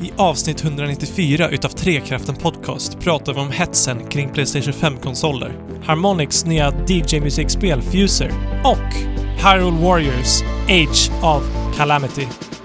I avsnitt 194 utav Trekraften Podcast pratar vi om hetsen kring Playstation 5-konsoler, Harmonix nya DJ-musikspel Fuser och Hyrule Warriors Age of Calamity.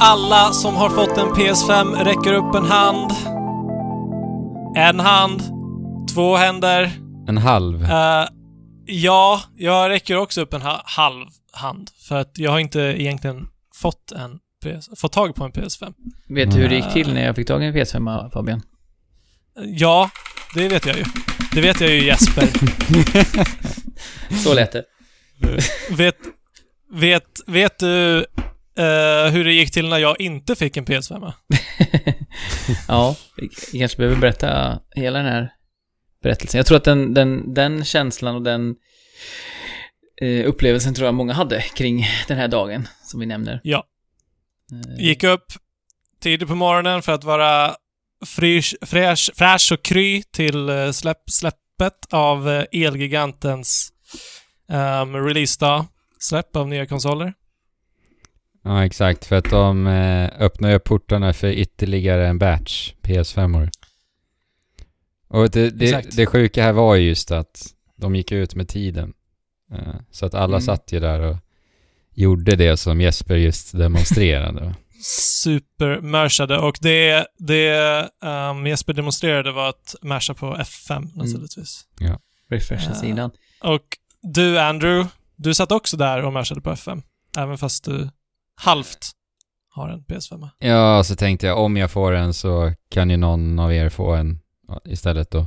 Alla som har fått en PS5 räcker upp en hand. En hand. Två händer. En halv. Eh, ja, jag räcker också upp en ha halv hand. För att jag har inte egentligen fått en PS fått tag på en PS5. Vet du hur det gick till när jag fick tag i en PS5, Fabian? Ja, det vet jag ju. Det vet jag ju Jesper. Så lät det. vet, vet, vet du eh, hur det gick till när jag inte fick en PS5? ja, vi kanske behöver berätta hela den här berättelsen. Jag tror att den, den, den känslan och den eh, upplevelsen tror jag många hade kring den här dagen som vi nämner. Ja. Eh, Gick upp tidigt på morgonen för att vara fräsch, fräsch, fräsch och kry till släpp, släppet av Elgigantens um, releasedag. Släpp av nya konsoler. Ja, exakt. För att de eh, öppnar upp portarna för ytterligare en batch PS5-or. Och det, det, det sjuka här var ju just att de gick ut med tiden. Eh, så att alla Mm. satt ju där och gjorde det som Jesper just demonstrerade. Supermersade och det, det um, Jesper demonstrerade var att masha på F5 naturligtvis. Refresha sidan. Och du Andrew, du satt också där och mashade på F5. Även fast du halvt har en PS5. ja, så tänkte jag om jag får en så kan ju någon av er få en istället då.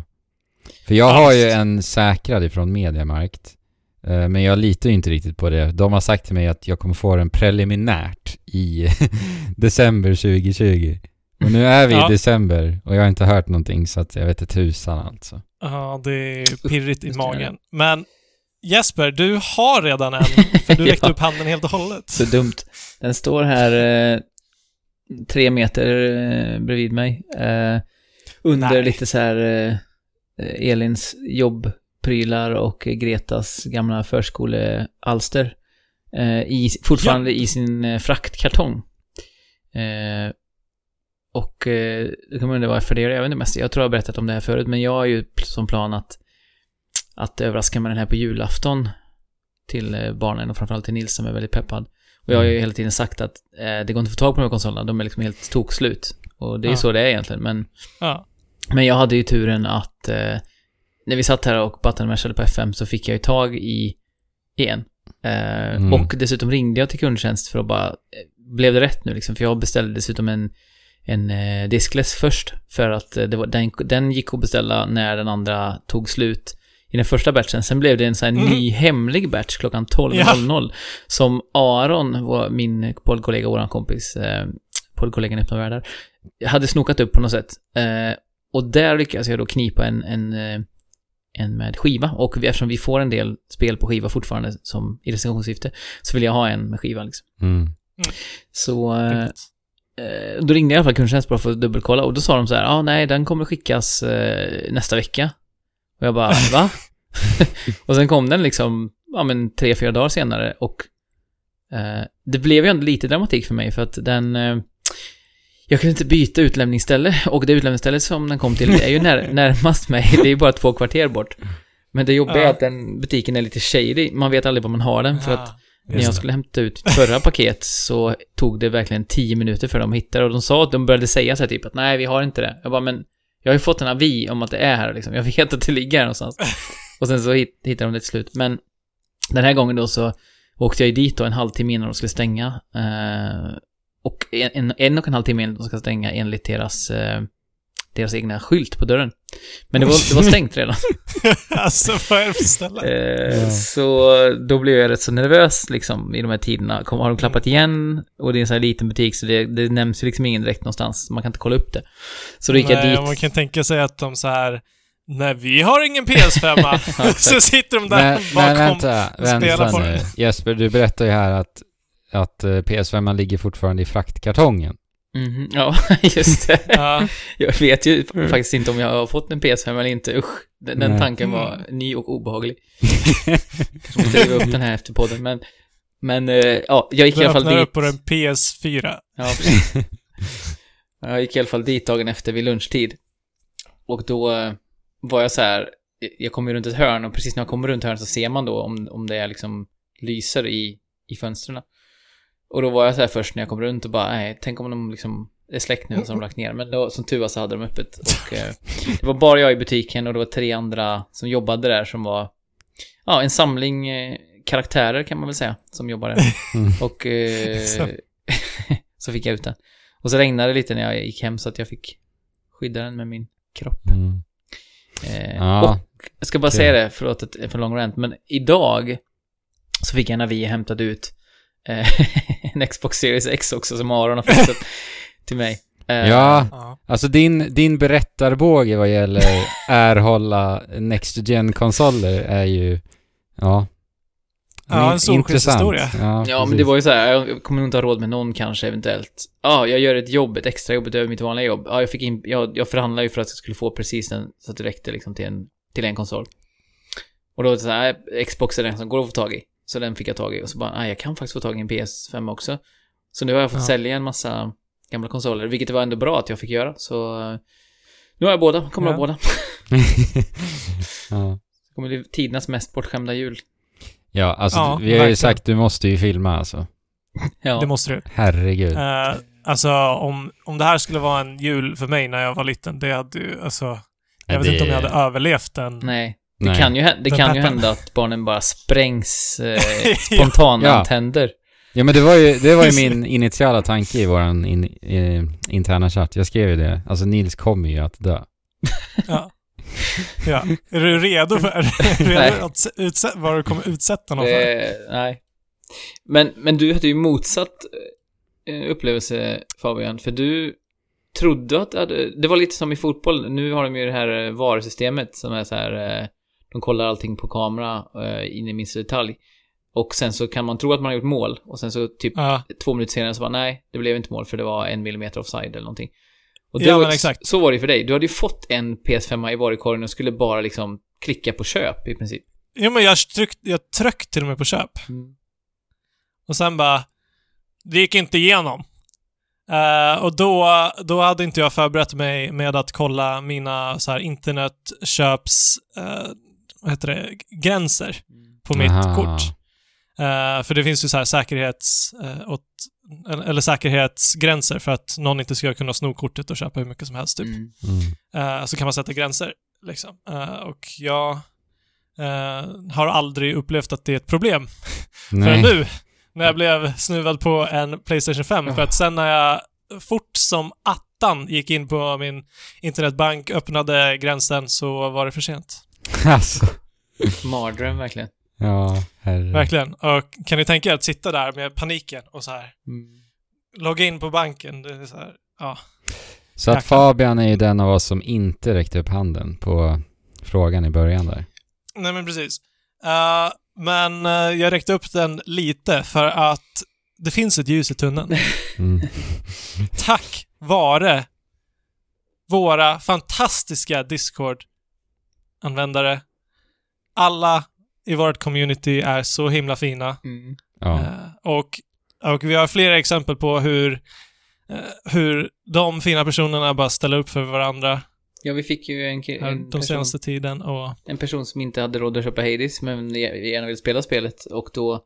För jag Ja, har ju en säkrad ifrån Mediamarkt. Eh, Men jag litar ju inte riktigt på det. De har sagt till mig att jag kommer få den preliminärt i december 2020. Och nu är vi Ja. i december och jag har inte hört någonting så att jag vet inte tusan alltså. Ja, det är pirrigt i magen. Men Jesper, du har redan en, för du räckte Ja. upp handen helt och hållet. Så dumt. Den står här eh, tre meter eh, bredvid mig. Eh, under Nej. lite så här eh, Elins jobbprylar och Gretas gamla förskolealster. Eh, i, fortfarande i sin eh, fraktkartong. Och eh, jag kommer undra varför det är det. Jag vet inte mest. Jag tror jag har berättat om det här förut, men jag har ju som plan att, att överraska med den här på julafton till eh, barnen och framförallt till Nils som är väldigt peppad. Och jag har ju hela tiden sagt att eh, det går inte att få tag på de här konsolerna, de är liksom helt tokslut. Och det är Ja. så det är egentligen, men, Ja. men jag hade ju turen att eh, när vi satt här och buttonmashade på F5 så fick jag ju tag i en. Eh, Mm. Och dessutom ringde jag till kundtjänst för att bara, eh, blev det rätt nu liksom? För jag beställde dessutom en, en eh, diskless först. För att eh, det var, den, den gick att beställa när den andra tog slut i den första batchen. Sen blev det en sån här Mm. ny hemlig batch klockan 12.00. Som Aron, vår, min poddkollega, våran kompis, eh, poddkollegan i Öppna Världar, hade snokat upp på något sätt. Eh, och där lyckades jag då knipa en, en, eh, en med skiva. Och eftersom vi får en del spel på skiva fortfarande som i recensionssyfte, så vill jag ha en med skiva liksom. Mm. Så eh, eh, då ringde jag i alla fall kundtjänst bara för att dubbelkolla och då sa de så här, ja ah, nej den kommer skickas eh, nästa vecka. Och jag bara, va? och sen kom den liksom, ja men tre, fyra dagar senare och eh, det blev ju ändå lite dramatik för mig för att den eh, jag kunde inte byta utlämningsställe och det utlämningsstället som den kom till är ju när, närmast mig, det är ju bara två kvarter bort. Men det jobbiga är Ja. att den butiken är lite shady, man vet aldrig var man har den för att när jag skulle hämta ut förra paket så tog det verkligen 10 minuter för dem att hitta det. Och de sa att de började säga så här typ att nej, vi har inte det. Jag bara, men jag har ju fått en avi om att det är här liksom. Jag vet att det ligger här någonstans. Och sen så hit, hittade de det till slut. Men den här gången då så åkte jag ju dit då en halvtimme innan de skulle stänga. Eh, och en, en, en och en halv timme innan de ska stänga enligt deras, eh, deras egna skylt på dörren. Men det var, det var stängt redan. alltså, vad är det för ställe? Eh, Ja. Så då blev jag rätt så nervös liksom i de här tiderna. Kom, har de klappat igen och det är en sån här liten butik så det, det nämns ju liksom ingen direkt någonstans. Man kan inte kolla upp det. Så då gick jag Nej, dit. Man kan tänka sig att de så här Nej, vi har ingen PS5. så sitter de där Men, men bakom. vänta, och spelar vänta på nu. den. Jesper, du berättar ju här att att eh, PS5 ligger fortfarande i fraktkartongen. Mhm, Ja, just det. Ja. Jag vet ju faktiskt inte om jag har fått en PS5 eller inte. Usch, den, den tanken var ny och obehaglig. Kanske måste riva upp den här efter podden, men... Men, eh, ja, jag gick i Du alla fall dit. upp på en PS4. Ja, precis. jag gick i alla fall dit dagen efter vid lunchtid. Och då eh, var jag så här, jag kommer ju runt ett hörn och precis när jag kommer runt hörnet så ser man då om, om det är liksom lyser i, i fönstren. Och då var jag så här först när jag kom runt och bara, nej, tänk om de liksom är släckt nu har de lagt ner. Men då, som tur var så hade de öppet. Och eh, det var bara jag i butiken och det var tre andra som jobbade där som var, ja, en samling eh, karaktärer kan man väl säga, som jobbade. Mm. Och eh, Så. så fick jag ut den. Och så regnade det lite när jag gick hem så att jag fick skydda den med min kropp. Mm. Eh, Ja, Och jag ska bara okej. säga det, förlåt att det är för lång rant, men idag så fick jag när vi hämtade ut en Xbox Series X också som Aron har fixat till mig. Eh, Ja, Ja. alltså din, din berättarbåge vad gäller erhålla Next gen konsoler är ju, ja. Ja, en solskenshistoria. Ja, Ja, men det var ju så här, jag kommer nog inte ha råd med någon kanske eventuellt. Ja, jag gör ett jobb, ett extra jobb utöver mitt vanliga jobb. Ja, jag fick in, jag, jag förhandlade ju för att jag skulle få precis den, så att det räckte liksom till en, till en konsol. Och då var det så här, Xbox är den som går att få tag i. Så den fick jag tag i och så bara, nej, jag kan faktiskt få tag i en PS5 också. Så nu har jag fått Ja. sälja en massa gamla konsoler, vilket var ändå bra att jag fick göra. Så eh, nu har jag båda, kommer Ja. ha båda. ja. Det kommer bli tidernas mest bortskämda jul. ja, alltså Ja, vi har ju verkligen. sagt du måste ju filma alltså. Ja, Det måste du. Herregud. Eh, alltså, om, om det här skulle vara en jul för mig när jag var liten, det hade ju, alltså... Jag Ja, vet det- inte om jag hade överlevt den. nej. Det Nej. kan ju, det kan ju hända att barnen bara sprängs eh, spontant Ja. tänder. Ja men det var ju, det var ju min initiala tanke i våran in, eh, interna chatt. Jag skrev ju det. Alltså Nils kommer ju att dö. Ja. ja. Är du redo för redo att utsätta, vad du kommer utsätta någon för? Det, nej. Men, men du hade ju motsatt eh, upplevelse Fabian, för du trodde att det hade, det var lite som i fotboll, nu har de ju det här eh, VAR-systemet som är så här, eh, de kollar allting på kamera eh, in i minsta detalj. Och sen så kan man tro att man har gjort mål och sen så typ Ja, två minuter senare så bara nej, det blev inte mål för det var en millimeter offside eller någonting. Och det Ja, var, men exakt. Så var det för dig. Du hade ju fått en PS5 i varukorgen och skulle bara liksom klicka på köp i princip. jo, men jag tryckte, jag tryckte till och med på köp. Och sen bara, det gick inte igenom. Eh, och då, då hade inte jag förberett mig med att kolla mina så här internetköps, uh, vad heter det, gränser på mitt Aha. kort. Eh, för det finns ju så här säkerhets, eh, åt, eller, eller säkerhetsgränser för att någon inte ska kunna sno kortet och köpa hur mycket som helst typ. Mm. Mm. Eh, så kan man sätta gränser. Liksom. Och jag har aldrig upplevt att det är ett problem Nej. nu, när jag blev snuvad på en Playstation 5. För att sen när jag fort som attan gick in på min internetbank, öppnade gränsen, så var det för sent. Alltså. Mardröm verkligen. Ja, herre. Verkligen. Och kan ni tänka er att sitta där med paniken och så här Mm. logga in på banken. Det är så här, ja. Så att. Fabian är ju den av oss som inte räckte upp handen på frågan i början där. Nej men precis. Eh, men eh, jag räckte upp den lite för att det finns ett ljus i tunneln. Mm. Tack vare våra fantastiska Discord-användare. Alla i vårt community är så himla fina. Mm. Ja. Eh, och, och vi har flera exempel på hur, eh, hur de fina personerna bara ställer upp för varandra Ja, vi fick ju en, en, de person, senaste tiden. Och, en person som inte hade råd att köpa Hades, men gärna ville spela spelet och då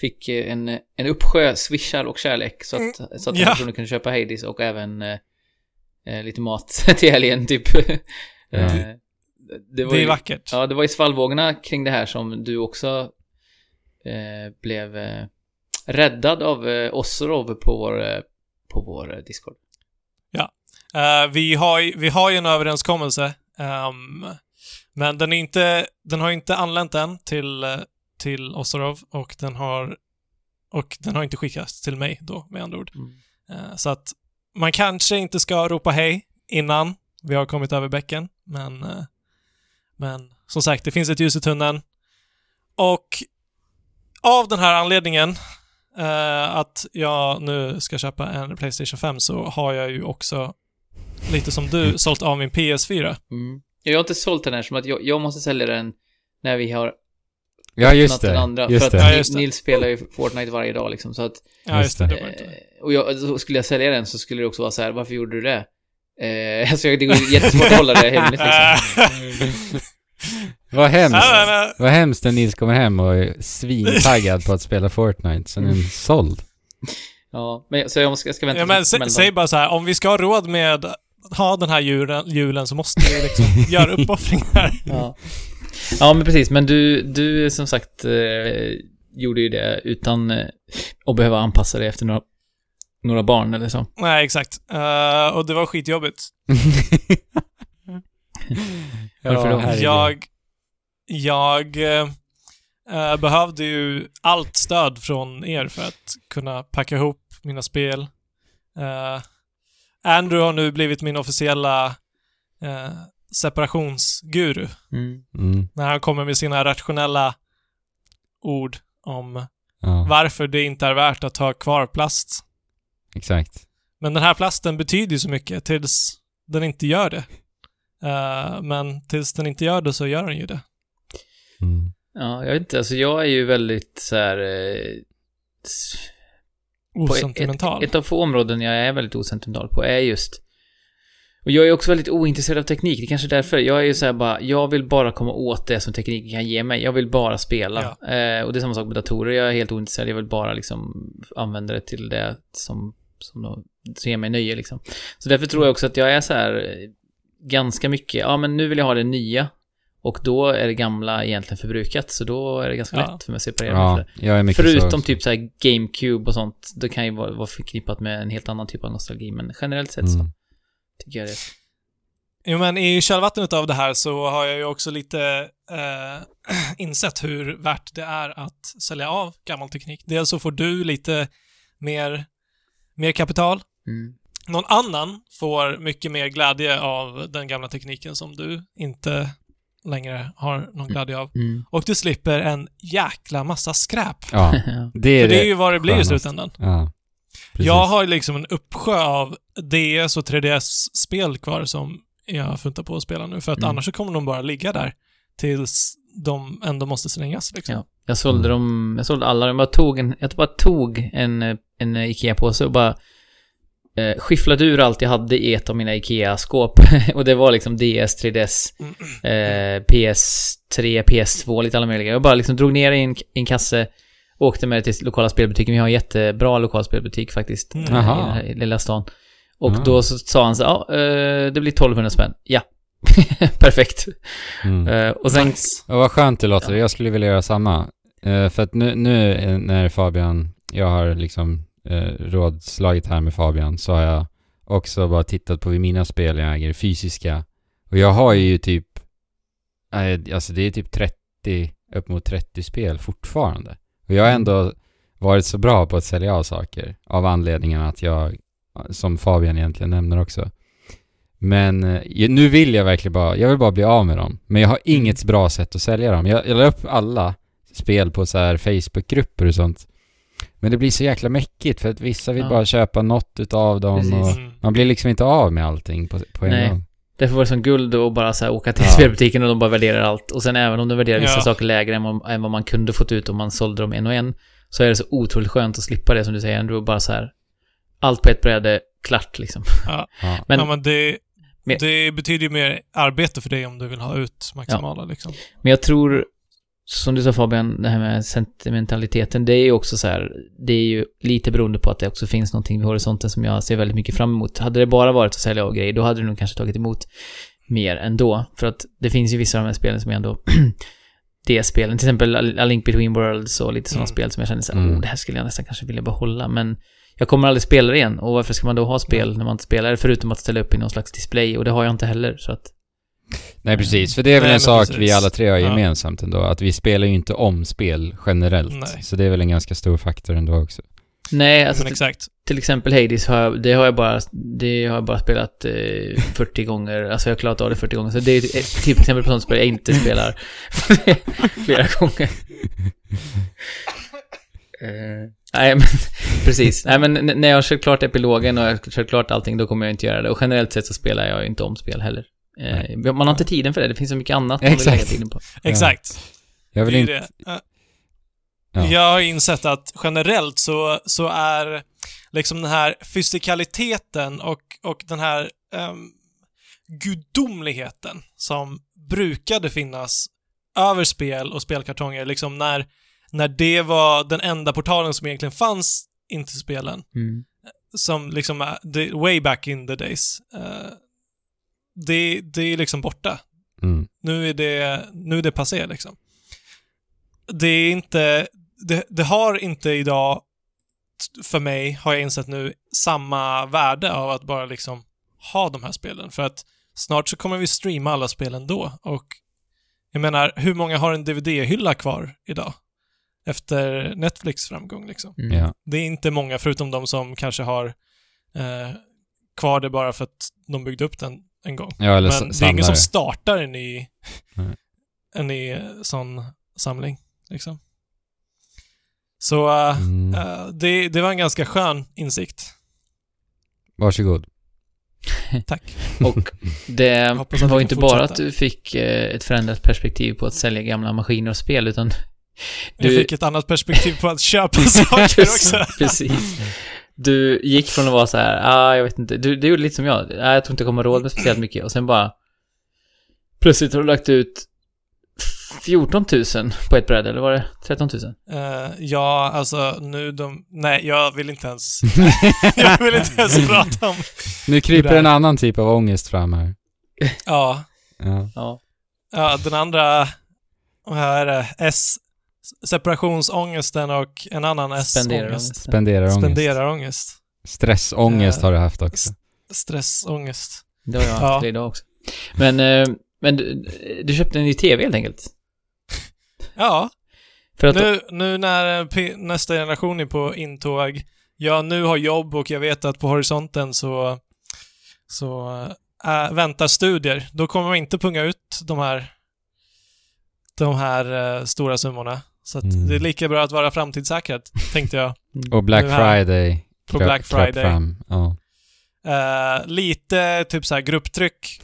fick eh, en, en uppsjö swishar och kärlek så att, så att den Ja. personen kunde köpa Hades och även eh, lite mat till helgen typ. Ja. Det var det är ju, vackert. Ja, det var i svallvågorna kring det här som du också eh, blev eh, räddad av eh, Ossorov på vår, eh, på vår eh, Discord. Eh, vi, har, vi har ju en överenskommelse, ehm, men den, är inte, den har inte anlänt än till, eh, till Osarov och den har och den har inte skickats till mig då, med andra ord. Eh, så att man kanske inte ska ropa hej innan vi har kommit över bäcken, men, men som sagt, det finns ett ljus i tunneln. Och av den här anledningen eh, att jag nu ska köpa en Playstation 5 så har jag ju också, lite som du, sålt av min PS4. Mm. Jag har inte sålt den här som att jag, jag måste sälja den när vi har Ja, just det. andra. Just för det. att Ja, Nils- just det. Nils spelar ju Fortnite varje dag liksom, så att Ja, Just det. Eh, och jag, skulle jag sälja den så skulle det också vara så här, varför gjorde du det? Eh, alltså det går jättesvårt att hålla det hemligt liksom. Vad hemskt. Vad hemskt när Nils kommer hem och är svintaggad på att spela Fortnite. Sen är den såld. Ja, men så jag, måste, jag ska vänta Ja, men sä, säg bara så här, om vi ska ha råd med ha den här julen, julen så måste vi liksom göra uppoffringar. Ja. ja, men precis. Men du, du som sagt eh, gjorde ju det utan eh, att behöva anpassa dig efter några, några barn eller så. Nej, exakt. Eh, och det var skitjobbigt. Varför då? herregud. Jag, jag eh, behövde ju allt stöd från er för att kunna packa ihop mina spel. Eh, Andrew har nu blivit min officiella separationsguru. Mm. Mm, När han kommer med sina rationella ord om ja, varför det inte är värt att ha kvar plast. Exakt. Men den här plasten betyder ju så mycket tills den inte gör det. Eh, men tills den inte gör det så gör den ju det. Mm. Ja, jag vet inte. Alltså jag är ju väldigt så här... Eh, Osentimental. ett, ett av få områden jag är väldigt osentimental på är just... Och jag är också väldigt ointresserad av teknik. Det är kanske är därför. Jag är ju så här bara, jag vill bara komma åt det som tekniken kan ge mig. Jag vill bara spela. Eh, och det är samma sak med datorer. Jag är helt ointresserad. Jag vill bara liksom använda det till det som, som, då, som ger mig nöje liksom. Så därför tror jag också att jag är så här ganska mycket, ja men nu vill jag ha det nya. Och då är det gamla egentligen förbrukat. Så då är det ganska Ja. lätt för mig att separera mig för Ja, det. jag är så Förutom också. typ så här GameCube och sånt. Det kan ju vara, vara förknippat med en helt annan typ av nostalgi. Men generellt sett så Mm. tycker jag det. Jo, men i kölvattnet av det här så har jag ju också lite eh, insett hur värt det är att sälja av gammal teknik. Dels så får du lite mer, mer kapital. Mm. Någon annan får mycket mer glädje av den gamla tekniken som du inte längre har någon glädje av. Mm. Och du slipper en jäkla massa skräp. Ja, det är För det. är ju vad det blir i skönaste. slutändan. Ja. Jag har liksom en uppsjö av DS och 3DS-spel kvar som jag funtar på att spela nu. För att Mm. annars så kommer de bara ligga där tills de ändå måste slängas liksom. Ja. Jag sålde Mm. dem, jag sålde alla. Jag bara tog en, jag bara tog en, en Ikea-påse och bara eh, skifflade ur allt jag hade i ett av mina Ikea-skåp. och det var liksom DS, 3DS, Mm. eh, PS3, PS2, lite alla möjliga. Jag bara liksom drog ner i en, en kasse, åkte med det till lokala spelbutiken. Vi har en jättebra lokal spelbutik faktiskt. Mm. I den här lilla stan. Och Ah. då så sa han så ja, eh, det blir 1200 spänn. Ja. Perfekt. Mm. Eh, och sen... Nice. Och vad skönt det låter. Jag skulle vilja göra samma. Eh, för att nu, nu när Fabian, jag har liksom eh, rådslagit här med Fabian, så har jag också bara tittat på mina spel jag äger, fysiska. Och jag har ju typ, eh, alltså det är typ 30, upp mot 30 spel fortfarande. Och jag har ändå varit så bra på att sälja av saker av anledningen att jag, som Fabian egentligen nämner också, men eh, nu vill jag verkligen bara, jag vill bara bli av med dem. Men jag har inget bra sätt att sälja dem. Jag, jag la upp alla spel på så här Facebookgrupper och sånt. Men det blir så jäkla mäckigt för att vissa vill Ja. bara köpa något utav dem Precis. och Mm. man blir liksom inte av med allting på, på en Nej. gång. Därför var det som guld att bara så här åka till Ja. spelbutiken och de bara värderar allt. Och sen även om de värderar vissa Ja. saker lägre än vad, än vad man kunde fått ut om man sålde dem en och en, så är det så otroligt skönt att slippa det som du säger, ändå bara så här, allt på ett bräde, klart liksom. Ja. Men- ja, men det, Men- det betyder ju mer arbete för dig om du vill ha ut maximala liksom. Men jag tror, som du sa Fabian, det här med sentimentaliteten, det är ju också så här, det är ju lite beroende på att det också finns någonting vid horisonten som jag ser väldigt mycket fram emot. Hade det bara varit att sälja av grejer, då hade du nog kanske tagit emot mer ändå. För att det finns ju vissa av de här spelen som är ändå det spelen, till exempel A Link Between Worlds och lite sådana Mm. spel som jag känner så här, Mm. oh, det här skulle jag nästan kanske vilja behålla, men jag kommer aldrig spela det igen. Och varför ska man då ha spel när man inte spelar det, förutom att ställa upp i någon slags display? Och det har jag inte heller, så att... Nej precis, för det är väl Nej, en sak precis. vi alla tre har Ja. gemensamt ändå, att vi spelar ju inte om spel generellt. Nej. Så det är väl en ganska stor faktor ändå också. Nej, alltså men exakt. till exempel Hades har jag, det har jag bara, det har jag bara spelat eh, 40 gånger, alltså jag har klarat av det 40 gånger, så det är ett typ exempel på sånt spel jag inte spelar flera gånger. Eh, nej, men precis. Nej, men när jag har kört klart epilogen och jag har kört klart allting, då kommer jag inte göra det. Och generellt sett så spelar jag ju inte om spel heller. Eh, man har inte tiden för det. Det finns så mycket annat man vill Exakt. lägga tiden på. Exakt. Jag vill inte... det. Ja. Jag har insett att generellt så, så är liksom den här fysikaliteten och, och den här um, gudomligheten som brukade finnas över spel och spelkartonger, liksom när, när det var den enda portalen som egentligen fanns in till spelen, Mm. som liksom, är- the, way back in the days, eh, det, det är liksom borta. Mm. Nu är det, nu är det passé liksom. Det är inte, det, det har inte idag, för mig, har jag insett nu, samma värde av att bara liksom ha de här spelen. För att snart så kommer vi streama alla spelen då och jag menar, hur många har en DVD-hylla kvar idag? Efter Netflix framgång liksom. Mm. Ja. Det är inte många, förutom de som kanske har eh, kvar det bara för att de byggde upp den en gång. ja, eller Men det är ingen som startar en ny, Nej. en ny eh, sån samling, liksom. Så eh, Mm. eh, det, det var en ganska skön insikt. Varsågod. Tack. Och det var inte bara att du fick ett förändrat perspektiv på att sälja gamla maskiner och spel, utan Jag Du- fick ett annat perspektiv på att köpa saker också. Precis. Du gick från att vara så här, ah, jag vet inte, du, du gjorde lite som jag, ah, jag tror inte jag kommer råd med speciellt mycket, och sen bara plötsligt har du lagt ut 14 000 på ett bräde, eller var det 13 000? Eh, ja, alltså nu de... Nej, jag vill inte ens... jag vill inte ens prata om... Nu kryper en annan typ av ångest fram här. Ja, Ja. Ja. ja den andra... Vad är det? S... Separationsångesten och en annan S-ångest. Spenderar Spenderar ångest. Spenderar-ångest. Stressångest Eh, har du haft också. Stressångest. Det har jag haft Ja. idag också. Men, eh, men du, du köpte en ny TV helt enkelt? Ja, För att, nu, nu när P- nästa generation är på intåg, jag nu har jobb och jag vet att på horisonten så, så äh, väntar studier. Då kommer man inte punga ut de här, de här äh, stora summorna. Så att Mm. det är lika bra att vara framtidssäkrad, tänkte jag. Och Black. Friday. På Black kröp Friday. Fram. Ja. Äh, lite typ så här grupptryck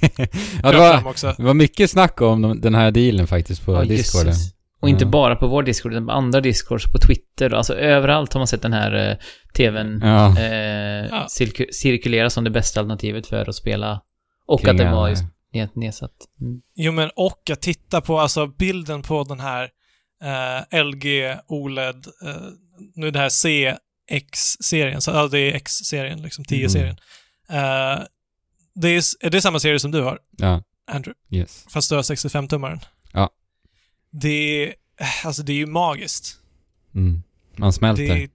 ja, det var, det var mycket snack om de- den här dealen faktiskt på Ja, jösses. Och inte bara på vår Discord, utan på andra Discords, på Twitter, alltså överallt har man sett den här eh, TVn Ja. eh, Ja. cirku- cirkulera som det bästa alternativet för att spela. Och Kring att den var just ned, nedsatt. Mm. Jo men och att titta på alltså bilden på den här eh, LG OLED, eh, nu det här CX-serien, så ja, det är X-serien, liksom 10-serien. Eh, det är, är det samma serie som du har, Ja, Andrew? yes. Fast du har 65-tummaren? Ja. Det är, alltså det är ju magiskt. Mm. Man smälter. Det,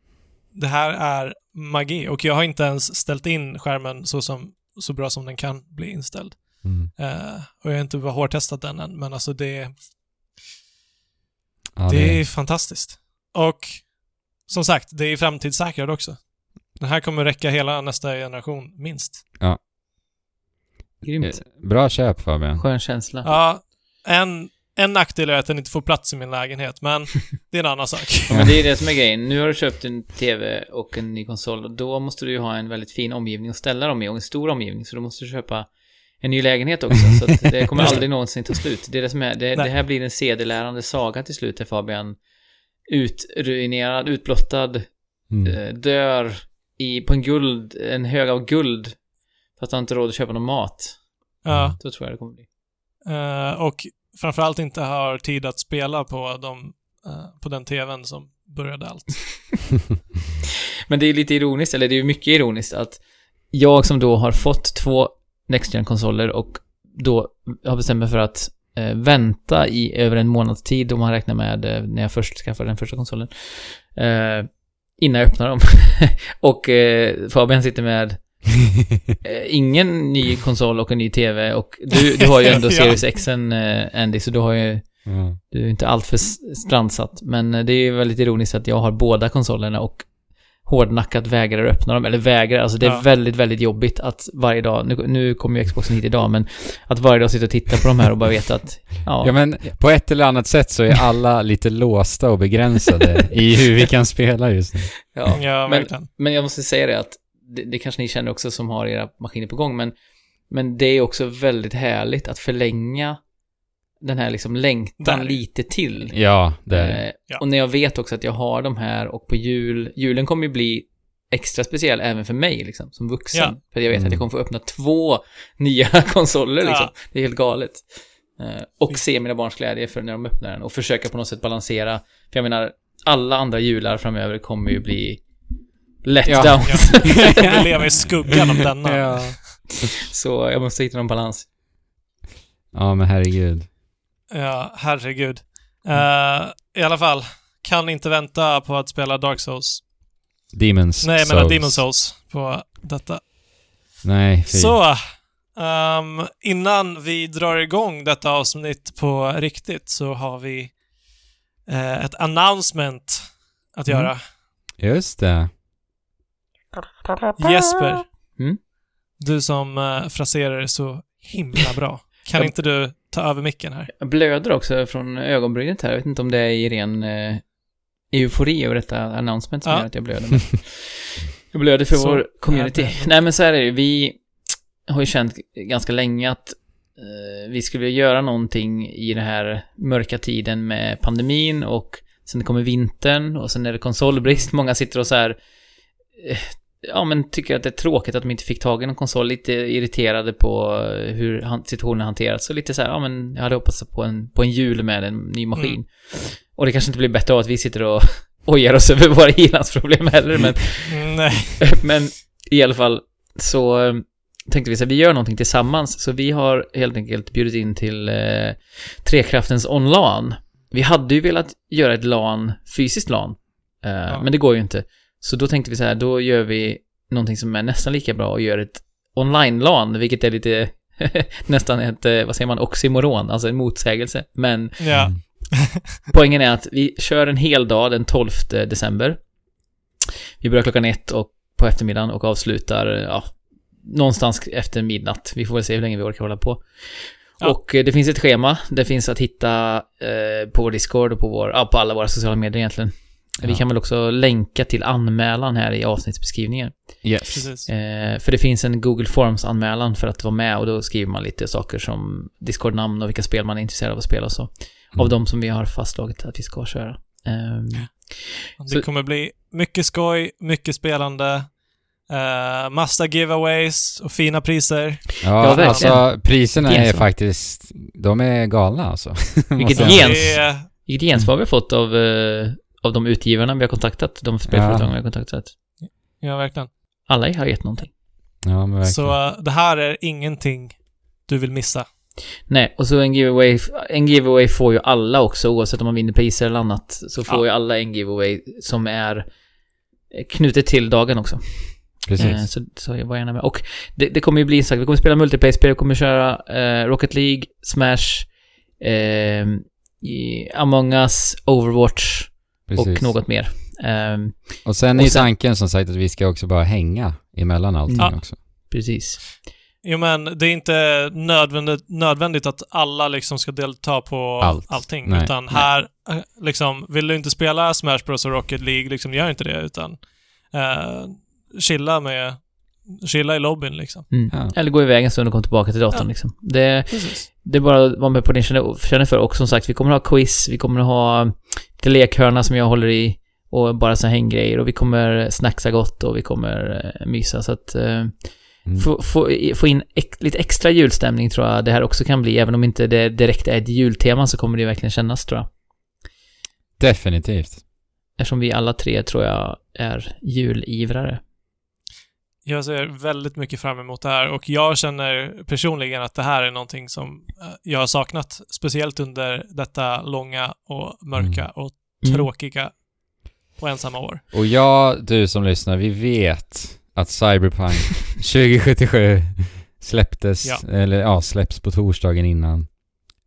det här är magi och jag har inte ens ställt in skärmen så, som, så bra som den kan bli inställd. Mm. Eh, och jag har inte bara hårdtestat den än, men alltså det, Ja, det är fantastiskt. Och som sagt, det är framtidssäkrad också. Den här kommer räcka hela nästa generation, minst. Grymt. Eh, Bra köp Fabian. Skön känsla. Ja, en, en nackdel är att den inte får plats i min lägenhet, men det är en annan sak. Ja, men det är det som är grejen. Nu har du köpt en TV och en ny konsol och då måste du ju ha en väldigt fin omgivning att ställa dem i och en stor omgivning. Så då måste du köpa en ny lägenhet också. Så det kommer aldrig någonsin ta slut. Det är det som är, det, det här blir en sedelärande saga till slut där Fabian utruinerad, utblottad, Mm. eh, dör i, på en guld, en hög av guld. För att han inte råd att köpa någon mat. Ja, Så tror jag det kommer bli. eh, och framförallt inte har tid att spela på, de, eh, på den TVn som började allt. Men det är lite ironiskt, eller det är mycket ironiskt att jag som då har fått två Next gen konsoler och då har bestämt mig för att eh, vänta i över en månads tid om man räknar med eh, när jag först skaffade den första konsolen. Eh, innan jag öppnar dem. och eh, Fabian sitter med eh, ingen ny konsol och en ny TV och du, du har ju ändå. Series X eh, Andy, så du har ju ja. du är inte alltför strandsatt, men det är ju väldigt ironiskt att jag har båda konsolerna och hårdnackat vägrar öppna dem, eller vägrar, alltså det är Ja. väldigt, väldigt jobbigt att varje dag, nu, nu kommer ju Xboxen hit idag, men att varje dag sitta och titta på de här och bara veta att, ja, Ja men på ett eller annat sätt så är alla lite låsta och begränsade i hur vi kan spela just nu. ja. Ja, men, verkligen. men jag måste säga det att, det, det kanske ni känner också som har era maskiner på gång, men, men det är också väldigt härligt att förlänga den här liksom längtan Där. lite till. Ja, det är. Eh, Ja. Och när jag vet också att jag har de här och på jul, julen kommer ju bli extra speciell även för mig liksom, som vuxen. Ja. För jag vet Mm. att jag kommer få öppna två nya konsoler liksom. Ja. Det är helt galet. Eh, och se mina barns glädje för när de öppnar den och försöka på något sätt balansera. För jag menar, alla andra jular framöver kommer ju bli let Ja. Ja. Vi lever i skuggan av denna. Ja. Så jag måste hitta någon balans. ja, men herregud. Ja, herregud. Eh, I alla fall, kan inte vänta på att spela Dark Souls. Demons Nej, menar Souls. Demon Souls på detta. Nej, fy. Så, ehm, innan vi drar igång detta avsnitt på riktigt så har vi eh, ett announcement att Mm. göra. Just det. Jesper, Mm? du som uh, fraserar så himla bra. Kan inte du ta över micken här? Jag blöder också från ögonbrynet här. Jag vet inte om det är i ren eh, eufori över detta announcement som Ja. gör att jag blöder. Men jag blöder för Så vår community. det. Nej men så här är det Vi har ju känt ganska länge att eh, vi skulle göra någonting i den här mörka tiden med pandemin och sen kommer vintern och sen är det konsolbrist. Många sitter och så här eh, Ja men tycker att det är tråkigt att de inte fick tag i någon konsol, lite irriterade på eh, hur han- situationen hanterats. Så lite så här, ja men jag hade hoppats på en, på en jul med en ny maskin. Mm. Och det kanske inte blir bättre av att vi sitter och ojar oss över våra ilandsproblem heller, men Mm, Nej. men i alla fall så eh, tänkte vi så här, vi gör någonting tillsammans. Så vi har helt enkelt bjudit in till eh, Trekraftens online. Vi hade ju velat göra ett LAN, fysiskt LAN, eh, Ja. men det går ju inte. Så då tänkte vi så här, då gör vi någonting som är nästan lika bra och gör ett online-LAN, vilket är lite nästan ett, eh, vad säger man, oxymoron, alltså en motsägelse. Men Ja. Mm. Poängen är att vi kör en hel dag den 12 december. Vi börjar klockan ett och på eftermiddagen och avslutar, ja, någonstans efter midnatt. Vi får väl se hur länge vi orkar hålla på. Ja. Och eh, det finns ett schema. Det finns att hitta eh, på vår Discord och på, vår, ja, på alla våra sociala medier egentligen. Vi Ja. kan väl också länka till anmälan här i avsnittsbeskrivningen. Yes. Precis. Eh, för det finns en Google Forms-anmälan för att vara med och då skriver man lite saker som Discord-namn och vilka spel man är intresserad av att spela och så. Av Mm. de som vi har fastslagit att vi ska köra. Ehm, Det Så- kommer bli mycket skoj, mycket spelande, uh, massa giveaways och fina priser. Ja, Ja, verkligen. alltså priserna är faktiskt, de är galna alltså. Vilket gensvar vi har fått av, eh, av de utgivarna vi har kontaktat, de spelföretagen Ja. vi har kontaktat. ja, verkligen. Alla har gett någonting. Ja, men verkligen. Så eh, det här är ingenting du vill missa. Nej, och så en giveaway, en giveaway får ju alla också, oavsett om man vinner priser eller annat, så får Ja. ju alla en giveaway som är eh, knutet till dagen också. Eh, Precis. så, så jag var gärna med. Och det, det kommer ju bli sagt, vi kommer spela multiplayer-spel, vi kommer köra eh, Rocket League, Smash, eh, Among Us, Overwatch Precis. och något mer. Ehm, Och sen och är sen- tanken som sagt att vi ska också bara hänga emellan allting Ja. också. precis. Jo, men det är inte nödvändigt, nödvändigt att alla liksom ska delta på Allt. allting. Nej. Utan här, eh, liksom, vill du inte spela Smash Bros och Rocket League, liksom, gör inte det, utan eh, chilla med, chilla i lobbyn liksom. Mm. Ja. Eller gå iväg en stund och komma tillbaka till datorn Ja. liksom. Det, det är bara att vara med på det ni känner, känner för. Och som sagt, vi kommer att ha quiz, vi kommer att ha lite lekhörna som jag håller i och bara så hänggrejer och vi kommer snacksa gott och vi kommer eh, mysa så att eh, Mm. få, få, få in ex, lite extra julstämning tror jag det här också kan bli. Även om inte det direkt är ett jultema så kommer det verkligen kännas tror jag. Definitivt. Eftersom vi alla tre tror jag är julivrare. Jag ser väldigt mycket fram emot det här och jag känner personligen att det här är någonting som eh, jag har saknat, speciellt under detta långa och mörka och Mm. tråkiga och ensamma år. Och jag, du som lyssnar, vi vet att Cyberpunk 2077 släpptes, Ja. eller ja, släpps på torsdagen innan.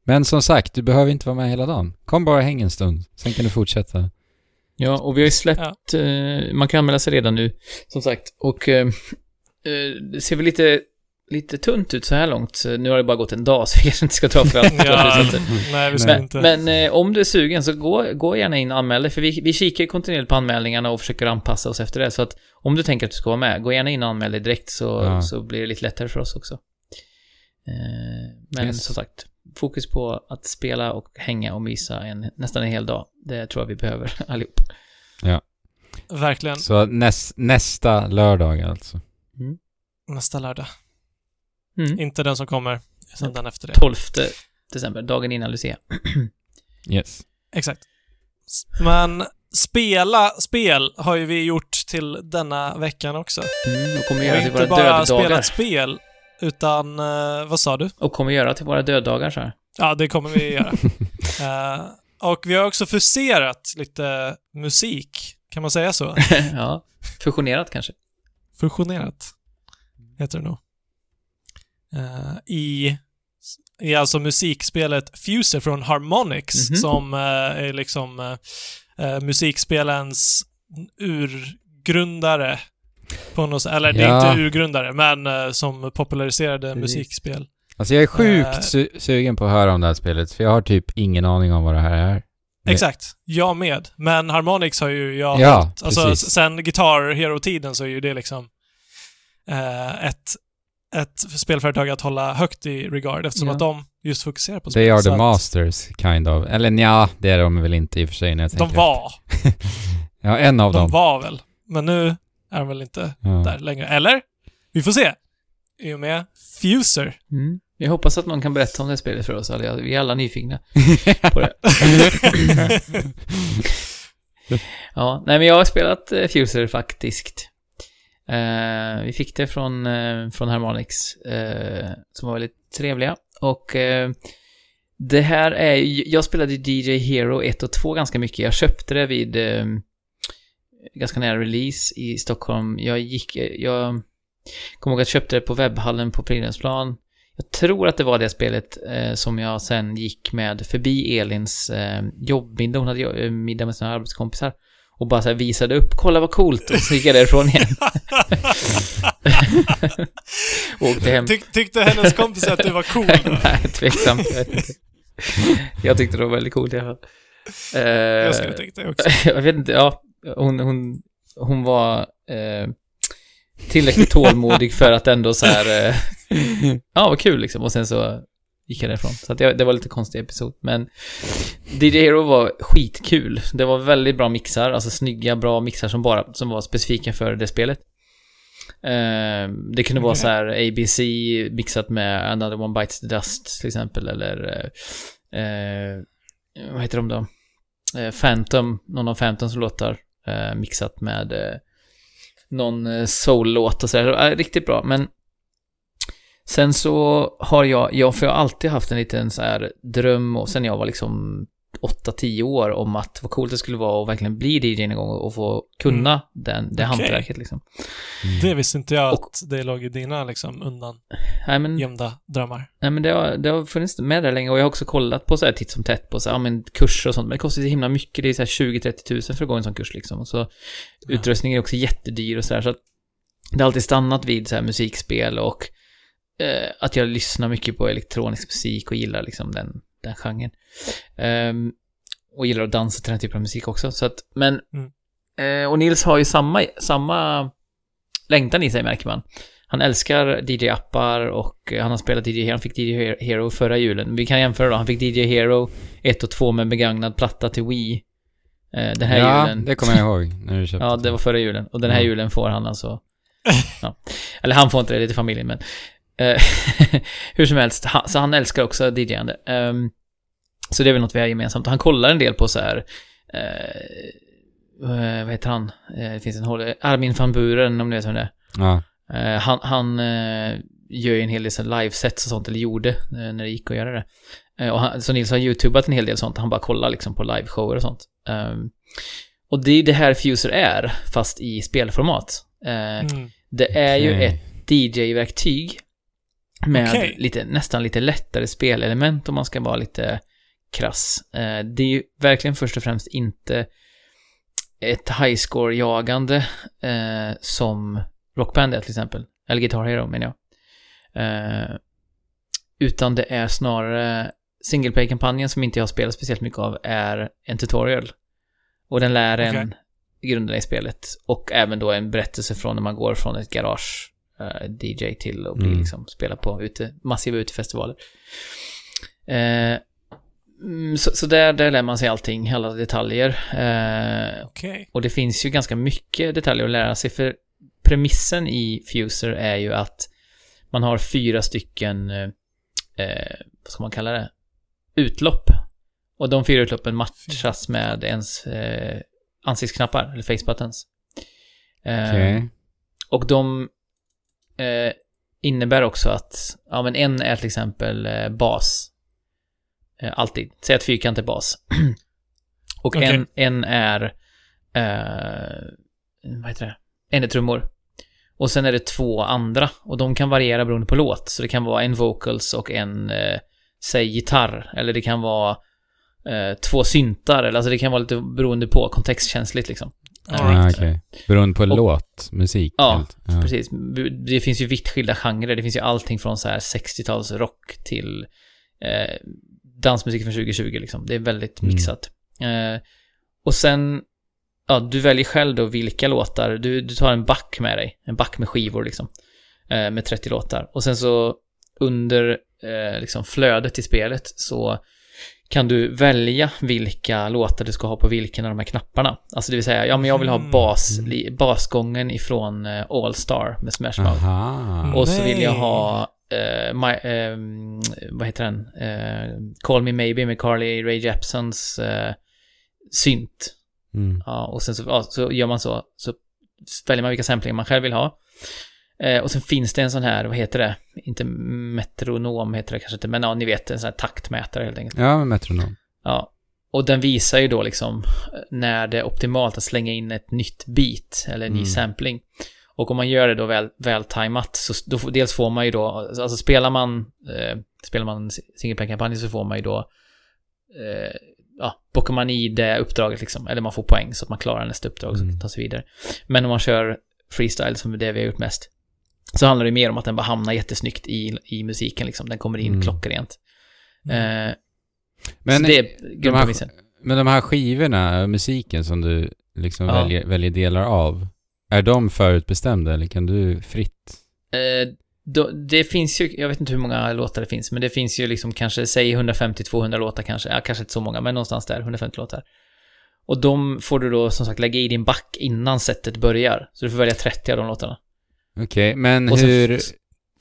Men som sagt, du behöver inte vara med hela dagen. Kom bara och häng en stund, sen kan du fortsätta. Ja, och vi har ju släppt, eh, man kan anmäla sig redan nu, som sagt. Och eh, eh, det ser väl lite, lite tunt ut så här långt. Nu har det bara gått en dag, så vi kanske inte ska ta för allt. Ja, nej, vi ska Men, inte. men eh, om du är sugen så gå, gå gärna in och anmäl dig, för vi, vi kikar kontinuerligt på anmälningarna och försöker anpassa oss efter det. Så att om du tänker att du ska vara med, gå gärna in och anmäl dig direkt så, Ja. så blir det lite lättare för oss också. Men Yes. som sagt, fokus på att spela och hänga och mysa en, nästan en hel dag. Det tror jag vi behöver allihop. Verkligen. Så näs, nästa lördag alltså. Nästa lördag. Mm. Inte den som kommer, utan den efter det. 12 december, dagen innan Lucia. Yes. Exakt. Men spela spel har ju vi gjort till denna veckan också. Mm, och kommer göra till inte våra bara spela döddagar. ett spel, utan... eh, vad sa du? Och kommer göra till våra döddagar så här. Ja, det kommer vi göra. Eh, och vi har också fuserat lite musik, kan man säga så? ja, fusionerat kanske. Fusionerat, heter det nog. Eh, I, I alltså musikspelet Fuser från Harmonix, Mhm. som eh, är liksom eh, musikspelens urgrundare. På något sätt. Eller det är Ja. inte urgrundare, men eh, som populariserade Precis. musikspel. Alltså jag är sjukt Eh. su- sugen på att höra om det här spelet, för jag har typ ingen aning om vad det här är. Exakt. Jag med. Men Harmonix har ju jag Ja. Alltså precis. sen Guitar Hero-tiden så är ju det liksom eh, ett, ett spelföretag att hålla högt i regard eftersom Ja. att de just fokuserar på They are the masters, kind of. Eller nja, det är de väl inte i och för sig när jag De var. Ja, en av De dem. var väl. Men nu är de väl inte Ja. där längre. Eller? Vi får se. I och med Fuser. Mm. Jag hoppas att någon kan berätta om det spelet för oss. alla. Vi är alla nyfikna på det. Ja, nej men jag har spelat eh, Fuser faktiskt. Eh, vi fick det från, eh, från Harmonix, eh, som var väldigt trevliga. Och eh, det här är jag spelade DJ Hero 1 och 2 ganska mycket. Jag köpte det vid eh, ganska nära release i Stockholm. Jag gick, eh, jag kommer ihåg att jag köpte det på webbhallen på Fridhemsplan. Jag tror att det var det spelet eh, som jag sen gick med förbi Elins eh, jobbmiddag. Hon hade eh, middag med sina arbetskompisar. Och bara så här visade upp, kolla vad coolt, och så gick jag därifrån igen. åkte hem. Tyck, tyckte hennes kompis att du var cool? Nej, tveksamt. Jag, jag tyckte det var väldigt coolt i alla fall. Eh, Jag skulle tänkt det också. jag vet inte, ja. Hon, hon, hon var eh, tillräckligt tålmodig för att ändå så här, eh, ja vad kul liksom. Och sen så gick jag därifrån. Så att det, det var lite konstig episod. Men DJ Hero var skitkul. Det var väldigt bra mixar, alltså snygga, bra mixar som bara, som var specifika för det spelet. Eh, det kunde vara så här ABC mixat med Another One Bites the Dust till exempel, eller eh, eh, vad heter de då? Eh, Phantom, någon av Phantoms låtar Eh, mixat med eh, någon eh, soul-låt och sådär. Eh, riktigt bra, men sen så har jag, ja, för jag har alltid haft en liten så här dröm och sen jag var liksom 8-10 år om att vad coolt det skulle vara att verkligen bli DJ en gång och få kunna den, det Okej. hantverket liksom. Det visste inte jag Och- att det låg i dina liksom undan Nej men, gömda drömmar. nej, men det, har, det har funnits med där länge och jag har också kollat på så här titt som tätt på så här, ja, men kurser och sånt, men det kostar så himla mycket, det är så här 20-30 tusen för att gå en sån kurs liksom. Och så utrustningen är också jättedyr och så här, så att det har alltid stannat vid så här musikspel och eh, att jag lyssnar mycket på elektronisk musik och gillar liksom den, den genren. Ehm, och gillar att dansa till den typen av musik också, så att, men eh, och Nils har ju samma, samma längtan i sig märker man. Han älskar DJ-appar och han har spelat DJ Hero, han fick DJ Hero förra julen. Vi kan jämföra då, han fick DJ Hero 1 och 2 med begagnad platta till Wii. Eh, den här ja, julen. det kommer jag ihåg när du köpte Ja, det var förra julen. Och den här Ja. julen får han alltså... Ja. Eller han får inte det, det är till familjen, men... eh, hur som helst, han, så han älskar också DJande. Um, så det är väl något vi har gemensamt. Han kollar en del på så här... eh, vad heter han? Eh, det finns en håll... Armin van Buren, om du vet vem det är. Ja. Eh, han han gör ju en hel del livesets och sånt, eller gjorde när det gick att göra det. Och han, så Nils har youtubat en hel del sånt, han bara kollar liksom på liveshower och sånt. Ehm, och det är det här Fuser är, fast i spelformat. Mm. Det är ju Okej. ett DJ-verktyg med Okej. lite, nästan lite lättare spelelement om man ska vara lite krass. Eh, det är ju verkligen först och främst inte ett highscore-jagande eh, som Rockband är till exempel. Eller Guitar Hero menar jag. Eh, utan det är snarare single play-kampanjen som inte jag har spelat speciellt mycket av är en tutorial. Och den lär en grunderna i spelet. Och även då en berättelse från när man går från ett garage DJ till att bli Mm. liksom spela på ute, massiva utefestivaler. Eh, mm, så, så där, där lär man sig allting, alla detaljer. Eh, Okej. och det finns ju ganska mycket detaljer att lära sig för premissen i Fuser är ju att man har fyra stycken, eh, eh, vad ska man kalla det, utlopp. Och de fyra utloppen matchas med ens eh, ansiktsknappar, eller face buttons. Eh, Okej. Och de eh, innebär också att, ja men en är till exempel eh, bas. Eh, alltid. Säg att fyrkant är bas. och Okej. en, en är, eh, vad heter det? En är trummor. Och sen är det två andra. Och de kan variera beroende på låt. Så det kan vara en vocals och en, eh, säg gitarr. Eller det kan vara två syntar. Eller alltså det kan vara lite beroende på, kontextkänsligt liksom. Ah, right. okej. Beroende på Och- låt, musik. Ja, ja. Precis. Det finns ju vitt skilda genrer. Det finns ju allting från så här 60-tals rock till eh, dansmusik från 2020 liksom. Det är väldigt Mm. mixat. Eh, och sen, ja, du väljer själv då vilka låtar. Du, du tar en back med dig. En back med skivor liksom. Eh, med 30 låtar. Och sen så under eh, liksom flödet i spelet så kan du välja vilka låtar du ska ha på vilken av de här knapparna. Alltså det vill säga, ja men jag vill ha Mm. bas, li, basgången ifrån eh, All Star med Smash Mouth. Aha. Och så vill jag ha, eh, my, ehm, vad heter den? Eh, Call Me Maybe med Carly Rae Jepsons synt. Mm. Ja, och sen så, ja, så gör man så, så väljer man vilka samplingar man själv vill ha. Eh, och sen finns det en sån här, vad heter det? Inte metronom heter det kanske inte, men ja, ni vet, en sån här taktmätare helt enkelt. Ja, metronom. Ja. Och den visar ju då liksom eh, när det är optimalt att slänga in ett nytt beat eller en ny Mm. sampling. Och om man gör det då väl, väl tajmat så då, dels får man ju då, alltså spelar man, eh, spelar man single play-kampanj så får man ju då, eh, ja, bockar man i det uppdraget liksom, eller man får poäng så att man klarar nästa uppdrag och Mm. så tar sig vidare. Men om man kör freestyle som är det vi har gjort mest, så handlar det mer om att den bara hamnar jättesnyggt i, i musiken liksom, den kommer in Mm. klockrent. Eh, Men, så det är de här, men de här skivorna, musiken som du liksom Ja. väljer, väljer delar av, är de förutbestämda eller kan du fritt? Eh, då, det finns ju, jag vet inte hur många låtar det finns, men det finns ju liksom kanske, säg 150-200 låtar kanske, ja, kanske inte så många, men någonstans där, 150 låtar. Och de får du då som sagt lägga i din back innan setet börjar. Så du får välja 30 av de låtarna. Okej, men Och sen- hur...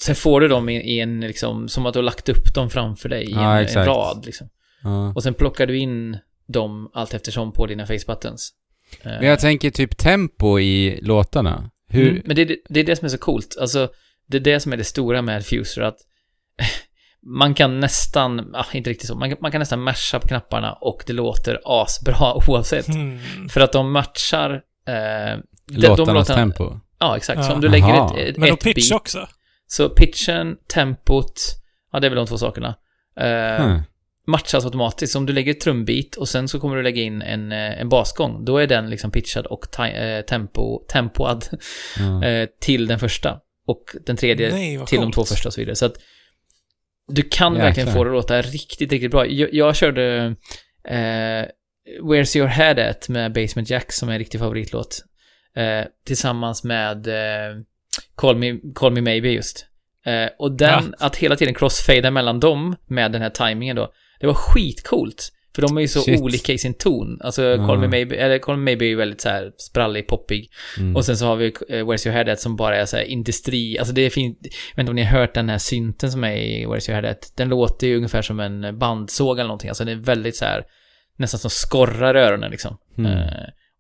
Sen får du dem i, i en liksom, som att du har lagt upp dem framför dig i Ja, en, en rad liksom. Ja. Och sen plockar du in dem allt eftersom på dina face buttons. Eh, Men jag tänker typ tempo i låtarna. Hur... Mm, men det, är- det är det som är så coolt. Alltså, det är det som är det stora med Fuser, att man kan nästan, ah, inte riktigt så, man, kan- man kan nästan masha på knapparna och det låter asbra oavsett. Hmm. För att de matchar eh, de- låtarnas låtarna- tempo? Ja, exakt. Ja. Så om du lägger Aha. ett, ett, Men då ett pitch beat, också. så pitchen, tempot, ja det är väl de två sakerna. Eh, Hmm. matchas automatiskt. Så om du lägger ett trumbeat och sen så kommer du lägga in en, eh, en basgång, då är den liksom pitchad och eh, tempo, tempoad Ja. eh, till den första. Och den tredje Nej, till de coolt. två första och så vidare. Så att du kan Jäklar. verkligen få det att låta riktigt, riktigt bra. Jag, jag körde eh, Where's Your Head At med Basement Jack som är en riktig favoritlåt. Eh, tillsammans med eh, Call, Me, Call Me Maybe just. Eh, och den, att hela tiden crossfada mellan dem med den här tajmingen då, det var skitcoolt. För de är ju så Shit. olika i sin ton. Alltså, Ja. Call Me Maybe, eller Call Me Maybe är ju väldigt så här sprallig, poppig. Mm. Och sen så har vi eh, Where's Your Head At som bara är så här industri, alltså det är fint, jag vet inte om ni har hört den här synten som är i Where's Your Head At, den låter ju ungefär som en bandsåg eller någonting, alltså det är väldigt så här nästan som skorrar öronen liksom. Mm. Eh,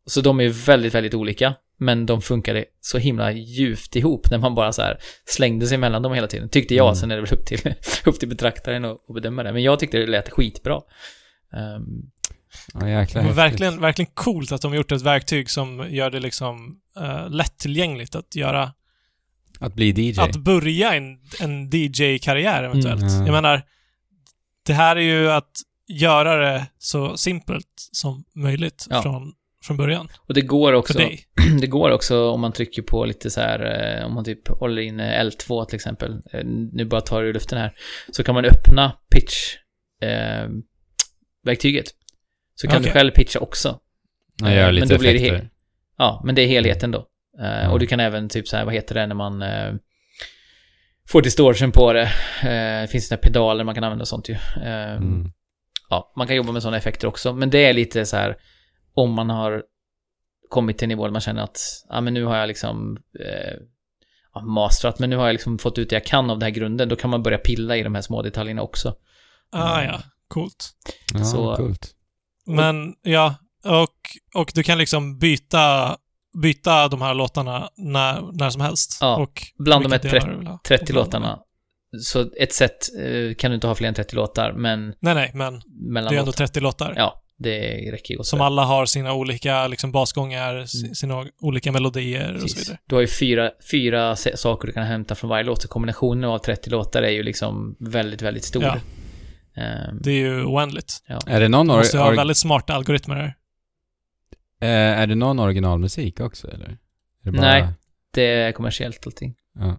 så de är väldigt, väldigt olika, men de funkade så himla djupt ihop när man bara så här slängde sig mellan dem hela tiden, tyckte jag, Mm. sen är det väl upp till, upp till betraktaren att att bedöma det, men jag tyckte det lät skitbra. Ehm, Ja, jäklar. Men häftigt. verkligen, verkligen coolt att de har gjort ett verktyg som gör det liksom uh, lättillgängligt att göra, Att bli DJ. att börja en, en DJ-karriär eventuellt. Mm. Jag menar, det här är ju att göra det så simpelt som möjligt Ja. från, från början. Och det går också, det går också om man trycker på lite så här, eh, om man typ håller in eh, L2 till exempel, eh, nu bara tar det ur luften här, så kan man öppna pitch eh, verktyget. Så kan du Okej. själv pitcha också. Jag gör men lite då blir det Ja, men det är helheten då. Eh, Ja. Och du kan även typ så här, vad heter det när man eh, får distortion på det. Det finns här pedaler man kan använda och sånt ju. Mm. Ja, man kan jobba med sådana effekter också. Men det är lite så här, om man har kommit till en nivå där man känner att, ja men nu har jag liksom eh, ja, masterat, men nu har jag liksom fått ut det jag kan av den här grunden, då kan man börja pilla i de här små detaljerna också. Ah, Mm. ja. Coolt. Ja, Så- coolt. Men ja, och, och du kan liksom byta, byta de här låtarna när, när som helst. Ja, och bland de här delar du vill ha. 30 Och bland låtarna. Så ett set eh, kan du inte ha fler än 30 låtar, men Nej, nej, men det är ändå låtar. 30 låtar. Ja, det räcker ju gott Som alla har sina olika liksom, basgångar, Mm. sina olika melodier och så Precis. vidare. Du har ju fyra, fyra saker du kan hämta från varje låt, så kombinationen av 30 låtar är ju liksom väldigt, väldigt stor. Ja. Ehm, Det är ju oändligt. Är det någon, måste ha väldigt smarta algoritmer här. eh, är det någon originalmusik också eller? Är det bara... Nej. det är kommersiellt allting. Ja.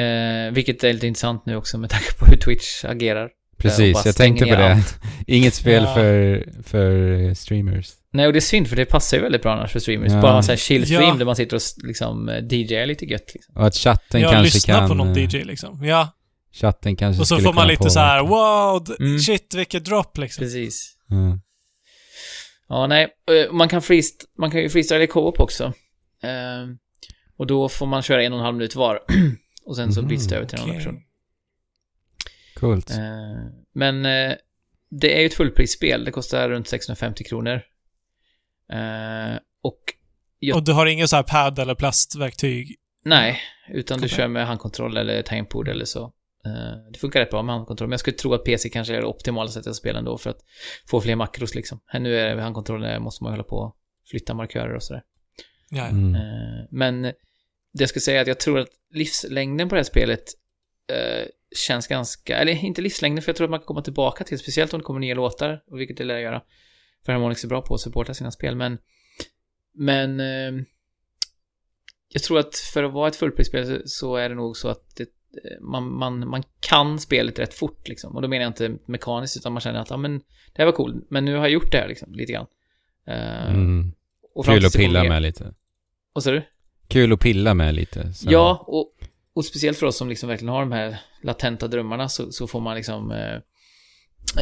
Eh, vilket är lite intressant nu också med tanke på hur Twitch agerar. Precis, jag tänkte på det. Inget spel Ja. för, för streamers. Nej, och det är synd för det passar ju väldigt bra annars för streamers. Ja. Bara en sån här chill stream Ja. där man sitter och liksom eh, DJar lite gött liksom. Och att chatten Jag kanske lyssnar kan... på någon eh, DJ liksom. Ja, Chatten kanske och så får man lite så här: wow, Mm. shit vilket drop liksom. Precis. Ja. Ja, nej. eh, Man kan, freest- man kan ju freestyla i co-op också. Eh, och då får man köra en och en halv minut var. och sen så Mhm, byts det över till en annan Okej. person. Coolt. Eh, men eh, det är ju ett fullprisspel. Det kostar runt 650 kronor. Eh, och jag- Och du har ingen så här pad eller plastverktyg. nej, utan du Okej. kör med handkontroll eller tangentbord eller så. Eh, det funkar rätt bra med handkontroll, men jag skulle tro att PC kanske är det optimala sättet att spela ändå för att få fler makros liksom. Här nu är det med handkontrollen måste man hålla på och flytta markörer och sådär. Ja, ja. Mm. Eh, Men det jag skulle säga är att jag tror att livslängden på det här spelet eh, känns ganska, eller inte livslängden för jag tror att man kan komma tillbaka till, speciellt om det kommer nya låtar, och vilket det lär göra. För Harmonix är bra på att supporta sina spel, men men eh, jag tror att för att vara ett fullprisspel så, är det nog så att det, eh, man, man, man kan spelet rätt fort liksom. Och då menar jag inte mekaniskt, utan man känner att ja, men det här var cool, men nu har jag gjort det här liksom, lite grann. Eh, Mm. och Kul att pilla med lite. Vad sa du? Kul att pilla med lite. så- Ja, och, och speciellt för oss som liksom verkligen har de här latenta drömmarna så, så får man liksom... Eh,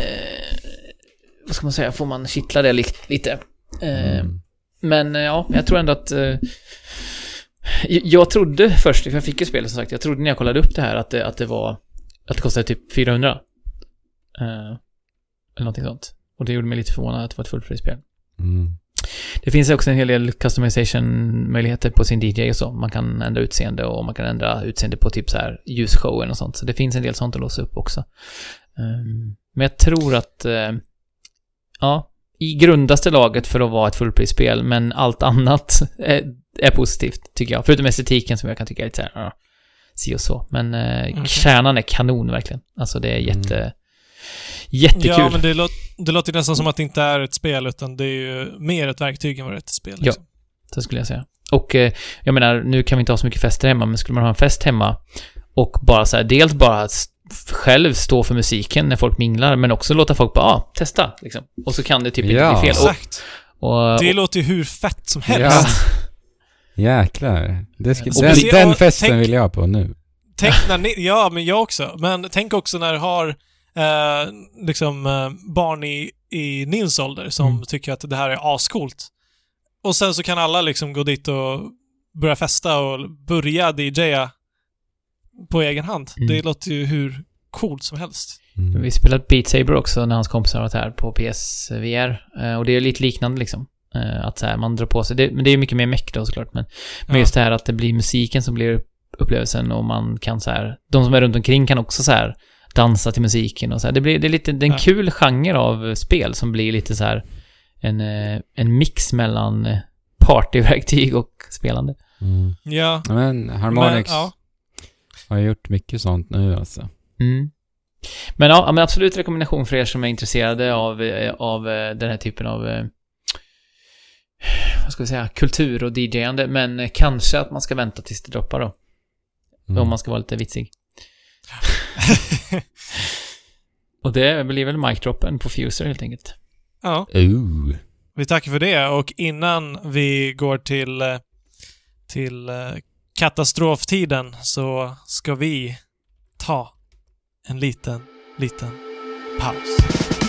eh, vad ska man säga? Får man kittla det li lite. Eh, Mm. Men eh, ja, jag tror ändå att... Eh, jag- trodde först, för jag fick ju spelet som sagt, jag trodde när jag kollade upp det här att det, att det var... Att det kostade typ 400. Eh, eller någonting sånt. Och det gjorde mig lite förvånad att det var ett fullprisspel. Mm. Det finns också en hel del customization-möjligheter på sin DJ och så. Man kan ändra utseende och man kan ändra utseende på typ så här ljusshowen och sånt. Så det finns en del sånt att låsa upp också. Ehm, men jag tror att, eh, ja, i grundaste laget för att vara ett fullprisspel, men allt annat är, är positivt, tycker jag. Förutom estetiken som jag kan tycka är lite så här, si och så. Men eh, Mhm. kärnan är kanon verkligen. Alltså det är Mm. Jätte... Jättekul. Ja, men det, låt, det låter nästan som att det inte är ett spel, utan det är ju mer ett verktyg än vad det är ett spel. Ja. Liksom. Så skulle jag säga. Och eh, jag menar, nu kan vi inte ha så mycket fester hemma, men skulle man ha en fest hemma och bara så här, dels bara själv stå för musiken när folk minglar, men också låta folk bara, ah, testa, liksom. Och så kan det typ Ja. inte bli fel. Exakt. Och, och, Det låter ju hur fett som Ja. helst. Jäklar. Det ska, den, den festen tänk- vill jag på nu. Tänk när ni, ja, men jag också. Men tänk också när du har eh, liksom eh, barn i, i Nils ålder som Mm. tycker att det här är ascoolt. Och sen så kan alla liksom gå dit och börja festa och börja DJa på egen hand. Mm. Det låter ju hur coolt som helst. Mm. vi spelade Beat Saber också när hans kompisar varit här på PSVR. Eh, och det är lite liknande liksom. Eh, att så här, man drar på sig, det, men det är mycket mer meck då såklart, men Men Ja. just det här att det blir musiken som blir upplevelsen och man kan så här, de som är runt omkring kan också så här dansa till musiken och så här. Det blir, det är lite, det är en Ja. kul genre av spel som blir lite så här en, eh, en mix mellan eh, partyverktyg och spelande. Mm. Ja. Men Harmonix Men, ja. har gjort mycket sånt nu alltså. Mm. Men ja, men absolut rekommendation för er som är intresserade av, eh, av den här typen av vad ska vi säga, kultur och DJande, men kanske att man ska vänta tills det droppar då. Mm. Om man ska vara lite vitsig. Och det blir väl mic-droppen på Fuser helt enkelt. ja, Ooh. vi tackar för det och innan vi går till, eh, till eh, katastroftiden så ska vi ta en liten, liten paus.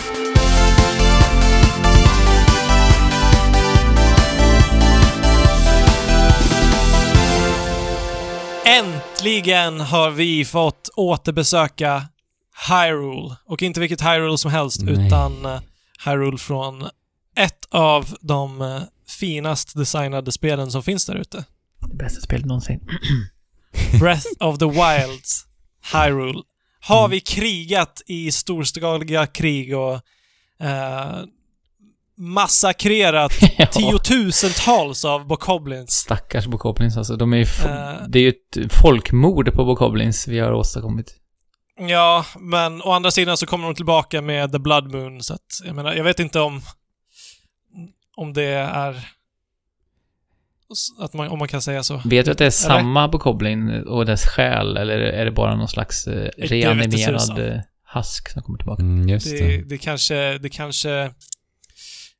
Äntligen har vi fått återbesöka Hyrule. Och inte vilket Hyrule som helst, Nej. utan eh, Hyrule från ett av de eh, finast designade spelen som finns där ute. Det bästa spelet någonsin. Breath of the Wilds, Hyrule. Har vi krigat i storskaliga krig och eh, massakrerat ja. tiotusentals av bokoblins. Stackars Bokoblins alltså. De är ju Eh. det är ju ett folkmord på Bokoblins vi har åstadkommit. Ja, men å andra sidan så kommer de tillbaka med The Blood Moon, så att jag menar, jag vet inte om om det är att man, om man kan säga så. Vet du att det är samma Bokoblin och dess själ, eller är det bara någon slags eh, reanimerad tusan. eh, hask som kommer tillbaka? Mm, just Det, det. det, kanske, det kanske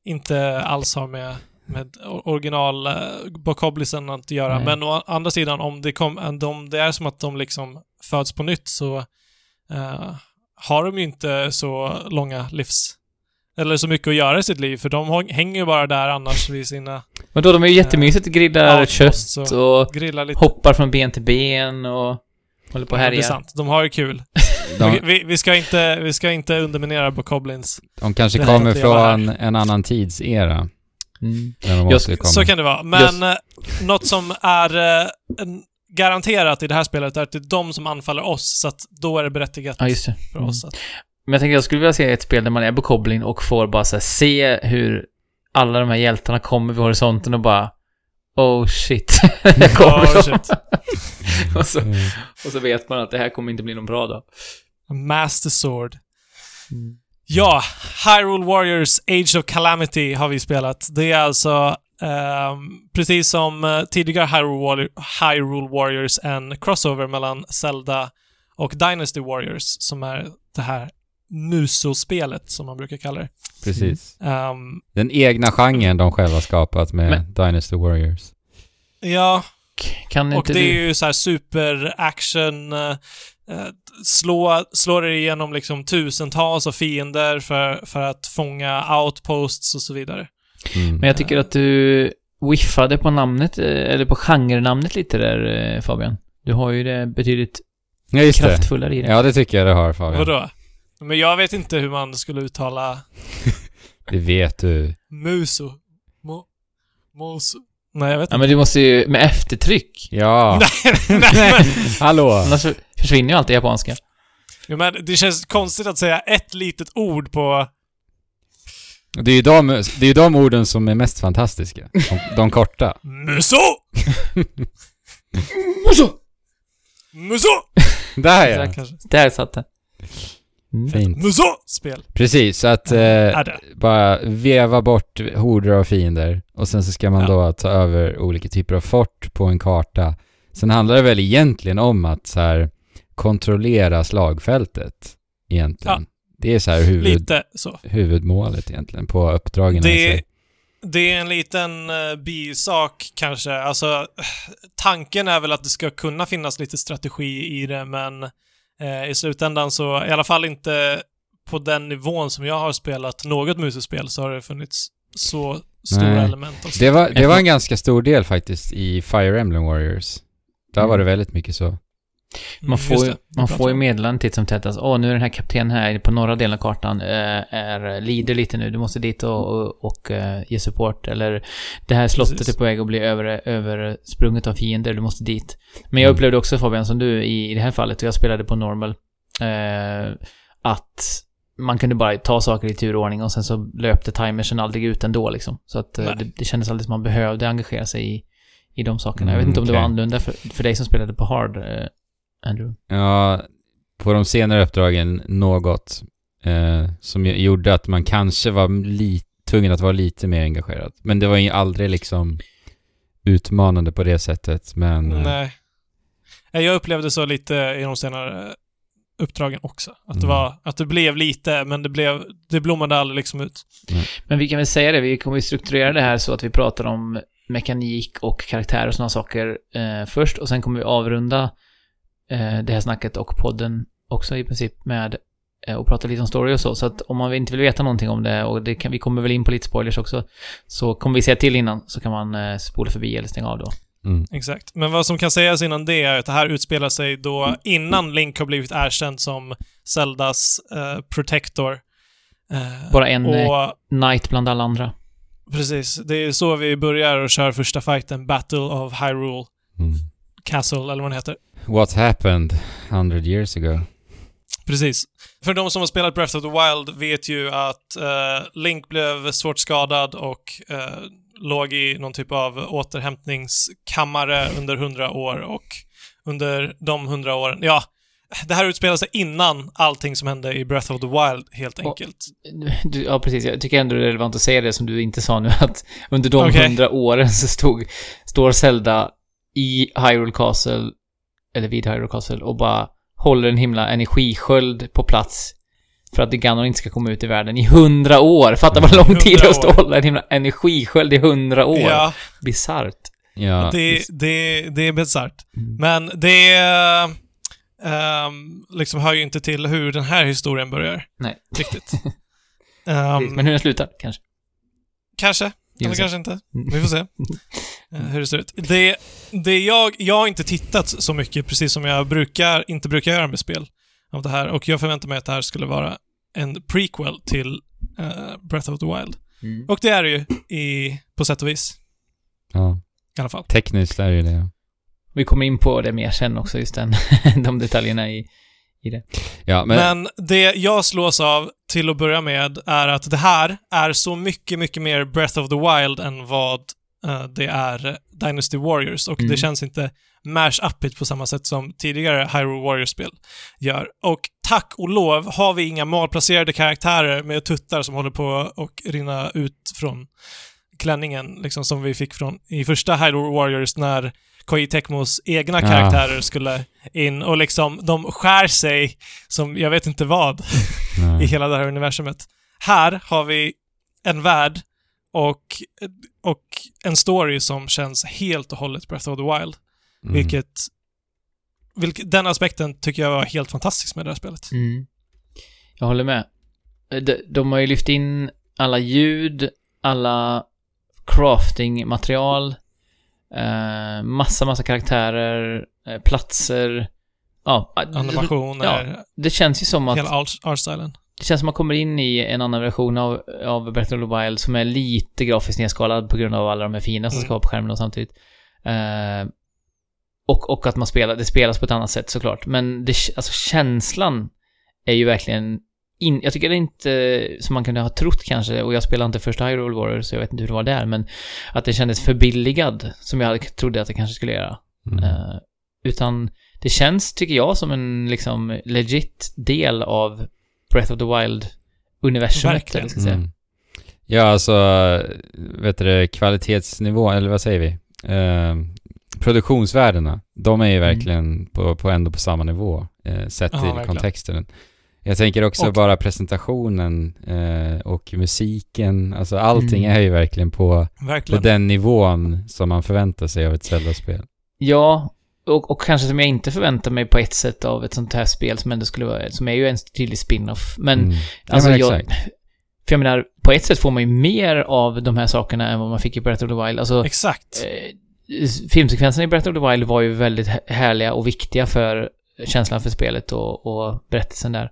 inte alls har med, med or- original uh, att göra. Nej. Men å andra sidan, om det, kom, om det är som att de liksom föds på nytt så eh, har de ju inte så långa livs... Eller så mycket att göra i sitt liv, för de hänger ju bara där annars vid sina Men då, de är ju jättemysigt, grillar outposts kött och och grillar lite. hoppar från ben till ben och håller på och Ja, det är härjar. sant. De har ju kul. Vi, De, vi, vi, ska inte, vi ska inte underminera Bokoblins. de kanske Det kommer från en annan tidsera. Mm. Återkommer. Så kan det vara. Men eh, något som är eh, en, garanterat i det här spelet är att det är de som anfaller oss, så att då är det berättigat Ja, just det. för Mm. oss. Att, Men jag tänker jag skulle vilja se ett spel där man är Bokoblin och får bara så här, se hur alla de här hjältarna kommer vid horisonten och bara Oh shit. Kommer Oh, shit. och, så, Mm. och så vet man att det här kommer inte bli någon bra dag. Master Sword. Ja, Hyrule Warriors Age of Calamity har vi spelat. Det är alltså, ehm, precis som eh, tidigare Hyrule Warriors, en crossover mellan Zelda och Dynasty Warriors, som är det här Muso-spelet, som man brukar kalla det. Precis. Ehm, Den egna genren de själva skapat med Dynasty Warriors. ja, Kan och det är ju så här super action, eh, eh, slå, slå dig igenom liksom tusentals av fiender för, för att fånga outposts och så vidare. Mm. Men jag tycker att du whiffade på namnet, eh, eller på genrenamnet lite där Fabian. Du har ju det betydligt ja, just det. kraftfullare i det. Ja, det tycker jag det har Fabian. Vadå? Men jag vet inte hur man skulle uttala Det vet du. muso. Mo, moso. Nej, jag vet Ja, inte. men du måste ju med eftertryck. Ja. nej, nej, men, Hallå! Annars försvinner ju alltid japanska. ja, men det känns konstigt att säga ett litet ord på... Det är ju de, det är ju de orden som är mest fantastiska. De, de korta. Muso! muso! Muso! Där ja! Där satt det. Mm. Fint. Muso! Spel. Precis, så att eh, bara veva bort horder av fiender och sen så ska man Ja. då ta över olika typer av fort på en karta. Sen handlar det väl egentligen om att så här kontrollera slagfältet egentligen. Det är så här huvud, Lite så. huvudmålet egentligen på uppdragen. Det, det är en liten uh, bisak kanske. Alltså, tanken är väl att det ska kunna finnas lite strategi i det, men eh, i slutändan så, i alla fall inte på den nivån som jag har spelat något musespel, så har det funnits så stora Nej. element. Det var, det var en ganska stor del faktiskt i Fire Emblem Warriors. Där var det väldigt mycket så. Mm, Man får, just ju, det. man får ju meddelanden titt som tätt åh, nu är den här kaptenen här på norra delen av kartan, eh, är, lider lite nu, du måste dit och, och, och eh, ge support, eller det här slottet Precis. är på väg att bli över, översprunget av fiender, du måste dit. Men jag Mm. upplevde också Fabian, som du i, i det här fallet, och jag spelade på normal, eh, att man kunde bara ta saker i turordning och sen så löpte timersen aldrig ut ändå liksom. Så att eh, det, det kändes aldrig som man behövde engagera sig i, i de sakerna. Jag vet Mm, inte om det var annorlunda för, för dig som spelade på hard, eh, Andrew. Ja, på de senare uppdragen något. Eh, som gjorde att man kanske var tvungen att vara lite mer engagerad. Men det var ju aldrig liksom utmanande på det sättet, men... eh, Nej. Nej, Jag upplevde så lite i de senare uppdragen också. Att det Mm. var, att det blev lite, men det blev, det blommade aldrig liksom ut. Men vi kan väl säga det, vi kommer ju strukturera det här så att vi pratar om mekanik och karaktär och sådana saker eh, först och sen kommer vi avrunda eh, det här snacket och podden också i princip med eh, och prata lite om story och så. Så att om man inte vill veta någonting om det och det kan, vi kommer väl in på lite spoilers också, så kommer vi säga till innan så kan man eh, spola förbi eller stänga av då. Mm. Exakt. Men vad som kan sägas innan det är att det här utspelar sig då innan Link har blivit erkänd som Zeldas eh, protector. Eh, Bara en, eh, Och Knight bland alla andra. precis, det är så vi börjar och kör första fighten, Battle of Hyrule Mm. Castle, eller vad den heter. What happened 100 years ago? Precis. För de som har spelat Breath of the Wild vet ju att eh, Link blev svårt skadad och eh, låg i någon typ av återhämtningskammare under hundra år och under de hundra åren, ja, det här utspelar sig innan allting som hände i Breath of the Wild, helt Och- enkelt. Du, ja, precis. Jag tycker ändå det är relevant att säga det som du inte sa nu, att under de hundra åren så stod, står Zelda i Hyrule Castle, eller vid Hyrule Castle, och bara håller en himla energisköld på plats för att Ganon inte ska komma ut i världen i hundra år. Fatta vad lång tid det är att stå och 100 hålla en himla energisköld i hundra år. Ja, Bisarrt. Ja, det, det, det är bisarrt. Mm. Men det ehm, liksom hör ju inte till hur den här historien börjar. Nej. Riktigt. Ehm, Men hur den slutar, kanske. Kanske. Eller kanske inte. Mm. Vi får se hur det ser ut. Det, det jag, jag har inte tittat så mycket, precis som jag brukar, inte brukar göra med spel av det här. Och jag förväntar mig att det här skulle vara en prequel till eh, Breath of the Wild. Mm. Och det är det ju i, på sätt och vis. ja. I alla fall. Tekniskt är ju det. Vi kommer in på det mer sen också, just den, de detaljerna i, i det. Ja, men... Men, det jag slås av till att börja med är att det här är så mycket, mycket mer Breath of the Wild än vad eh, det är Dynasty Warriors och Mm. det känns inte mash-upigt på samma sätt som tidigare Hyrule Warriors-spel gör. Och tack och lov har vi inga malplacerade karaktärer med tuttar som håller på att rinna ut från klänningen, liksom som vi fick från i första Hyrule Warriors när Koei Tecmos egna Ja. karaktärer skulle in och liksom de skär sig som jag vet inte vad i hela det här universumet. Här har vi en värld och, och en story som känns helt och hållet Breath of the Wild. Mm. Vilket, vilket... Den aspekten tycker jag var helt fantastisk med det här spelet. Mm. Jag håller med. De, de har ju lyft in alla ljud, alla crafting-material, eh, massa, massa karaktärer, eh, platser. Ja, Animationer, det känns ju som att hela art, artstylen. Det känns som att man kommer in i en annan version av, av Breath of the Wild som är lite grafiskt nedskalad på grund av alla de här fina som Mm. ska vara på skärmen och samtidigt. Eh, och, och att man spelar, det spelas på ett annat sätt såklart. Men det, alltså känslan är ju verkligen in, jag tycker det är inte som man kunde ha trott kanske, och jag spelade inte första Hyrule Warriors så jag vet inte hur det var där, men att det kändes förbilligad, som jag trodde att det kanske skulle göra. Mm. Eh, utan det känns, tycker jag, som en liksom legit del av Breath of the Wild-universumet. Mm. Ja, alltså, vet du kvalitetsnivå, eller vad säger vi? Eh, produktionsvärdena, de är ju Mm. verkligen på, på ändå på samma nivå, eh, sett till verkligen. kontexten. Jag tänker också Och- bara presentationen eh, och musiken, alltså allting Mm. är ju verkligen på, på Verkligen. den nivån som man förväntar sig av ett Zelda-spel. Ja, och, och kanske som jag inte förväntar mig på ett sätt av ett sånt här spel som ändå skulle vara, som är ju en tydlig spin-off. Men, Mm. Ja, alltså men jag, för jag menar, på ett sätt får man ju mer av de här sakerna än vad man fick i Breath of the Wild. Alltså, Exakt. eh, filmsekvenserna i Breath of the Wild var ju väldigt hä- härliga och viktiga för känslan för spelet och, och berättelsen där.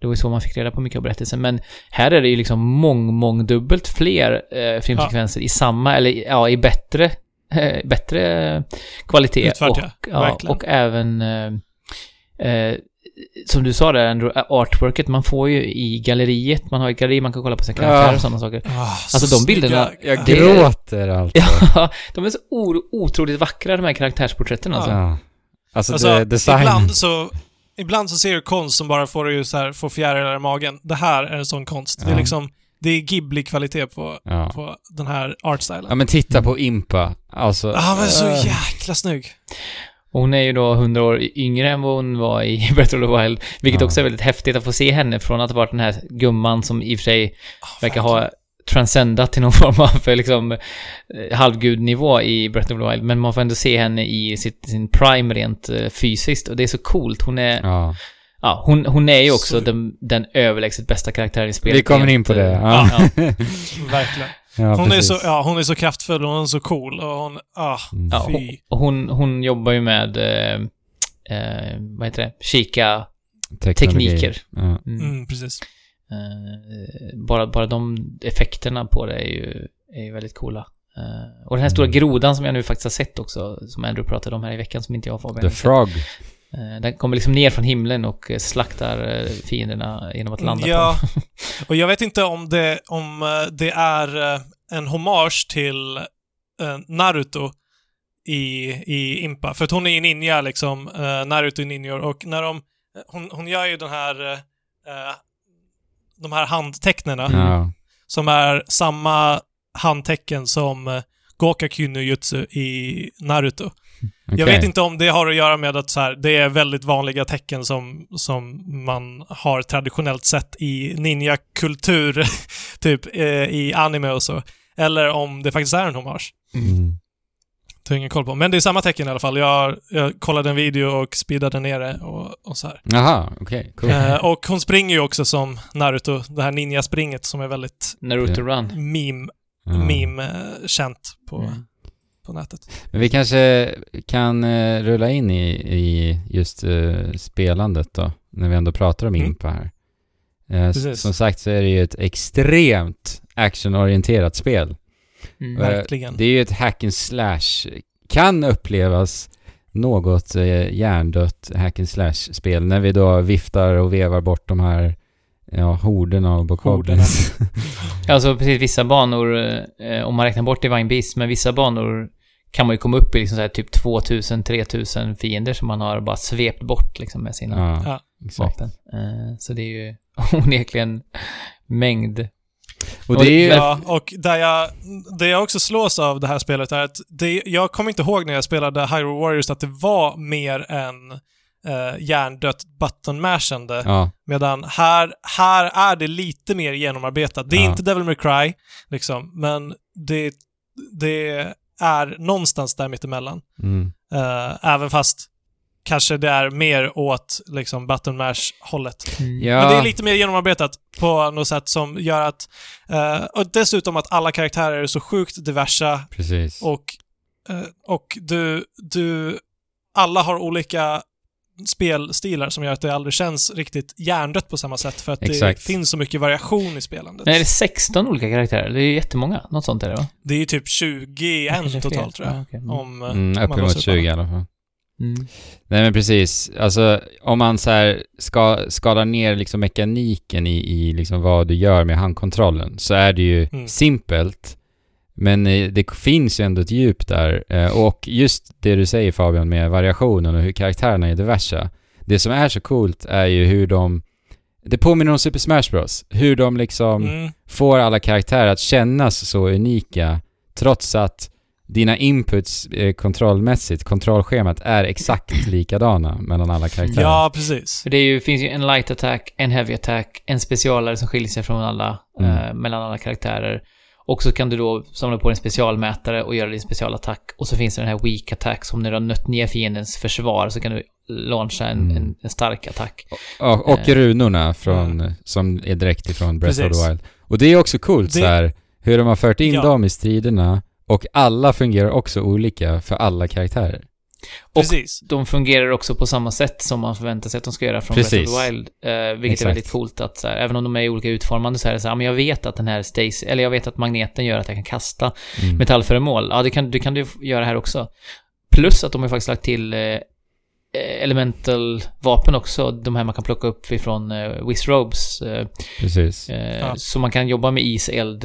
Det var ju så man fick reda på mycket av berättelsen. Men här är det ju liksom mång, mångdubbelt fler eh, filmsekvenser i samma, eller ja, i bättre, eh, bättre kvalitet. Utfört, och, ja. ja, och även, eh, eh, som du sa där, Andrew, artworket, man får ju i galleriet, man har ett galleri man kan kolla på sina karaktärer Ja. och sådana saker. Ah, Alltså, så de bilderna- snygga- Jag Det- gråter alltså. Ja, de är så otroligt vackra de här karaktärsporträtten alltså. Ja. Alltså, Alltså, det, designen. ibland så... Ibland så ser du konst som bara får dig så här, få fjärilar i magen. Det här är en sån konst. Det är Ja. liksom det är Ghibli-kvalitet på, Ja. på den här artstylen. ja, men titta på Impa. Alltså... Ja, men så äh, jäkla snygg. Och Hon är ju då 100 år yngre än vad hon var i Breath of the Wild. Vilket Ja. också är väldigt häftigt att få se henne från att ha varit den här gumman som i och för sig Oh, verkar ha transcendat till någon form av liksom eh, halvgudnivå i Breath of the Wild. Men man får ändå se henne i sitt, sin prime rent eh, fysiskt och det är så coolt. Hon är, ja, Ja. hon, hon är ju också Så- den, den överlägset bästa karaktären i spelet. Vi kommer in på det. Ja. ja. Verkligen. Ja, Hon är, så, ja, hon är så kraftfull och hon är så cool och hon... Ah, Mm. Ja, hon, hon, hon jobbar ju med, eh, eh, vad heter det, kika Teknologi. tekniker. Ja. Mm. Mm, precis. Eh, bara, bara de effekterna på det är ju, är ju väldigt coola. Eh, och den här stora grodan som jag nu faktiskt har sett också, som Andrew pratade om här i veckan, som inte jag och Fabian The har sett. Frog. Eh, Den kommer liksom ner från himlen och eh, slaktar eh, fienderna genom att landa Ja, på dem. och jag vet inte om det, om det är en hommage till Naruto i, i Impa. För att hon är ju ninja liksom, Naruto är ninjor och när de... Hon, hon gör ju den här... de här handtecknena Ja. som är samma handtecken som Gokaku no Jutsu i Naruto. Jag Okej. vet inte om det har att göra med att så här, det är väldigt vanliga tecken som, som man har traditionellt sett i ninja-kultur, typ eh, i anime och så. Eller om det faktiskt är en hommage. Mm. Det har jag ingen koll på. Men det är samma tecken i alla fall. Jag, jag kollade en video och speedade ner det och, och så här. Jaha, okej. cool. Eh, och hon springer ju också som Naruto, det här ninja-springet som är väldigt Naruto Run. meme, Ja. meme-känt på, Mm. På nätet. Men vi kanske kan eh, rulla in i, i just eh, spelandet då, när vi ändå pratar om Mm. Impa här. Eh, som sagt så är det ju ett extremt actionorienterat spel. Mm. Eh, Verkligen. Det är ju ett hack and slash. Kan upplevas något eh, hjärndött hack and slash-spel när vi då viftar och vevar bort de här ja, horderna av bokoblins. Alltså precis, vissa banor, eh, om man räknar bort Divine Beast, men vissa banor kan man ju komma upp i liksom så här typ 2000-3000 fiender som man har bara svept bort liksom med sina ja, Ja. exakt. vapen. Eh, så det är ju onekligen mängd. Och det är ju... Ja, och där jag, det jag också slås av det här spelet är att det, jag kommer inte ihåg när jag spelade Hyrule Warriors att det var mer än uh, hjärndött button-mashande. Ja, Medan här, här är det lite mer genomarbetat. Det är Ja. inte Devil May Cry, liksom, men det, det är någonstans där mittemellan. mm, Uh, även fast kanske det är mer åt liksom button mash-hållet. ja. Men det är lite mer genomarbetat på något sätt som gör att... eh, och dessutom att alla karaktärer är så sjukt diversa precis. och, eh, och du, du... Alla har olika spelstilar som gör att det aldrig känns riktigt hjärndött på samma sätt för att Exakt. det finns så mycket variation i spelandet. Men är det 16 olika karaktärer? Det är ju jättemånga. Något sånt är det va? Det är ju typ 21 Kanske fler. totalt tror jag. Ja, okej. Mm. Om, eh, Mm, man uppemot låser upp 20 i alla fall. Mm. Nej men precis, alltså om man så här ska, skalar ner liksom mekaniken i, i liksom vad du gör med handkontrollen så är det ju Mm. simpelt men eh, det finns ju ändå ett djup där eh, och just det du säger Fabian med variationen och hur karaktärerna är diversa. Det som är så coolt är ju hur de det påminner om Super Smash Bros. Hur de liksom Mm. får alla karaktärer att kännas så unika trots att dina inputs eh, kontrollmässigt, kontrollschemat är exakt likadana mellan alla karaktärer. Ja, precis. För det är ju, finns ju en light attack, en heavy attack, en specialare som skiljer sig från alla, Mm. eh, mellan alla karaktärer. Och så kan du då samla på en specialmätare och göra din specialattack. Och så finns det den här weak attack som när du har nött ner fiendens försvar så kan du launcha en, Mm. en, en stark attack. Och, och Eh. runorna från, som är direkt ifrån Breath of Precis. the Wild. Och det är också coolt Det- så här, hur de har fört in Ja. dem i striderna och alla fungerar också olika för alla karaktärer. Och Precis. de fungerar också på samma sätt som man förväntar sig att de ska göra från Precis. Breath of the Wild. Eh, vilket Exakt. är väldigt coolt att så här, även om de är olika utformande så är det så här, men jag vet att den här Stacy, eller jag vet att magneten gör att jag kan kasta Mm. metallföremål. Ja, det kan, det kan du göra här också. Plus att de har faktiskt lagt till eh, elemental-vapen också. De här man kan plocka upp ifrån eh, Wiz Robes. Eh, Precis. eh, Ja. Så man kan jobba med is, eld,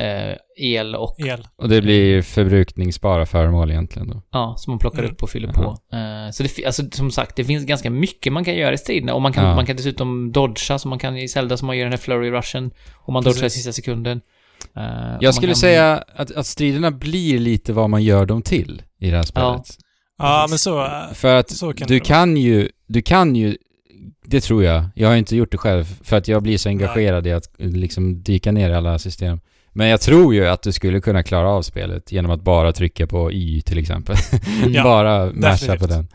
eh, el och El. Och det blir förbrukningsbara föremål egentligen då. Ja, som man plockar Mm. upp och fyller Jaha. på. Eh, så det, alltså, som sagt, det finns ganska mycket man kan göra i striderna. Och man kan, Ja. man kan dessutom dodga, som man kan i Zelda, som man gör den här flurry rushen. Och man Precis. dodgar i sista sekunden. Eh, Jag skulle kan- säga att, att striderna blir lite vad man gör dem till i det här spelet. Ja, Precis. men så... För att Så kan du kan ju, du kan ju, det tror jag, jag har inte gjort det själv för att jag blir så engagerad i att liksom dyka ner i alla system. Men jag tror ju att du skulle kunna klara av spelet genom att bara trycka på Y till exempel. Ja, bara masha definitivt. på den.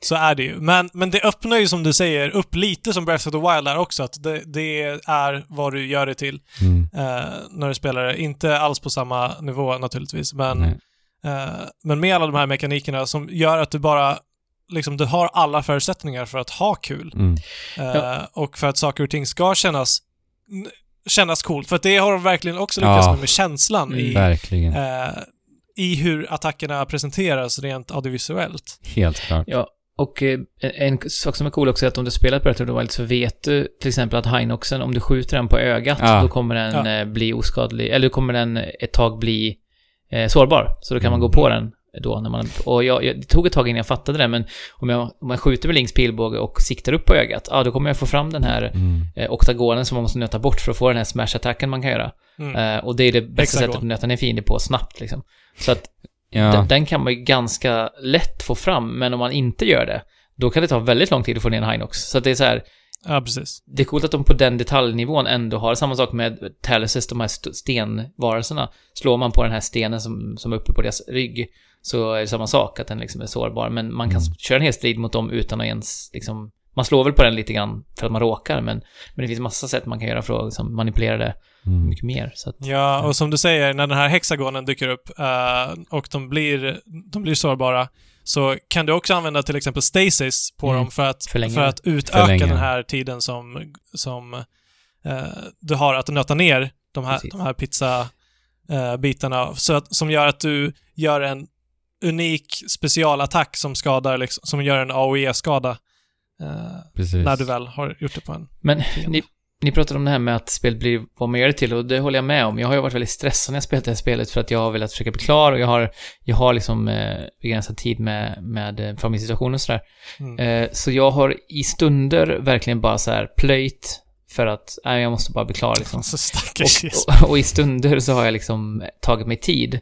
Så är det ju. Men, men det öppnar ju som du säger upp lite som Breath of the Wild är också. Att det, det är vad du gör det till Mm. eh, när du spelar det. Inte alls på samma nivå naturligtvis, men, eh, men med alla de här mekanikerna som gör att du bara liksom, du har alla förutsättningar för att ha kul. Mm. Eh, Ja. Och för att saker och ting ska kännas, kännas coolt. För att det har de verkligen också lyckats Ja. med, med känslan i, Verkligen. eh, i hur attackerna presenteras rent audiovisuellt. Helt klart. Ja, och eh, en sak som är cool också är att om du of the Wild så vet du till exempel att Hinoxen, om du skjuter den på ögat, Ja. då kommer den Ja. eh, bli oskadlig, eller då kommer den ett tag bli eh, sårbar. Så då kan man Mm. gå på den då när man, och jag, jag, det tog ett tag innan jag fattade det, men om jag, om jag skjuter med Links pilbåge och siktar upp på ögat, ja då kommer jag få fram den här Mm. eh, oktagonen som man måste nöta bort för att få den här smash-attacken man kan göra. Mm. Eh, och det är det bästa Hexagon. sättet att nöta ner fiender på snabbt liksom. Så att Ja. den, den kan man ju ganska lätt få fram, men om man inte gör det, då kan det ta väldigt lång tid att få ner en Hinox. Så att det är så här, Ja, precis. det är coolt att de på den detaljnivån ändå har samma sak med Talysis, de här st- stenvarelserna. Slår man på den här stenen som, som är uppe på deras rygg, så är det samma sak, att den liksom är sårbar. Men man kan Mm. köra en hel strid mot dem utan att ens liksom... Man slår väl på den lite grann för att man råkar, men, men det finns massa sätt man kan göra för att liksom, manipulera det Mm. mycket mer. Så att, Ja, och som du säger, när den här hexagonen dyker upp eh, och de blir, de blir sårbara, så kan du också använda till exempel stasis på Mm. dem för att, Förlänga för att utöka Förlänga. den här tiden som, som eh, du har att nöta ner de här, Precis. de här pizza-bitarna. så att, som gör att du gör en unik specialattack som skadar, liksom, som gör en AOE-skada. eh, Precis. när du väl har gjort det på en Men ni, ni pratade om det här med att spelet blir vad man gör det till och det håller jag med om. Jag har ju varit väldigt stressad när jag spelat det här spelet för att jag har velat försöka bli klar och jag har, jag har liksom eh, begränsad tid med, med eh, familjesituationen och sådär. Mm. Eh, så jag har i stunder verkligen bara så här plöjt för att, nej jag måste bara bli klar liksom. Så. Och, och, och i stunder så har jag liksom tagit mig tid.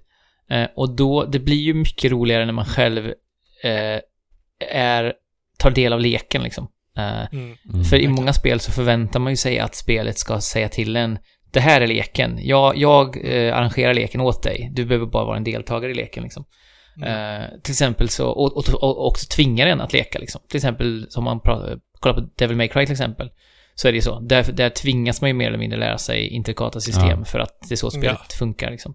Eh, och då, det blir ju mycket roligare när man själv eh, är, tar del av leken liksom. Eh, Mm. Mm. för i många spel så förväntar man ju sig att spelet ska säga till en det här är leken. Jag, jag eh, arrangerar leken åt dig. Du behöver bara vara en deltagare i leken liksom. Mm. Eh, till exempel så, och, och, och också tvingar en att leka liksom. Till exempel som man pratar, kollar på Devil May Cry till exempel. Så är det ju så. Där, där tvingas man ju mer eller mindre lära sig intrikata system Ja. för att det är så spelet funkar liksom.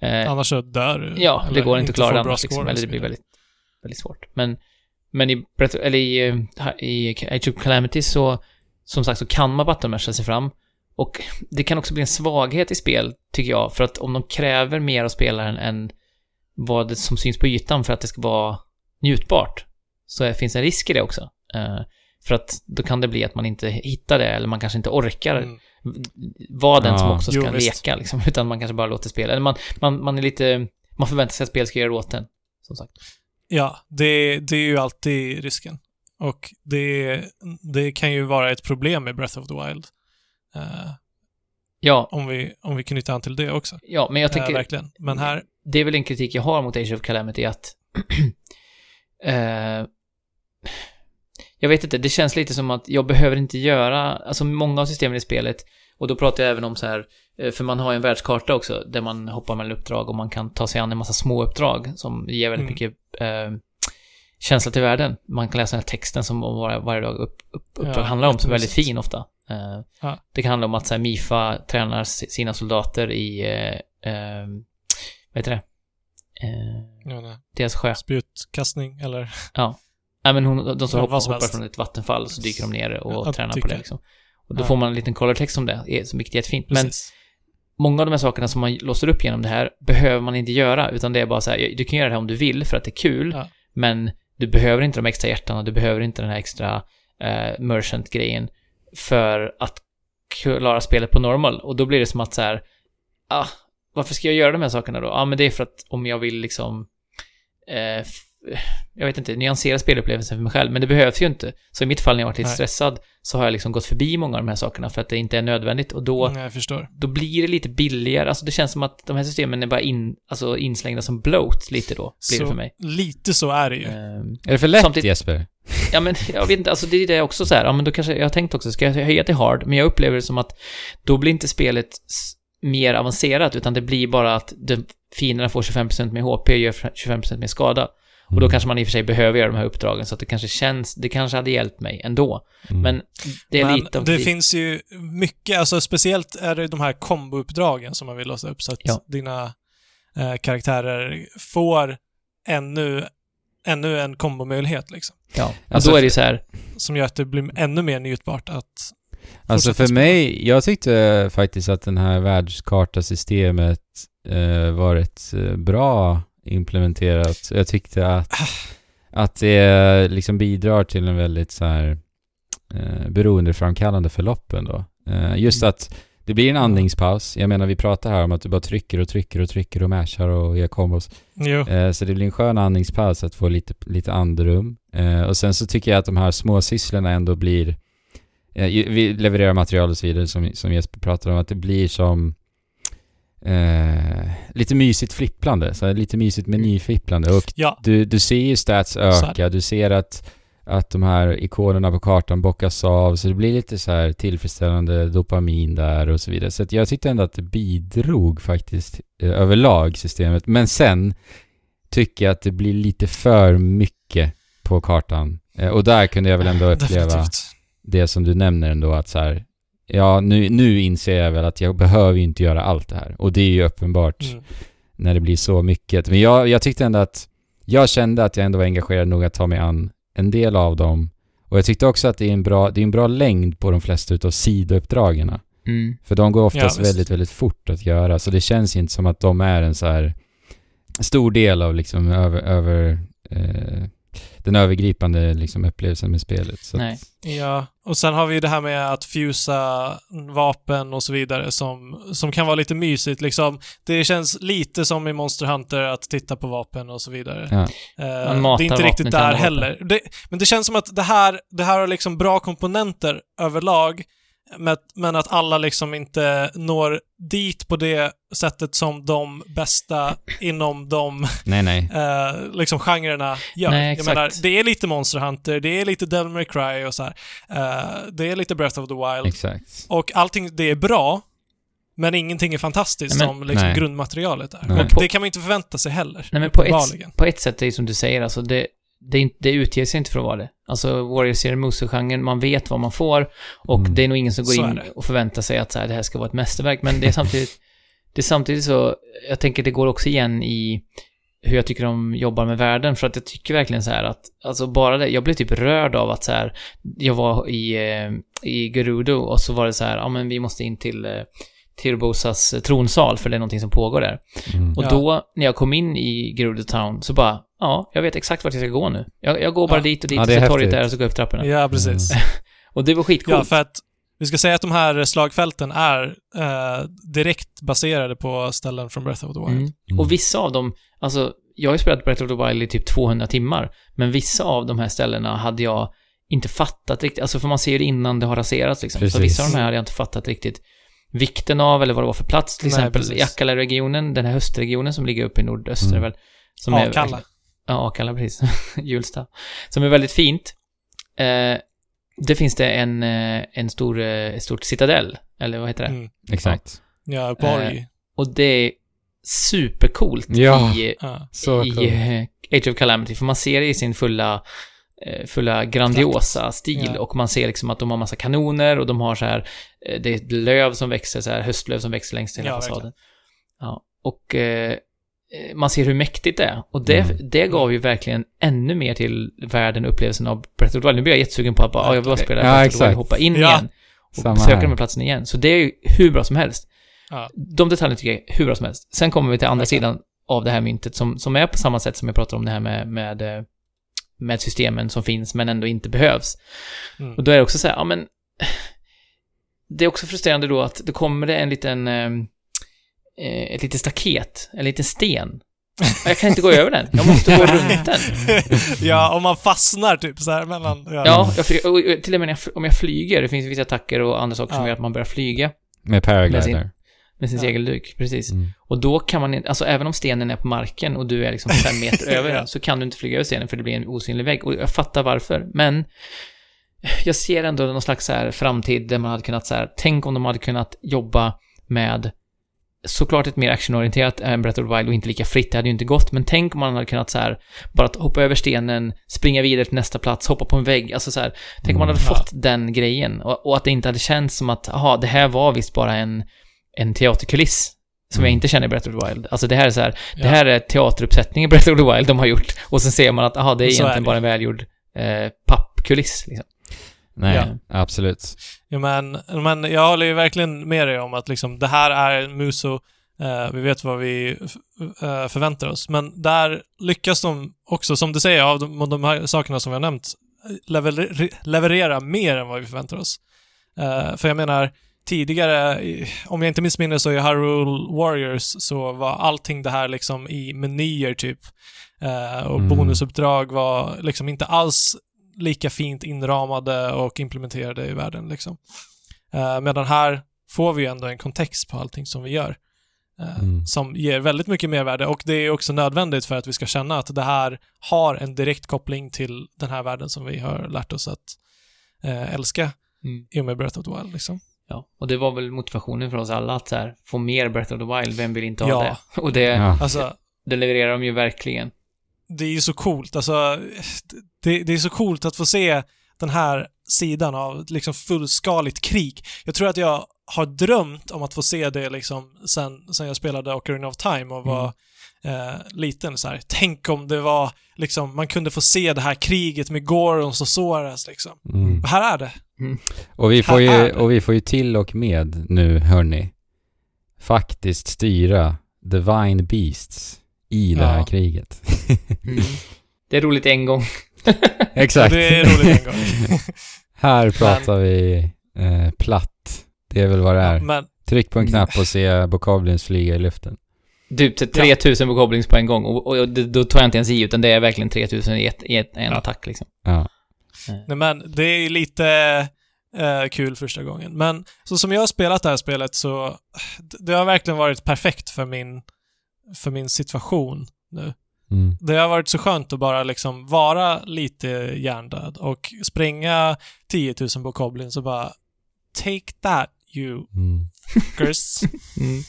Eh, Annars så dör du. Ja, det går inte att klara det annars liksom, eller det blir väldigt, väldigt svårt. Men, men i, eller i, eh, i Age of Calamity så, som sagt, så kan man buttonmasha sig fram. Och det kan också bli en svaghet i spel, tycker jag, för att om de kräver mer av spelaren än vad det som syns på ytan för att det ska vara njutbart, så finns en risk i det också. Eh, för att då kan det bli att man inte hittar det, eller man kanske inte orkar Mm. Vara den som Ja. också Jo, ska visst. leka, liksom, utan man kanske bara låter spela. Eller man, man, man är lite, man förväntar sig att spelet ska göra det åt en, som sagt. Ja, det, det är ju alltid risken. Och det, det kan ju vara ett problem med Breath of the Wild. Eh, Ja, om, vi, om vi knyter an till det också. ja, men jag Eh, tänker, verkligen. Men här, det är väl en kritik jag har mot Age of Calamity att eh, jag vet inte, det känns lite som att jag behöver inte göra, alltså många av systemen i spelet, och då pratar jag även om så här, eh, för man har ju en världskart också, där man hoppar mellan uppdrag och man kan ta sig an en massa små uppdrag som ger väldigt Mm. mycket eh, känsla till världen. Man kan läsa den här texten som var, varje dag upp, upp, uppdrag Ja, handlar om, som är väldigt fin ofta. Eh, Ja. Det kan handla om att så här, Mifa tränar sina soldater i, eh, eh, vad heter det? Eh, ja, deras sjö. spjutkastning eller... Nej men hon, de som hoppar, hoppar från ett vattenfall och så dyker de ner och Ja, tränar på dyker. det liksom. Och då Ja. får man en liten colortext om det, är- som vilket är jättefint. Men Precis. många av de här sakerna som man låser upp genom det här behöver man inte göra, utan det är bara så här, du kan göra det här om du vill för att det är kul, Ja. men du behöver inte de extra hjärtan du behöver inte den här extra eh, merchant-grejen för att klara spelet på normal. Och då blir det som att så här, ah, varför ska jag göra de här sakerna då? Ja, men det är för att om jag vill liksom, eh, jag vet inte, nyansera spelupplevelsen för mig själv, men det behövs ju inte. Så i mitt fall när jag varit lite Nej. stressad så har jag liksom gått förbi många av de här sakerna för att det inte är nödvändigt och då, jag förstår. då blir det lite billigare. Alltså det känns som att de här systemen är bara in, alltså inslängda som bloat lite då, blir det Så för mig. lite så är det ju. Ehm, Är det för lätt Samtidigt- Jesper? Ja men jag vet inte, alltså det är det också så här, ja men då kanske, jag har tänkt också, ska jag höja till hard? Men jag upplever det som att då blir inte spelet mer avancerat, utan det blir bara att de, fienderna får 25% mer HP och gör 25% mer skada. Och då Mm. kanske man i och för sig behöver göra de här uppdragen, så att det kanske känns, det kanske hade hjälpt mig ändå. Mm. Men det är Men lite av det kritik. finns ju mycket, alltså speciellt är det de här kombo-uppdragen som man vill låsa upp så att Ja. dina eh, karaktärer får ännu, ännu en kombomöjlighet liksom. Ja, Alltså då är det så här, Som gör att det blir ännu mer njutbart att Alltså för mig, jag tyckte faktiskt att den här världskartasystemet eh, var rätt eh, bra implementerat. Jag tyckte att, att det liksom bidrar till en väldigt så här eh, beroendeframkallande förlopp ändå. Eh, just Mm. att det blir en andningspaus. Jag menar, vi pratar här om att du bara trycker och trycker och trycker och mashar och gör kombos. Eh, så det blir en skön andningspaus att få lite, lite andrum. Eh, och sen så tycker jag att de här små sysslorna ändå blir eh, vi levererar material och så vidare som, som Jesper pratade om, att det blir som eh, lite mysigt flipplande, så lite mysigt menyflipplande och Ja, du, du ser ju stats öka, du ser att, att de här ikonerna på kartan bockas av, så det blir lite så här tillfredsställande dopamin där och så vidare. Så jag tyckte ändå att det bidrog faktiskt eh, överlag systemet. Men sen tycker jag att det blir lite för mycket på kartan. Eh, och där kunde jag väl ändå uppleva definitivt. det som du nämner ändå att så här, ja nu, nu inser jag väl att jag behöver ju inte göra allt det här. Och det är ju uppenbart Mm. när det blir så mycket. Men jag, jag tyckte ändå att, jag kände att jag ändå var engagerad nog att ta mig an en del av dem. Och jag tyckte också att det är en bra, det är en bra längd på de flesta utav sidouppdragen. mm, För de går oftast Ja, väldigt, väldigt fort att göra. Så det känns inte som att de är en så här stor del av liksom över, över eh, den övergripande liksom upplevelsen med spelet. Så Nej. Att, Ja, och sen har vi ju det här med att fusa vapen och så vidare som, som kan vara lite mysigt liksom. Det känns lite som i Monster Hunter att titta på vapen och så vidare. Ja. Matar det är inte riktigt där heller. Det, men det känns som att det här, det här har liksom bra komponenter överlag, men, att alla liksom inte når dit på det sättet som de bästa inom de nej, nej. eh, liksom genrerna gör. Nej, jag menar, det är lite Monster Hunter, det är lite Devil May Cry och så här. Eh, det är lite Breath of the Wild. Exakt. Och allting, det är bra, men ingenting är fantastiskt Nej, men- som liksom grundmaterialet är. Och det kan man inte förvänta sig heller. Nej men på ett, på ett sätt är det som du säger, alltså det, det, det utger sig inte för att vara det. Alltså Warrior Zero Muse-genren, man vet vad man får. Och Mm. det är nog ingen som går Så in och förväntar sig att så här, det här ska vara ett mästerverk, men det är samtidigt, det är samtidigt så, jag tänker det går också igen i hur jag tycker de jobbar med världen, för att jag tycker verkligen så här att, alltså bara det, jag blev typ rörd av att så här, jag var i, eh, i Gerudo och så var det så här, ja men vi måste in till eh, Tirbosas tronsal, för det är någonting som pågår där. Mm. Och Ja. då, när jag kom in i Gerudo Town, så bara, ja, jag vet exakt vart jag ska gå nu. Jag, jag går bara Ja. dit och dit, Ja, och det är så torget där och så går jag upp trapporna. Ja, precis. Och det var skitcoolt. Ja, för att vi ska säga att de här slagfälten är eh, direkt baserade på ställen från Breath of the Wild. Mm. Mm. Och vissa av dem, alltså, jag har ju spelat Breath of the Wild i typ 200 timmar, men vissa av de här ställena hade jag inte fattat riktigt, alltså för man ser ju det innan det har raserats liksom. Så Precis. vissa av de här hade jag inte fattat riktigt vikten av, eller vad det var för plats. Till Nej, exempel precis. i Akalla-regionen, den här höstregionen som ligger uppe i nordöster Mm. väl. Som Akalla. Ja, Akalla, precis. Hjulsta. Som är väldigt fint. Eh, det finns det en, eh, en stor, eh, ett stort citadell, eller vad heter det? Mm. Exakt. Ja, borg. Eh, Och det är supercoolt Ja. i, ja. Så i cool. eh, Age of Calamity, för man ser det i sin fulla, fulla grandiosa stil Ja. och man ser liksom att de har massa kanoner och de har så här, eh, det är ett löv som växer, så här höstlöv som växer längs hela Ja, fasaden. Ja, och eh, eh, man ser hur mäktigt det är. Och det, Mm. det gav ju verkligen ännu mer till världen och upplevelsen av Breath of the Wild. Nu blir jag jättesugen på att bara, ja, jag vill bara spela Ja, Breath of the Wild hoppa in Ja. igen. Och Samma besöka här. de här platserna igen. Så det är ju hur bra som helst. Ja. De detaljerna tycker jag är hur bra som helst. Sen kommer vi till andra Verkligen. sidan av det här myntet som, som är på samma sätt som jag pratar om det här med, med, eh, med systemen som finns men ändå inte behövs. Mm. Och då är det också så här, ja men... Det är också frustrerande då att det kommer det en liten... Eh, eh, ett litet staket, en liten sten. Jag kan inte gå över den, jag måste gå runt den. ja, om man fastnar typ så här mellan... Ja, jag, fly- och, och, till och med när jag, om jag flyger, det finns vissa attacker och andra saker som Ja. gör att man börjar flyga Med paraglider. Med sin Ja. segelduk, precis. Mm. Och då kan man alltså även om stenen är på marken och du är liksom fem meter över Ja. den, så kan du inte flyga över stenen för det blir en osynlig vägg. Och jag fattar varför, men jag ser ändå någon slags så här framtid där man hade kunnat så här, tänk om de hade kunnat jobba med såklart ett mer actionorienterat än Breath of the Wild och inte lika fritt, det hade ju inte gått, men tänk om man hade kunnat så här, bara hoppa över stenen, springa vidare till nästa plats, hoppa på en vägg, alltså så här, tänk om man hade Mm. fått den grejen och, och att det inte hade känts som att, jaha, det här var visst bara en, en teaterkuliss som jag Mm. inte känner i Breath of the Wild. Alltså det här är så här, Ja. det här är teateruppsättningen i Breath of the Wild de har gjort och sen ser man att, jaha, det är Så är egentligen det. bara en välgjord eh, pappkuliss liksom. Nej, Ja. absolut. Ja, men, men jag håller ju verkligen med dig om att liksom, det här är Muso. Eh, vi vet vad vi eh, förväntar oss. Men där lyckas de också, som du säger, av de, de här sakerna som vi har nämnt, lever, leverera mer än vad vi förväntar oss. Eh, för jag menar, tidigare, om jag inte missminner så i Hyrule Warriors så var allting det här liksom i menyer typ. Eh, och Mm. bonusuppdrag var liksom inte alls lika fint inramade och implementerade i världen liksom. Eh, medan här får vi ju ändå en kontext på allting som vi gör. eh, Mm. Som ger väldigt mycket mervärde och det är också nödvändigt för att vi ska känna att det här har en direkt koppling till den här världen som vi har lärt oss att älska i och med Breath of the Wild liksom. Ja, och det var väl motivationen för oss alla att så här, få mer Breath of the Wild, vem vill inte ha Ja. det? Och det, Ja. Alltså, det levererar de ju verkligen. det är ju så coolt. Alltså, det, det är så coolt att få se den här sidan av liksom fullskaligt krig. Jag tror att jag har drömt om att få se det liksom sen, sen jag spelade Ocarina of Time och var eh, liten så här. Tänk om det var liksom, man kunde få se det här kriget med Gorons och Soras liksom. Mm. Och här är det. Och, vi får Här ju, och vi får ju till och med nu, hörni, faktiskt styra Divine Beasts i det här Ja. kriget. Mm. Det är roligt en gång. Exakt. Det är roligt en gång. här pratar vi eh, platt. Det är väl vad det är. Men Tryck på en knapp och se Bokoblins flyga i luften. Typ till 3000 goblins på en gång och, och det, då tar jag inte ens i utan det är verkligen 3000 i, ett, i ett, en Ja. attack liksom. Ja. Nej, men det är ju lite eh, kul första gången. Men så som jag har spelat det här spelet så det har verkligen varit perfekt för min, för min situation nu. Mm. Det har varit så skönt att bara liksom vara lite hjärndöd och springa 10 000 på Goblins och bara Take that you Mm. fuckers. Mm.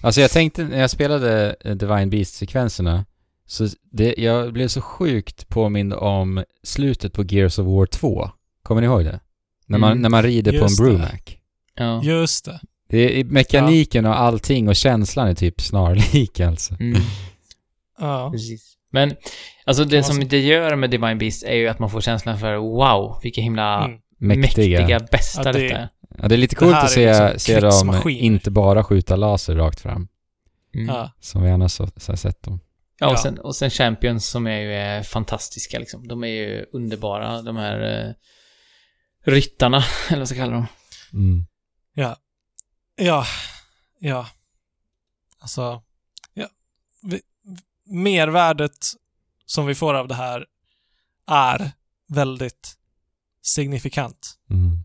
Alltså jag tänkte, när jag spelade eh, Divine Beast-sekvenserna, så det, jag blev så sjukt påmind om slutet på Gears of War 2. Kommer ni ihåg det? När man, Mm. när man rider på en Just. Brumac. Ja. Just det. Det är, mekaniken och allting och känslan är typ snarlik alltså. Mm. Ja. Precis. Men, alltså det som det gör med Divine Beast är ju att man får känslan för wow, vilka himla Mm. Mäktiga. mäktiga, bästa Ja, det- detta är. Ja, det är lite coolt att se, liksom se dem inte bara skjuta laser rakt fram, Mm. Ja. som vi annars har, sett dem. Ja, och sen, och sen Champions som är ju är fantastiska liksom. De är ju underbara, de här eh, ryttarna, eller vad ska jag kalla dem. Mm. Ja. Ja. Ja. Alltså, ja. Vi, mervärdet som vi får av det här är väldigt signifikant. Mm.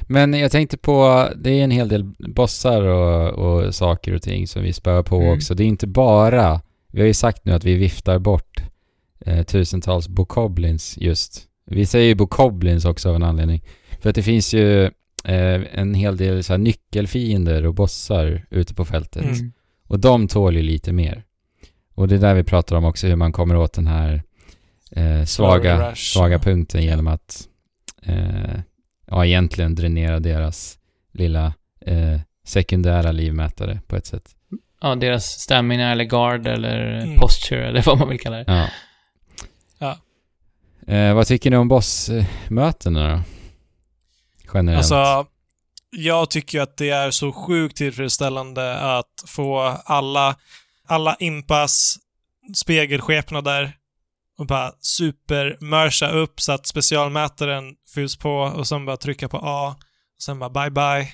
Men jag tänkte på, det är en hel del bossar och, och saker och ting som vi spör på Mm. också. Det är inte bara, vi har ju sagt nu att vi viftar bort eh, tusentals bokoblins just. Vi säger ju bokoblins också av en anledning. För att det finns ju eh, en hel del så här nyckelfiender och bossar ute på fältet. Mm. Och de tål ju lite mer. Och det är där vi pratar om också hur man kommer åt den här eh, svaga, svaga punkten genom att eh, ja, egentligen dränera deras lilla eh, sekundära livmätare på ett sätt. Ja, deras stamina eller guard eller Mm. posture eller vad man vill kalla det. Ja. Ja. Eh, vad tycker ni om bossmötena då? Generellt. Alltså, jag tycker att det är så sjukt tillfredsställande att få alla, alla impas spegelskepnader och bara supermörsa upp så att specialmätaren fylls på och sen bara trycka på A och sen bara bye bye.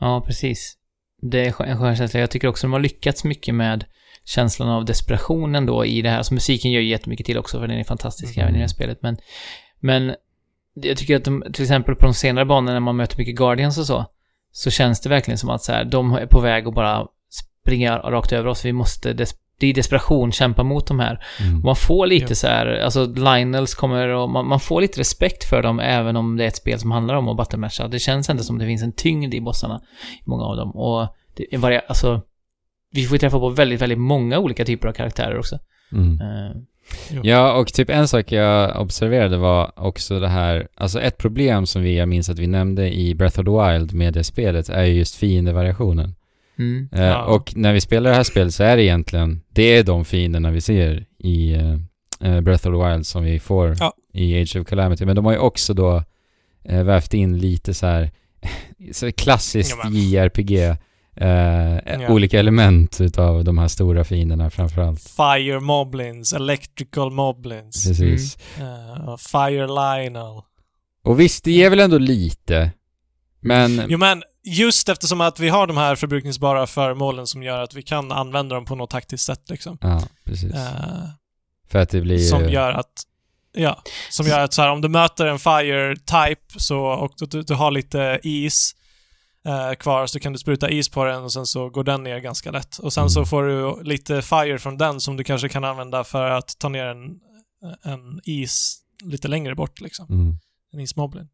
Ja, precis. det är en skön känsla. Jag tycker också de har lyckats mycket med känslan av desperationen då i det här. Alltså musiken gör ju jättemycket till också, för den är fantastisk Mm. även i det här spelet. Men, men jag tycker att de, till exempel på de senare banorna när man möter mycket Guardians och så, så känns det verkligen som att så här, de är på väg att bara springa rakt över oss. Vi måste, des, det är desperation, kämpa mot de här. Mm. Man får lite Ja. så här, alltså Lionels kommer och man, man får lite respekt för dem även om det är ett spel som handlar om att battlematcha. Det känns ändå som det finns en tyngd i bossarna, i många av dem. Och det är varia, alltså, vi får ju träffa på väldigt, väldigt många olika typer av karaktärer också. Mm. Eh, Ja, och typ en sak jag observerade var också det här, alltså ett problem som vi, jag minns att vi nämnde i Breath of the Wild med det spelet är ju just fiendevariationen. Mm. Eh, Ja. Och när vi spelar det här spelet så är det egentligen, det är de fienderna vi ser i eh, eh, Breath of the Wild som vi får Ja. i Age of Calamity. Men de har ju också då eh, vävt in lite så här, så klassiskt Ja, JRPG, eh, Ja. olika element utav de här stora fienderna framförallt. Fire Moblins, Electrical Moblins, Precis. eh, Fire Lionel. Och visst, det ger väl ändå lite. Men... Jo men, just eftersom att vi har de här förbrukningsbara föremålen som gör att vi kan använda dem på något taktiskt sätt liksom. Ja, precis. Eh, För att det blir som gör att Ja, som gör att så här, om du möter en fire type så, och du, du, har lite is eh, kvar så kan du spruta is på den och sen så går den ner ganska lätt. Och sen så Mm. får du lite fire från den som du kanske kan använda för att ta ner en, en is lite längre bort liksom. Mm, En ismoblin.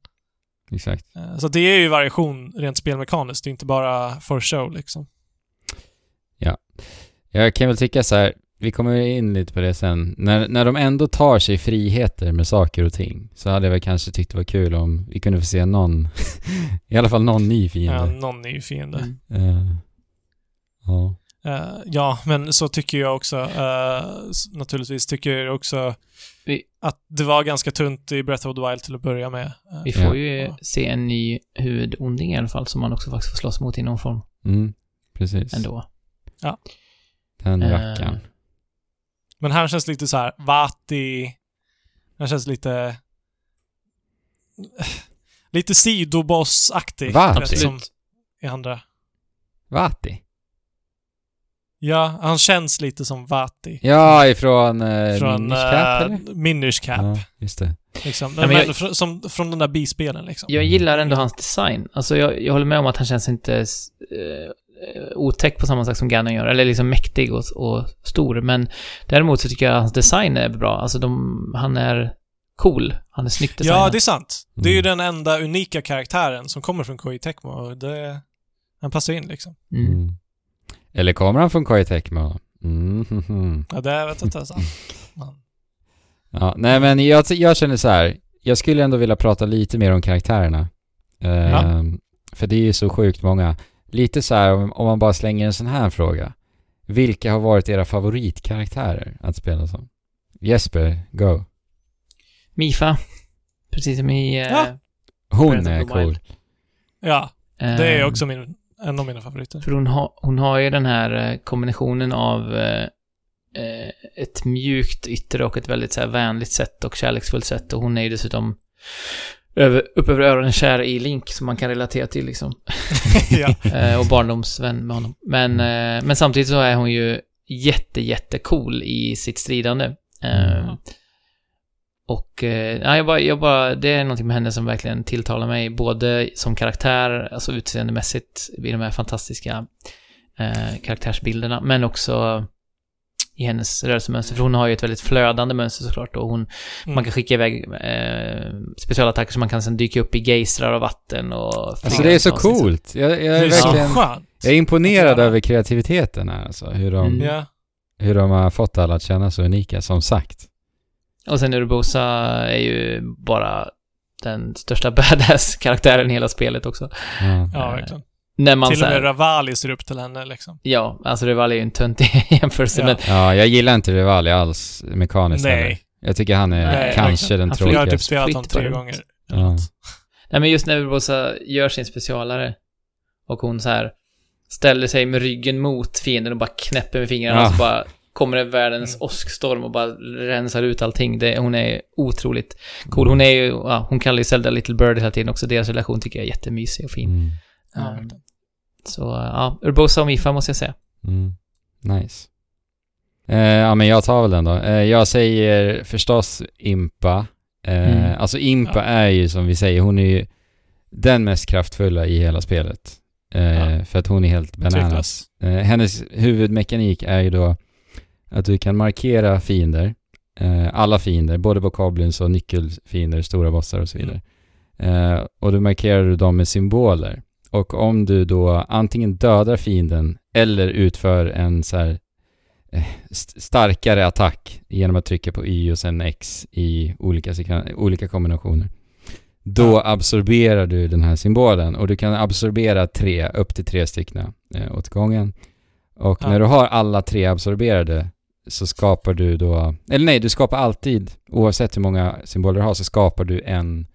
Exakt. Eh, så det är ju variation rent spelmekaniskt, det är inte bara for show liksom. Jag kan väl tycka så här, vi kommer in lite på det sen. När, när de ändå tar sig friheter med saker och ting så hade jag väl kanske tyckt det var kul om vi kunde få se någon, i alla fall någon ny Ja, fiende. någon ny fiende. Mm. Eh, ja. Eh, ja, men så tycker jag också. s- naturligtvis tycker jag också Vi- att det var ganska tunt i Breath of the Wild till att börja med. Eh, Vi får Ja. ju se en ny huvudonding i alla fall, som man också faktiskt får slåss mot i någon form Mm, precis. ändå. Den Eh, rackaren. Men här känns lite så här Vati. Han känns lite... Lite sidoboss-aktig. Vati? Som i andra. Vati? Ja, han känns lite som Vati. Ja, ifrån uh, Från Minish Cap, eh, eller? Minish Cap. Ja, just det. Liksom. Nej, men men jag- fr- som, från de där bispelen liksom. Jag gillar ändå hans design. Alltså jag, jag håller med om att han känns inte eh, otäck på samma sätt som Ganon gör, eller liksom mäktig och, och stor. Men däremot så tycker jag att hans design är bra. Alltså de, han är cool. Han är snyggt designad. Ja, det är sant. Det är ju Mm. den enda unika karaktären som kommer från Koei Tecmo och det... Han passar in liksom. Mm. Eller kommer han från Koei Tecmo? Mm, hmm. Ja, det vet jag inte ens. Man. Ja, nej men jag, jag känner så här. Jag skulle ändå vilja prata lite mer om karaktärerna. Ehm, För det är ju så sjukt många. Lite så här, om, om man bara slänger en sån här fråga. Vilka har varit era favoritkaraktärer att spela som? Jesper, go. Mifa. Precis som i... eh, Ja. Hon är cool. Ja, det är eh, också min, en av mina favoriter. För hon, har hon har ju den här eh, kombinationen av eh, eh, ett mjukt yttre och ett väldigt så här, vänligt sätt och kärleksfullt sätt. Och hon är ju dessutom över, upp över öronen kär i Link, som man kan relatera till liksom. Eh, och barndomsvän med honom. Men, eh, men samtidigt så är hon ju jätte, jätte cool i sitt stridande. Mm. Och eh, ja, jag bara, jag bara, det är någonting med henne som verkligen tilltalar mig, både som karaktär, alltså utseendemässigt, i de här fantastiska eh, karaktärsbilderna, men också i hennes rörelsemönster. För hon har ju ett väldigt flödande mönster såklart och hon, Mm. man kan skicka iväg eh, specialattacker som man kan sen dyka upp i geistrar av vatten och Alltså det är så coolt. Jag, jag Det är är så verkligen... skönt. Jag är imponerad Ja. över kreativiteten här alltså. Hur de, Mm. Hur de har fått alla att känna så unika, som sagt. Och sen Urbosa är ju bara den största badass-karaktären i hela spelet också. Ja. ja, verkligen. När man Till och med här, Ravali ser upp till henne liksom. Ja, alltså Reval är ju en tönt i jämförelse, Ja. men ja, jag gillar inte Rivali alls mekaniskt heller. Nej. Jag tycker han är Nej, kanske den Han Jag har flyger typ tråkigaste. spelat honom tre gånger. Ja. Nej men just när Urbosa gör sin specialare och hon så här ställer sig med ryggen mot fienden och bara knäpper med fingrarna Ja. och så bara kommer det världens Mm. åskstorm och bara rensar ut allting. Det, hon är otroligt cool. Hon är ju, ja, hon kallar ju Zelda Little Bird hela tiden också. Deras relation tycker jag är jättemysig och fin. Mm. Ja, Um. Så ja, Urbosa och Mifa måste jag säga. Mm. Nice. Eh, ja, men jag tar väl den då. Eh, jag säger förstås Impa. Eh, Mm. Alltså Impa Ja. är ju som vi säger, hon är ju den mest kraftfulla i hela spelet. Eh, Ja. För att hon är helt bananas. Eh, hennes huvudmekanik är ju då att du kan markera fiender. Eh, alla fiender, både bokoblins och nyckelfiender, stora bossar och så vidare. Eh, och då markerar du dem med symboler. Och om du då antingen dödar fienden eller utför en så här eh, st- starkare attack genom att trycka på Y och sen X i olika, olika kombinationer. Då absorberar du den här symbolen och du kan absorbera tre, upp till tre stycken eh, åt gången. Och Ja. när du har alla tre absorberade så skapar du då, eller nej, du skapar alltid, oavsett hur många symboler du har, så skapar du en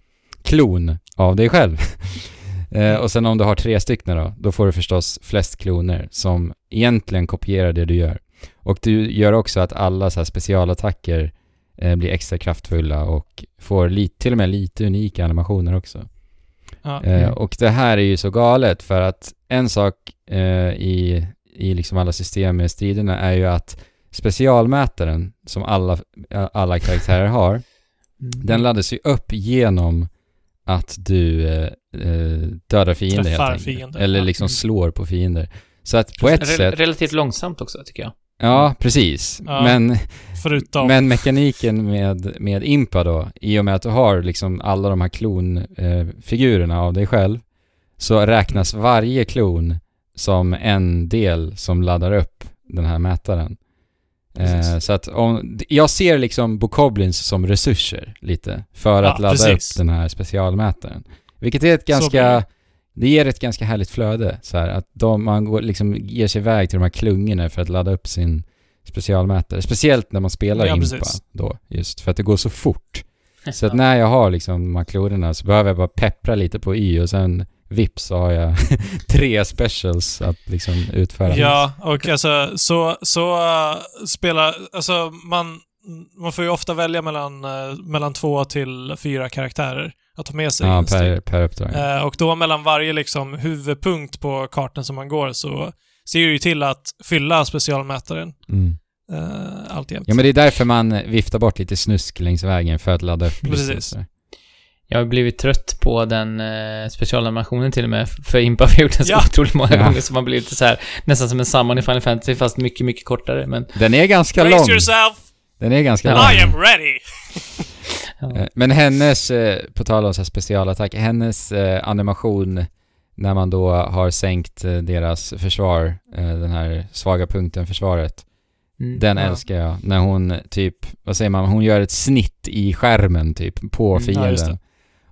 klon av dig själv. eh, och sen om du har tre stycken då, då får du förstås flest kloner som egentligen kopierar det du gör. Och du gör också att alla så här specialattacker eh, blir extra kraftfulla och får lite, till och med lite unika animationer också. Ja. Eh, Mm. och det här är ju så galet för att en sak eh, i, i liksom alla system med striderna är ju att specialmätaren som alla, alla karaktärer har, Mm. den laddas ju upp genom att du eh, eh, dödar fiender Träffar helt enkelt. fiender, Eller ja. liksom Mm. slår på fiender. Så att på ett Rel- sätt, Relativt långsamt också, tycker jag. ja precis. Ja. Men Förutom... men mekaniken med, med Impa då, i och med att du har liksom alla de här klonfigurerna eh, av dig själv, så räknas varje klon som en del som laddar upp den här mätaren. Eh, så att om, jag ser liksom Bokoblins som resurser lite, för Ja, att ladda precis. upp den här specialmätaren. Vilket är ett ganska, det. det ger ett ganska härligt flöde, så här, att de, man går, liksom ger sig iväg till de här klungorna för att ladda upp sin specialmätare. Speciellt när man spelar Ja, Impa precis. då, just för att det går så fort. Så att när jag har liksom de här klorna så behöver jag bara peppra lite på Y och sen vips så har jag tre specials att liksom utföra. Ja, och alltså så, så uh, spelar, alltså man, man får ju ofta välja mellan, uh, mellan två till fyra karaktärer att ta med sig. Ja, en strid. per, per uppdrag. Eh, och då mellan varje liksom huvudpunkt på kartan som man går så ser det ju till att fylla specialmätaren Mm. uh, alltjämt. Ja men det är därför man viftar bort lite snusk längs vägen för att ladda upp Precis. Jag har blivit trött på den eh, specialanimationen till och med för Impa. Har gjort den så Ja. otroligt många Ja. gånger så man blir lite så här nästan som en samman i Final Fantasy fast mycket, mycket kortare. Men Den är ganska Brace lång. yourself! Den är ganska Ja. lång. I am ready! ja. Eh, Men hennes, eh, på tal om så här specialattack, hennes eh, animation när man då har sänkt eh, deras försvar, eh, den här svaga punkten försvaret, Mm. den Ja. älskar jag. När hon typ, vad säger man, hon gör ett snitt i skärmen typ på Mm, ja, fienden. det.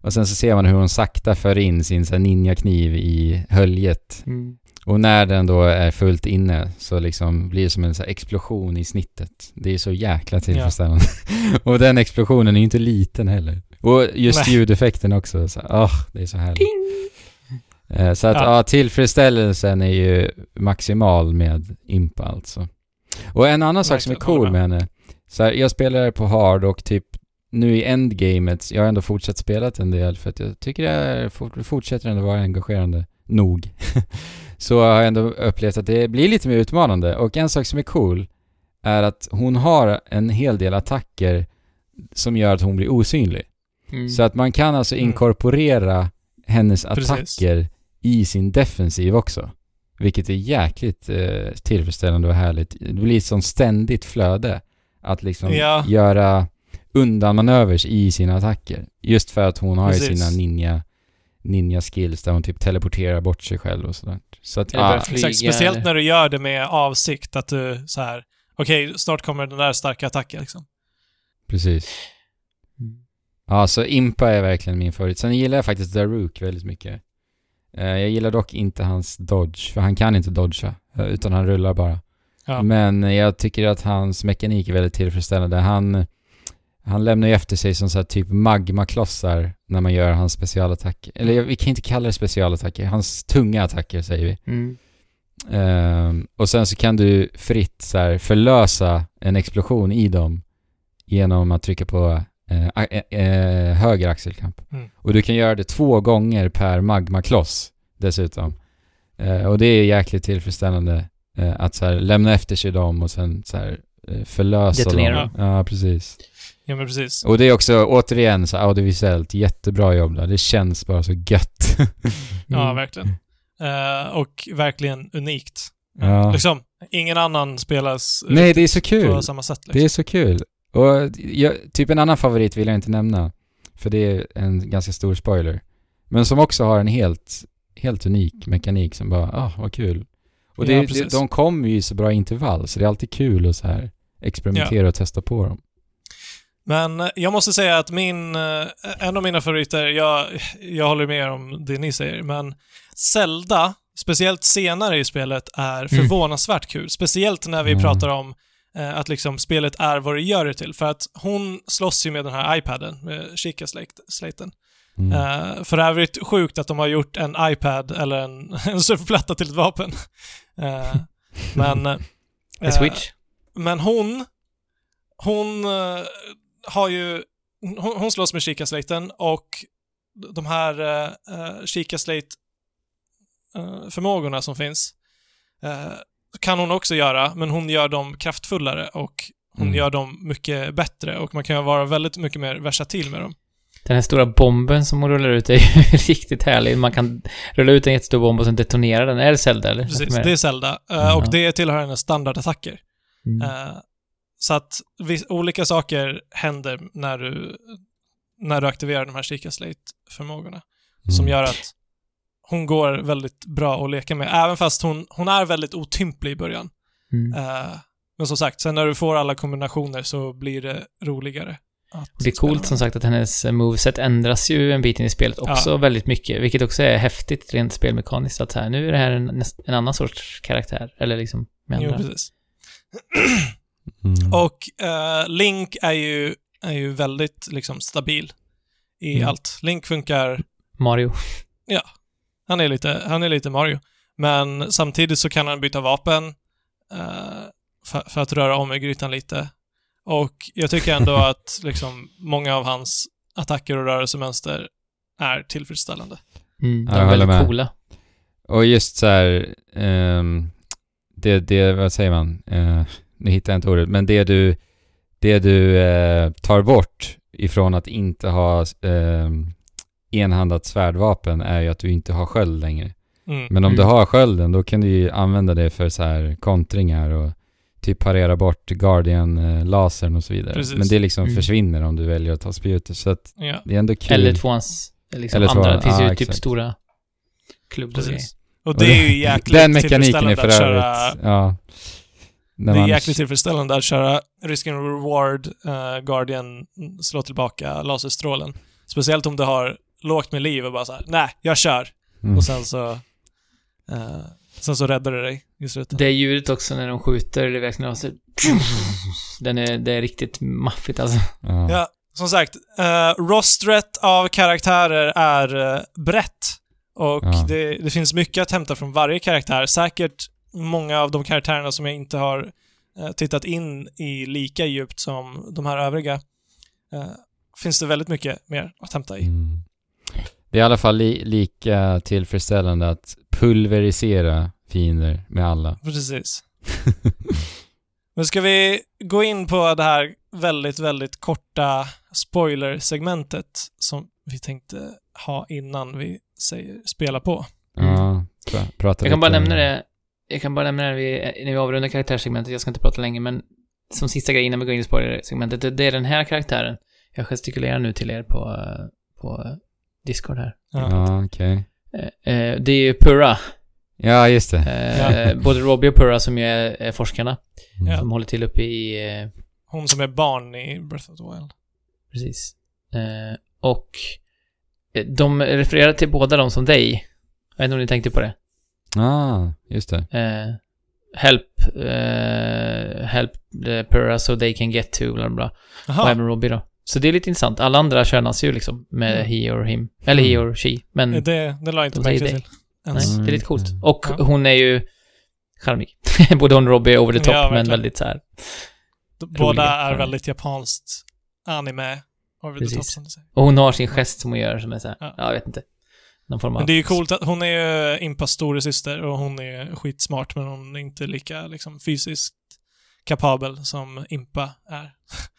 Och sen så ser man hur hon sakta för in sin ninjakniv i höljet. Mm. Och när den då är fullt inne så liksom blir det som en så explosion i snittet. Det är så jäkla tillfredsställande. och den explosionen är ju inte liten heller. Och just Nej. ljudeffekten också. Så, åh, det är så härligt. Eh, Så att Ja. ja. tillfredsställelsen är ju maximal med Impa alltså. Och en annan sak som är Verkligen, cool med henne, så här, jag spelar på hard och typ nu i endgamet, jag har ändå fortsatt spela en del för att jag tycker det är, fort- fortsätter ändå vara engagerande nog. så har jag ändå upplevt att det blir lite mer utmanande och en sak som är cool är att hon har en hel del attacker som gör att hon blir osynlig. Mm. Så att man kan alltså Mm. inkorporera hennes Precis. attacker i sin defensiv också. Vilket är jäkligt eh, tillfredsställande och härligt. Det blir ett sånt ständigt flöde. Att liksom Ja. göra undanmanövers i sina attacker. Just för att hon har ju sina ninja, ninja skills där hon typ teleporterar bort sig själv och sådär. Så att, ah, flyga. Exakt, speciellt eller- när du gör det med avsikt att du så här. okej, snart kommer den där starka attacken liksom. precis. Ja, så Impa är verkligen min favorit. Sen gillar jag faktiskt Daruk väldigt mycket. Eh, jag gillar dock inte hans dodge, för han kan inte dodga, eh, utan han rullar bara. Ja. Men jag tycker att hans mekanik är väldigt tillfredsställande. Han, han lämnar ju efter sig som så här typ magmaklossar när man gör hans specialattack. Eller vi kan inte kalla det specialattacker, hans tunga attacker säger vi. Mm. Ehm, och sen så kan du fritt så här förlösa en explosion i dem genom att trycka på eh, eh, eh, höger axelknapp. Mm. Och du kan göra det två gånger per magmakloss dessutom. Eh, och det är jäkligt tillfredsställande eh, att så här, lämna efter sig dem och sen så här, eh, förlösa Detonera dem. Ja, precis. Ja, men precis. Och det är också, återigen, så audiovisuellt, jättebra jobb där. Det känns bara så gött. Ja, Mm. verkligen. Eh, och verkligen unikt. Ja. Liksom, ingen annan spelas Nej, riktigt det är så kul. på samma sätt. Liksom. Det är så kul. Och jag, typ en annan favorit vill jag inte nämna. För det är en ganska stor spoiler. Men som också har en helt, helt unik mekanik som bara, ah, vad kul. Och det, Ja, det, de kommer ju i så bra intervall, så det är alltid kul att så här experimentera och testa på dem. Men eh, jag måste säga att min, eh, en av mina favoriter, jag, jag håller med om det ni säger, men Zelda, speciellt senare i spelet, är förvånansvärt kul. Speciellt när vi Mm. pratar om eh, att liksom spelet är vad det gör det till. För att hon slåss ju med den här iPaden, med Chica-slaten. Mm. Uh, för övrigt sjukt att de har gjort en iPad eller en, en surfplatta till ett vapen. Eh, men... eh, En switch. men hon, hon eh, har ju, hon, hon slåss med Chica-slaten och de här uh, Chica-slate-förmågorna som finns eh, kan hon också göra, men hon gör dem kraftfullare och hon Mm. gör dem mycket bättre och man kan vara väldigt mycket mer versatil med dem. Den här stora bomben som hon rullar ut är ju riktigt härlig. Man kan rulla ut en jättestor bomb och sen detonera den. Är det Zelda eller? Precis, det är Zelda. eh, Ja. Och det tillhör hennes standardattacker. Mm. Eh, så att olika saker händer när du, när du aktiverar de här Chica Slate-förmågorna. Som Mm. gör att hon går väldigt bra att leka med. Även fast hon, hon är väldigt otymplig i början. Mm. Eh, men som sagt, sen när du får alla kombinationer så blir det roligare. Det är coolt som sagt att hennes moveset ändras ju en bit in i spelet också Ja. väldigt mycket, vilket också är häftigt rent spelmekaniskt att här, nu är det här en, en annan sorts karaktär, eller liksom med Jo, andra. precis. Mm. Och eh, Link är ju, är ju väldigt liksom stabil i Mm. allt. Link funkar Mario. Han är lite, han är lite Mario. Men samtidigt så kan han byta vapen eh, för, för att röra om i grytan lite. Och jag tycker ändå att liksom många av hans attacker och rörelsemönster är tillfredsställande. Mm, de Ja, är väldigt med. coola. Och just så här, ehm, det, det, vad säger man? Eh, nu hittar jag inte ordet, men det du, det du eh, tar bort ifrån att inte ha ehm, enhandat svärdvapen är ju att du inte har sköld längre. Mm. Men om Mm. du har skölden, då kan du ju använda det för så här kontringar och typ parera bort Guardian-lasern och så vidare. Precis. Men det liksom Mm. försvinner om du väljer att ta spjutet, så att Ja, det är ändå kul. Eller tvåans, liksom Eller andra. tvåan, Det finns ju ja, typ exakt. Mm. stora klubbor precis. Och det är ju jäkligt Den mekaniken är för att övrigt, köra ja. Det är jäkligt tillfredsställande att köra Risk and Reward, eh, Guardian, slå tillbaka laserstrålen. Speciellt om du har lågt med liv och bara såhär, nej, jag kör. Mm. Och sen så... Eh, sen så räddar det dig i slutet. Det är ljudet också när de skjuter, det verkligen alltså, Den är, det är riktigt maffigt alltså. Ja. Ja, som sagt, uh, rostret av karaktärer är uh, brett. Och Ja. det, det finns mycket att hämta från varje karaktär. Säkert många av de karaktärerna som jag inte har eh, tittat in i lika djupt som de här övriga. eh, finns det väldigt mycket mer att hämta i. Mm. Det är i alla fall li- lika tillfredsställande att pulverisera fiender med alla. Precis. Men ska vi gå in på det här väldigt, väldigt korta spoiler-segmentet som vi tänkte ha innan vi säger spela på. Ja, pra- prata Jag kan bara nämna det, jag kan bara nämna när vi, när vi avrundar karaktärssegmentet, jag ska inte prata länge, men som sista grej innan vi går in i spoiler-segmentet, det, det är den här karaktären. Jag gestikulerar nu till er på, på Discord här. Ja. Ja, okej. Eh, eh, det är ju Purra. Ja, just det. Eh, Både Robbie och Purra som ju är, är forskarna, Mm. Ja. som håller till uppe i, eh, Hon som är barn i Breath of the Wild. precis. Eh, och eh, de refererar till båda dem som dig. Jag vet inte om ni tänkte på det. Ah, just det. Eh, help, eh, help the Purra so they can get to, bla bla. Och även Robbie då. Så det är lite intressant. Alla andra könas ju liksom med Mm. he or him. Eller he Mm. or she. Men Det, det la jag inte De det. till. Nej, Mm. det är lite coolt. Mm. Och Ja. hon är ju charmig. Både hon och Robbie är over the top, Ja, men väldigt så här. Båda roliga. är väldigt japanskt anime over the Precis. top som du säger. Och hon har sin gest som hon gör som är så här, Ja. ja, jag vet inte. Någon form av... Men det är ju coolt att hon är Impas storasyster och hon är skitsmart men hon är inte lika liksom, fysiskt kapabel som Impa är.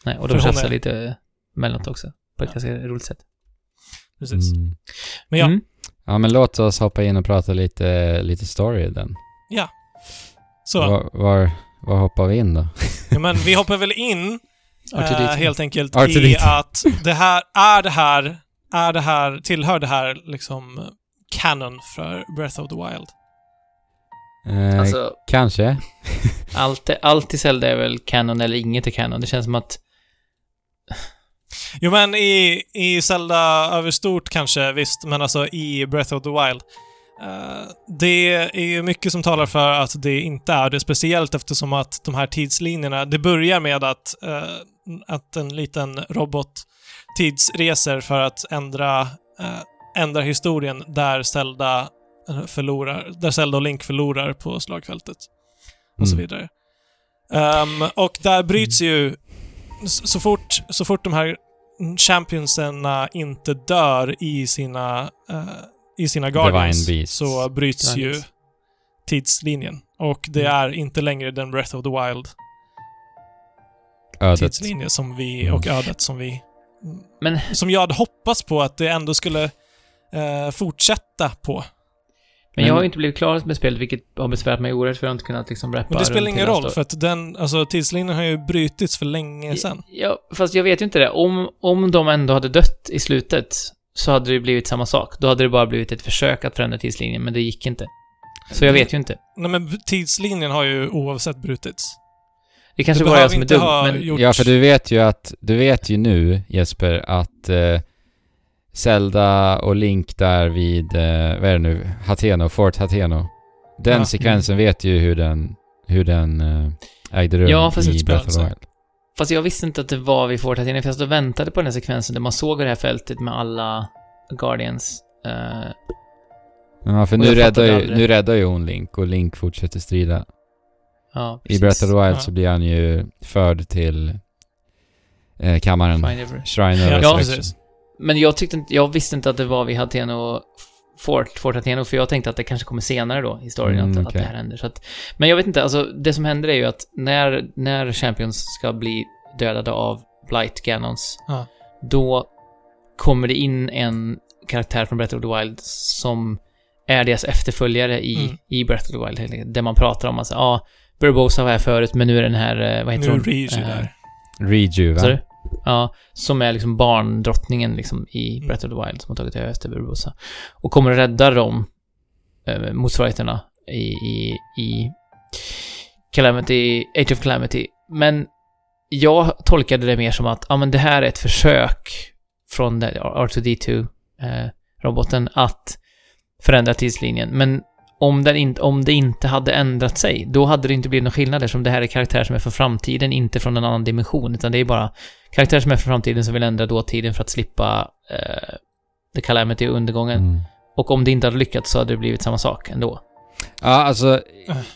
Nej, och de hon tjafsar är- lite mellanåt också. På ett Ja. ganska roligt sätt. Precis. Mm. Men ja, Mm. Ja, men låt oss hoppa in och prata lite, lite story den. så. Var, var, var hoppar vi in då? Ja, men vi hoppar väl in R2D2. eh, helt enkelt R2D2. i att det här, är det här, är det här, tillhör det här liksom canon för Breath of the Wild? Eh, Alltså, kanske. allt, allt i Zelda är väl canon eller inget är canon. Det känns som att... Jo men i, i Zelda överstort kanske, visst, men alltså i Breath of the Wild. eh, det är ju mycket som talar för att det inte är det, speciellt eftersom att de här tidslinjerna, det börjar med att, eh, att en liten robot tidsreser för att ändra, eh, ändra historien där Zelda eh, förlorar, där Zelda och Link förlorar på slagfältet. Och så Mm. vidare. Ehm, och där bryts ju, så så fort, så fort de här championserna inte dör i sina, eh, i sina Guardians, så bryts Divine ju tidslinjen. Och det Mm. är inte längre den Breath of the Wild Ödet. tidslinje som vi, Mm. och ödet som vi... Men Som jag hade hoppats på att det ändå skulle eh, fortsätta på. Men jag har ju inte blivit klar med spelet, vilket har besvärat mig oerhört för jag har inte kunnat liksom rappa Men det spelar ingen roll, för att den, alltså tidslinjen har ju brutits för länge sedan. Ja, fast jag vet ju inte det. Om, om de ändå hade dött i slutet så hade det blivit samma sak. Då hade det bara blivit ett försök att förändra tidslinjen, men det gick inte. Så jag vet ju inte. Nej men tidslinjen har ju oavsett brutits. Det kanske Det bara jag som är dum, ha men... gjort- Ja, för du vet ju att, du vet ju nu Jesper att eh, Zelda och Link där vid, eh, vad är det nu, Hateno, Fort Hateno. Den Ja. sekvensen vet ju hur den, hur den eh, ägde rum Ja, fast i Breath of the sig. Wild. Fast jag visste inte att det var vid Fort Athena, för jag stod och väntade på den sekvensen där man såg det här fältet med alla Guardians. Eh, Ja, för nu räddar, ju, nu räddar ju hon Link och Link fortsätter strida. Ja, I Breath of the Wild Ja. så blir han ju förd till eh, kammaren. Shrine of Ja, precis. Men jag tyckte inte, jag visste inte att det var vid Hateno Fort, Fort Hateno, för jag tänkte att det kanske kommer senare då i storyn Mm, att, att okej. det här händer. Så att, men jag vet inte, alltså det som händer är ju att när, när Champions ska bli dödade av Blight Ganons, Ja. då kommer det in en karaktär från Breath of the Wild som är deras efterföljare i, Mm. i Breath of the Wild, där man pratar om att ja, ah, Burbosa var här förut, men nu är den här, eh, vad heter Nu hon? Riju Eh, där. Reju, va? Du? Ja, som är liksom barndrottningen liksom i Mm. Breath of the Wild som har tagit över efter Burbosa. Och kommer att rädda dem, eh, motsvarigheterna, i, i, i Calamity, Age of Calamity. Men jag tolkade det mer som att, ja men det här är ett försök från det- R2D2, eh, roboten, att förändra tidslinjen. Men om, den inte, om det inte hade ändrat sig, då hade det inte blivit någon skillnad eftersom det här är karaktärer som är från framtiden, inte från en annan dimension, utan det är bara karaktärer som är från framtiden som vill ändra dåtiden för att slippa eh, The Calamity och undergången. Mm. Och om det inte hade lyckats så hade det blivit samma sak ändå. Ja, alltså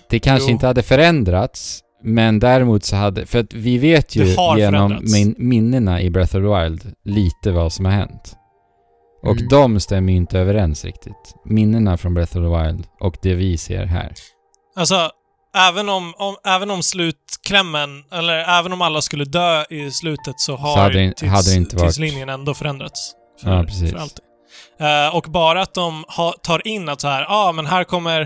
det kanske jo. inte hade förändrats, men däremot så hade, för att vi vet ju genom min, minnena i Breath of the Wild lite vad som har hänt. Och Mm. de stämmer ju inte överens riktigt. Minnena från Breath of the Wild och det vi ser här. Alltså, även om, om, även om slutklämmen, eller även om alla skulle dö i slutet så har hade det- ju tids, hade inte varit- tidslinjen ändå förändrats. För, Ja, precis. för alltid. Eh, och bara att de ha, tar in att så här, ja ah, men här kommer,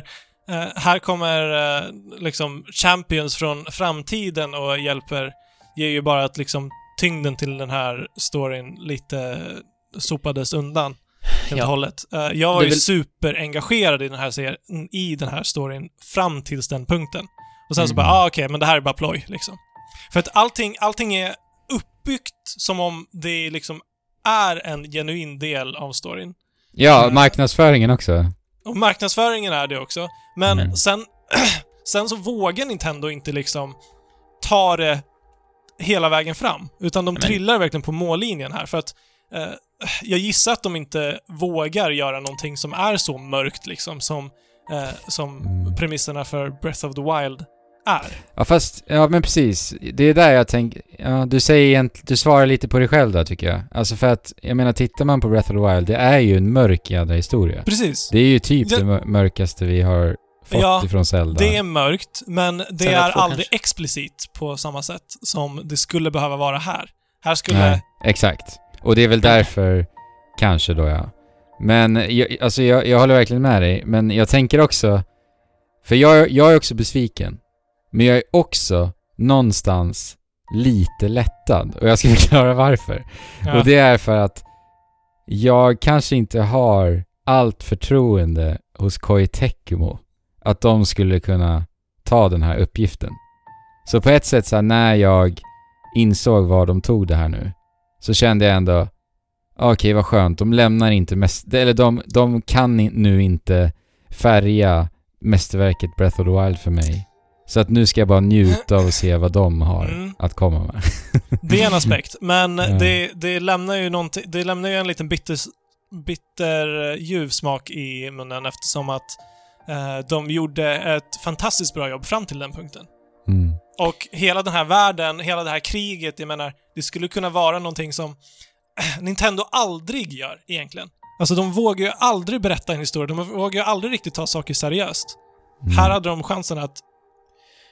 eh, här kommer eh, liksom champions från framtiden och hjälper, ger ju bara att liksom tyngden till den här storyn lite sopades undan. Helt Ja. och hållet. Eh, jag var ju väl- superengagerad i den här serien, i den här storyn fram tills den punkten. Och sen så Mm. bara, ah, okej, men det här är bara ploj, liksom. För att allting, allting är uppbyggt som om det liksom är en genuin del av storyn. Ja, Mm. marknadsföringen också. Och marknadsföringen är det också. Men Mm. sen, sen så vågar Nintendo inte liksom ta det hela vägen fram. Utan de Men- trillar verkligen på mållinjen här. För att eh, jag gissar att de inte vågar göra någonting som är så mörkt liksom som, eh, som Mm. premisserna för Breath of the Wild är. Ja fast, ja men precis. Det är där jag tänker, ja du säger egentligen, du svarar lite på dig själv där tycker jag. Alltså för att, jag menar tittar man på Breath of the Wild, det är ju en mörk jädra historia. Precis. Det är ju typ det mör- mörkaste vi har fått Ja, ifrån Zelda. Det är mörkt, men det Zelda är 2 aldrig kanske. explicit på samma sätt som det skulle behöva vara här. Här skulle... Nej, exakt. Och det är väl därför, kanske då ja. Men jag, alltså jag, jag håller verkligen med dig, men jag tänker också, för jag, jag är också besviken. Men jag är också någonstans lite lättad. Och jag ska förklara varför. Ja. Och det är för att jag kanske inte har allt förtroende hos Koei Tecmo att de skulle kunna ta den här uppgiften. Så på ett sätt så här, när jag insåg var de tog det här nu så kände jag ändå okej vad skönt, de lämnar inte mest, eller de, de kan nu inte färga mästerverket Breath of the Wild för mig. Så att nu ska jag bara njuta att se vad de har Mm. att komma med. Det är en aspekt, men Ja. det, det lämnar ju det lämnar ju en liten bitter, bitter eh, ljuv smak i munnen eftersom att eh, de gjorde ett fantastiskt bra jobb fram till den punkten. Mm. Och hela den här världen, hela det här kriget, jag menar, det skulle kunna vara någonting som Nintendo aldrig gör egentligen. Alltså de vågar ju aldrig berätta en historia, de vågar ju aldrig riktigt ta saker seriöst. Mm. Här hade de chansen att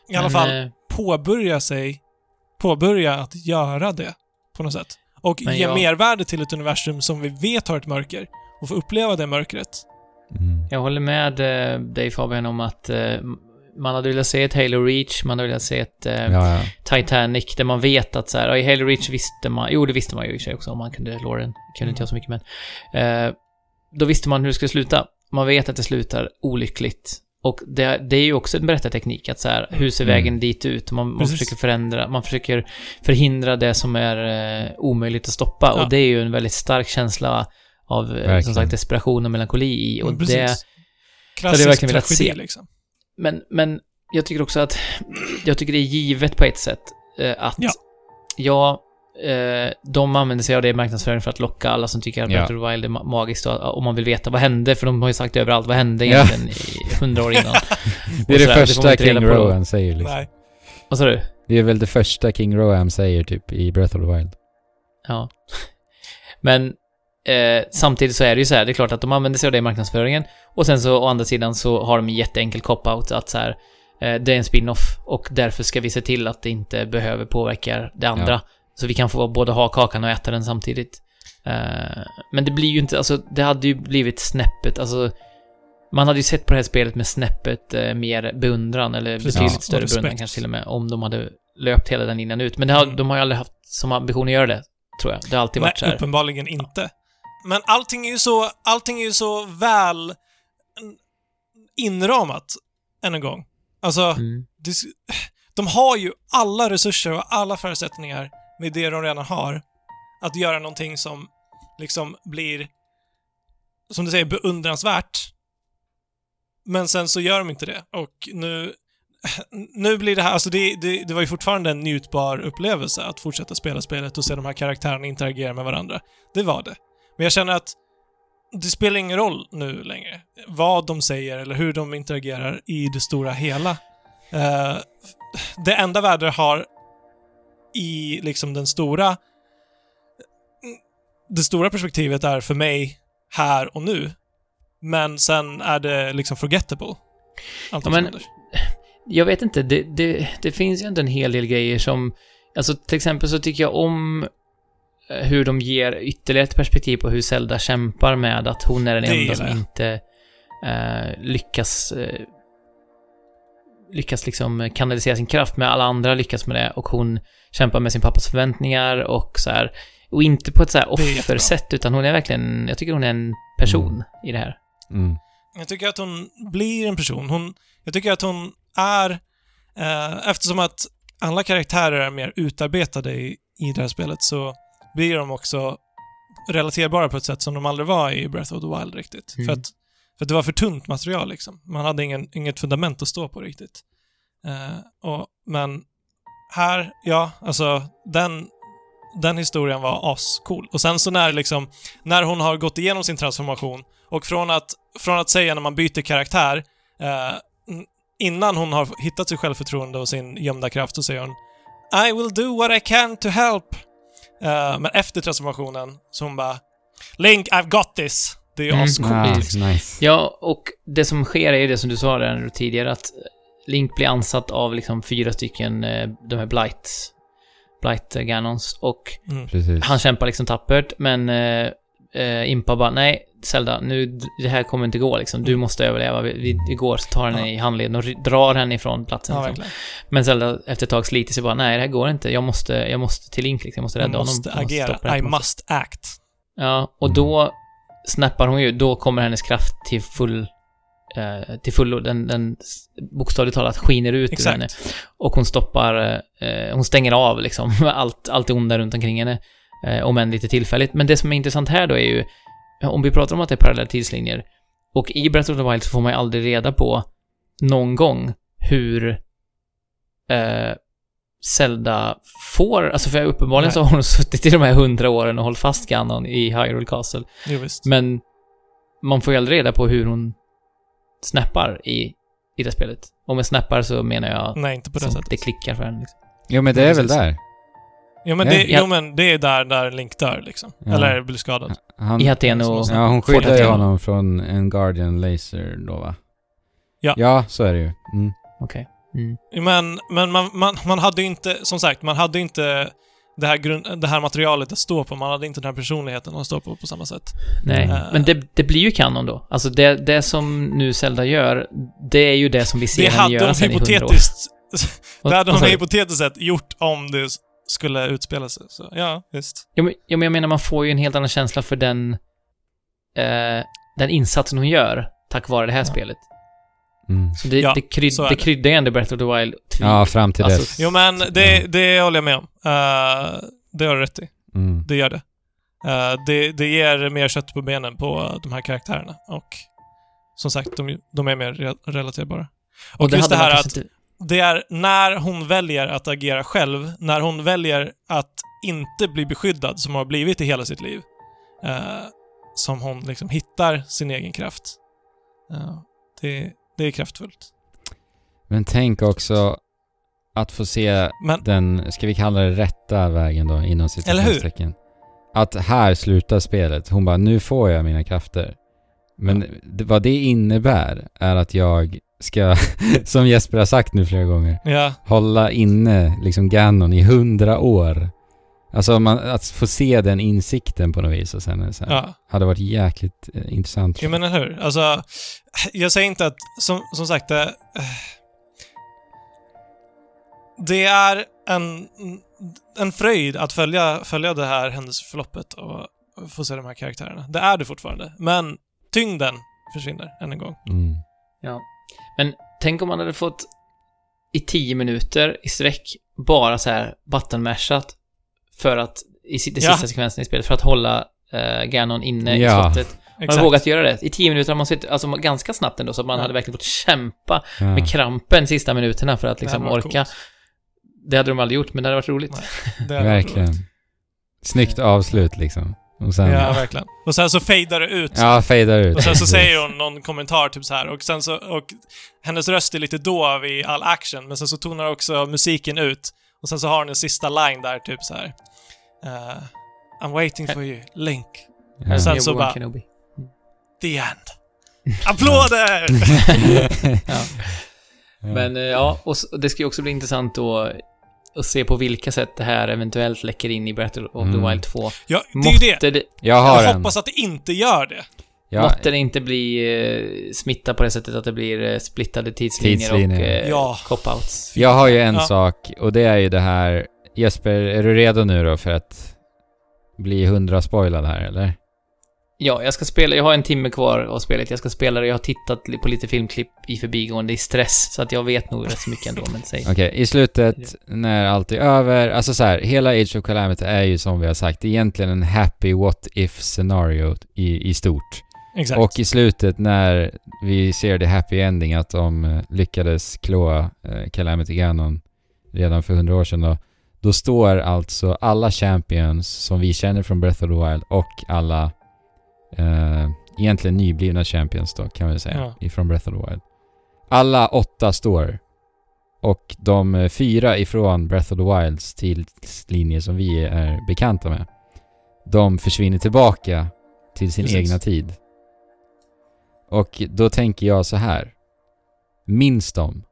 i alla Men, fall eh, påbörja sig, påbörja att göra det på något sätt. Och Men ge jag- mervärde till ett universum som vi vet har ett mörker och få uppleva det mörkret. Mm. Jag håller med eh, dig Fabian om att eh, man hade velat se ett Halo Reach, man hade velat se ett eh, Ja, ja. Titanic, där man vet att så här, i Halo Reach visste man, jo det visste man ju i sig också om man kunde Lauren, kunde inte jag så mycket men, eh, då visste man hur det skulle sluta. Man vet att det slutar olyckligt. Och det, det är ju också en berättarteknik, att så här, hur ser Mm. vägen dit ut? Man, man försöker förändra, man försöker förhindra det som är eh, omöjligt att stoppa. Ja. Och det är ju en väldigt stark känsla av, eh, Verkligen. som sagt, desperation och melankoli i. Och Mm, det, precis. hade jag verkligen velat tragedi, se. liksom. Men, men jag tycker också att, jag tycker det är givet på ett sätt eh, att, Ja. ja, eh, de använder sig av det i marknadsföring för att locka alla som tycker att Ja. Breath of the Wild är ma- magiskt och om man vill veta vad hände, för de har ju sagt överallt vad hände Ja. egentligen i hundra år innan. Det är det första King. Rowan säger liksom. Nej. Vad sa du? Det är väl det första King Rowan säger typ i Breath of the Wild. Ja. Men eh, samtidigt så är det ju så här, det är klart att de använder sig av det i marknadsföringen och sen så å andra sidan så har de en jätteenkel cop-out att så här, eh, det är en spin-off och därför ska vi se till att det inte behöver påverka det andra. Ja. Så vi kan få både ha kakan och äta den samtidigt. Eh, men det blir ju inte, alltså det hade ju blivit snäppet, alltså man hade ju sett på det här spelet med snäppet eh, mer beundran, eller Precis. betydligt Ja, större beundran kanske till och med, om de hade löpt hela den innan ut. Men har, Mm. de har ju aldrig haft som ambition att göra det, tror jag. Det har alltid Nej, varit så här. uppenbarligen inte. Men allting är ju så, allting är ju så väl inramat, än en gång. Alltså, Mm. det, de har ju alla resurser och alla förutsättningar med det de redan har att göra någonting som liksom blir, som du säger, beundransvärt. Men sen så gör de inte det. Och nu, nu blir det här, alltså det, det, det var ju fortfarande en njutbar upplevelse att fortsätta spela spelet och se de här karaktärerna interagera med varandra. Det var det. Men jag känner att det spelar ingen roll nu längre vad de säger eller hur de interagerar i det stora hela. Eh, det enda värde har i liksom den stora det stora perspektivet är för mig här och nu. Men sen är det liksom forgettable. Allt Ja, men- händer. Jag vet inte, det, det, det finns ju inte en hel del grejer som... Alltså till exempel så tycker jag om hur de ger ytterligare ett perspektiv på hur Zelda kämpar med att hon är den Det enda som inte eh, lyckas eh, lyckas liksom kanalisera sin kraft, med alla andra lyckas med det och hon kämpar med sin pappas förväntningar och så här och inte på ett så här offersätt utan hon är verkligen, jag tycker hon är en person i det här. Mm. Jag tycker att hon blir en person. Hon, jag tycker att hon är, eh, eftersom att alla karaktärer är mer utarbetade i, i det här spelet så blir de också relaterbara på ett sätt som de aldrig var i Breath of the Wild riktigt. Mm. För, att, för att det var för tunt material liksom. Man hade ingen, inget fundament att stå på riktigt. Eh, och, men här, ja, alltså den, den historien var ascool. Och sen så när liksom, när hon har gått igenom sin transformation och från att, från att säga när man byter karaktär, n- innan hon har hittat sitt självförtroende och sin gömda kraft, så säger hon I will do what I can to help. Eh, men efter transformationen, så hon bara Link, I've got this. Det är ju Mm. ascoolt. Ah, liksom. nice. Ja, och det som sker är ju det som du sa där tidigare, att Link blir ansatt av liksom fyra stycken, eh, de här Blight, Blight Ganons, och Mm. Han kämpar liksom tappert, men eh, eh, Impa bara, nej, Zelda, nu, det här kommer inte gå liksom. Du Mm. måste överleva. Vi, vi, vi går, så tar henne Ja. i handleden och drar henne ifrån platsen. Ja, liksom. Men Zelda efter ett tag sliter sig bara, nej, det här går inte. Jag måste, jag måste till Link liksom. Jag måste Jag rädda måste honom. Jag stoppa det agera. I must act. Ja, och då snappar hon ju, då kommer hennes kraft till full, eh, till fullo, den, den bokstavligt talat skiner ut ur Exakt. henne. Och hon stoppar, eh, hon stänger av liksom allt, allt det onda runt omkring henne. Eh, om än lite tillfälligt. Men det som är intressant här då är ju, om vi pratar om att det är parallella tidslinjer, och i Breath of the Wild så får man ju aldrig reda på någon gång hur eh, Zelda får, alltså för uppenbarligen Nej. så har hon suttit i de här hundra åren och hållit fast Ganon i Hyrule Castle. Jo, visst. Men man får ju aldrig reda på hur hon snappar i, i det spelet. Och med snappar så menar jag Nej, inte på det sättet. det klickar för henne. Liksom. Jo, men det är väl där. Jo men, Nej. det, Ja. jo, men det är där, där Link dör liksom. Ja. Eller blir skadad. Han, I Aten och... Ja, hon skyddar ju honom från en Guardian Laser då, va? Ja. Ja, så är det ju. Mm. Okej. Mm. Men, men man, man, man hade ju inte, som sagt, man hade inte det här, grund, det här materialet att stå på. Man hade inte den här personligheten att stå på på samma sätt. Nej, Eh. men det, det blir ju kanon då. Alltså det, det som nu Zelda gör, det är ju det som vi ser henne göra de sen i hundra år. det hade de du? hypotetiskt sett gjort om det skulle utspela sig. Så ja, visst. Ja men, ja, men jag menar, man får ju en helt annan känsla för den, eh, den insatsen hon gör, tack vare det här Ja. spelet. Mm. Så det, Ja, det, kryd, så är det det. kryddar ju ändå Breath of the Wild. Ja, fram till Alltså, dess. Jo men det, det håller jag med om. Eh, det har du rätt i. Mm. Det gör det. Eh, det. Det ger mer kött på benen på de här karaktärerna. Och som sagt, de, de är mer re relaterbara. Och, just det hade man här att inte- det är när hon väljer att agera själv, när hon väljer att inte bli beskyddad, som hon har blivit i hela sitt liv, eh, som hon liksom hittar sin egen kraft. Eh, det, det är kraftfullt. Men tänk också att få se Men, den, ska vi kalla det rätta vägen då, inom citationstecken. Att här slutar spelet. Hon bara, nu får jag mina krafter. Men det, vad det innebär är att jag ska, som Jesper har sagt nu flera gånger, ja, hålla inne liksom Ganon i hundra år. Alltså man, att få se den insikten på något vis och sen så här, ja. hade varit jäkligt eh, intressant. Jo men eller hur? Alltså, jag säger inte att, som, som sagt, det, eh, det är en, en fröjd att följa, följa det här händelseförloppet och få se de här karaktärerna. Det är det fortfarande. Men tyngden försvinner än en gång. Mm. Men tänk om man hade fått i tio minuter i sträck bara så här buttonmashat för att, i den Ja. sista sekvensen i spelet, för att hålla uh, Ganon inne Ja. i slottet. Man har vågat göra det. I tio minuter har man sett, alltså ganska snabbt ändå, så att man Ja. hade verkligen fått kämpa Ja. med krampen sista minuterna för att Det liksom hade varit orka. Det hade de aldrig gjort, men det hade varit roligt. Nej. Det är Verkligen. Snyggt avslut liksom. Och sen, Ja, ja, verkligen. Och sen så fejdar det ut. fejdar ut. Och sen så säger hon någon kommentar typ så här och sen så, och hennes röst är lite dov i all action, men sen så tonar också musiken ut. Och sen så har hon en sista line där, typ så här. eh, I'm waiting for you, Link. Ja. sen Med så bara- Kenobi. The end. Applåder! Ja. Men eh, ja, och det ska ju också bli intressant då att se på vilka sätt det här eventuellt läcker in i Battle of the Mm. Wild 2. ja, det är ju det. Det, jag har Jag en. hoppas att det inte gör det. Ja, måtte det inte bli eh, smitta på det sättet att det blir eh, splittade tidslinjer, Tidslinjer. och eh, Ja. cop-outs. jag har ju en Ja. sak och det är ju det här. Jesper, är du redo nu då för att bli hundra spoilad här eller? Ja, jag ska spela, jag har en timme kvar av spelet, jag ska spela det, jag har tittat på lite filmklipp i förbigående i stress, så att jag vet nog rätt så mycket ändå, men säg. Okej, i slutet när allt är över, alltså så här, hela Age of Calamity är ju som vi har sagt egentligen en happy what if scenario i, i stort. Exakt. Och i slutet när vi ser det happy ending att de eh, lyckades klåa eh, Calamity Ganon redan för hundra år sedan då, då står alltså alla champions som vi känner från Breath of the Wild och alla eh, egentligen nyblivna champions då kan man säga Ja. ifrån Breath of the Wild. Alla åtta står. Och de eh, fyra ifrån Breath of the Wilds tidslinje som vi är bekanta med, de försvinner tillbaka till sin Precis. egna tid. Och då tänker jag så här. Minns de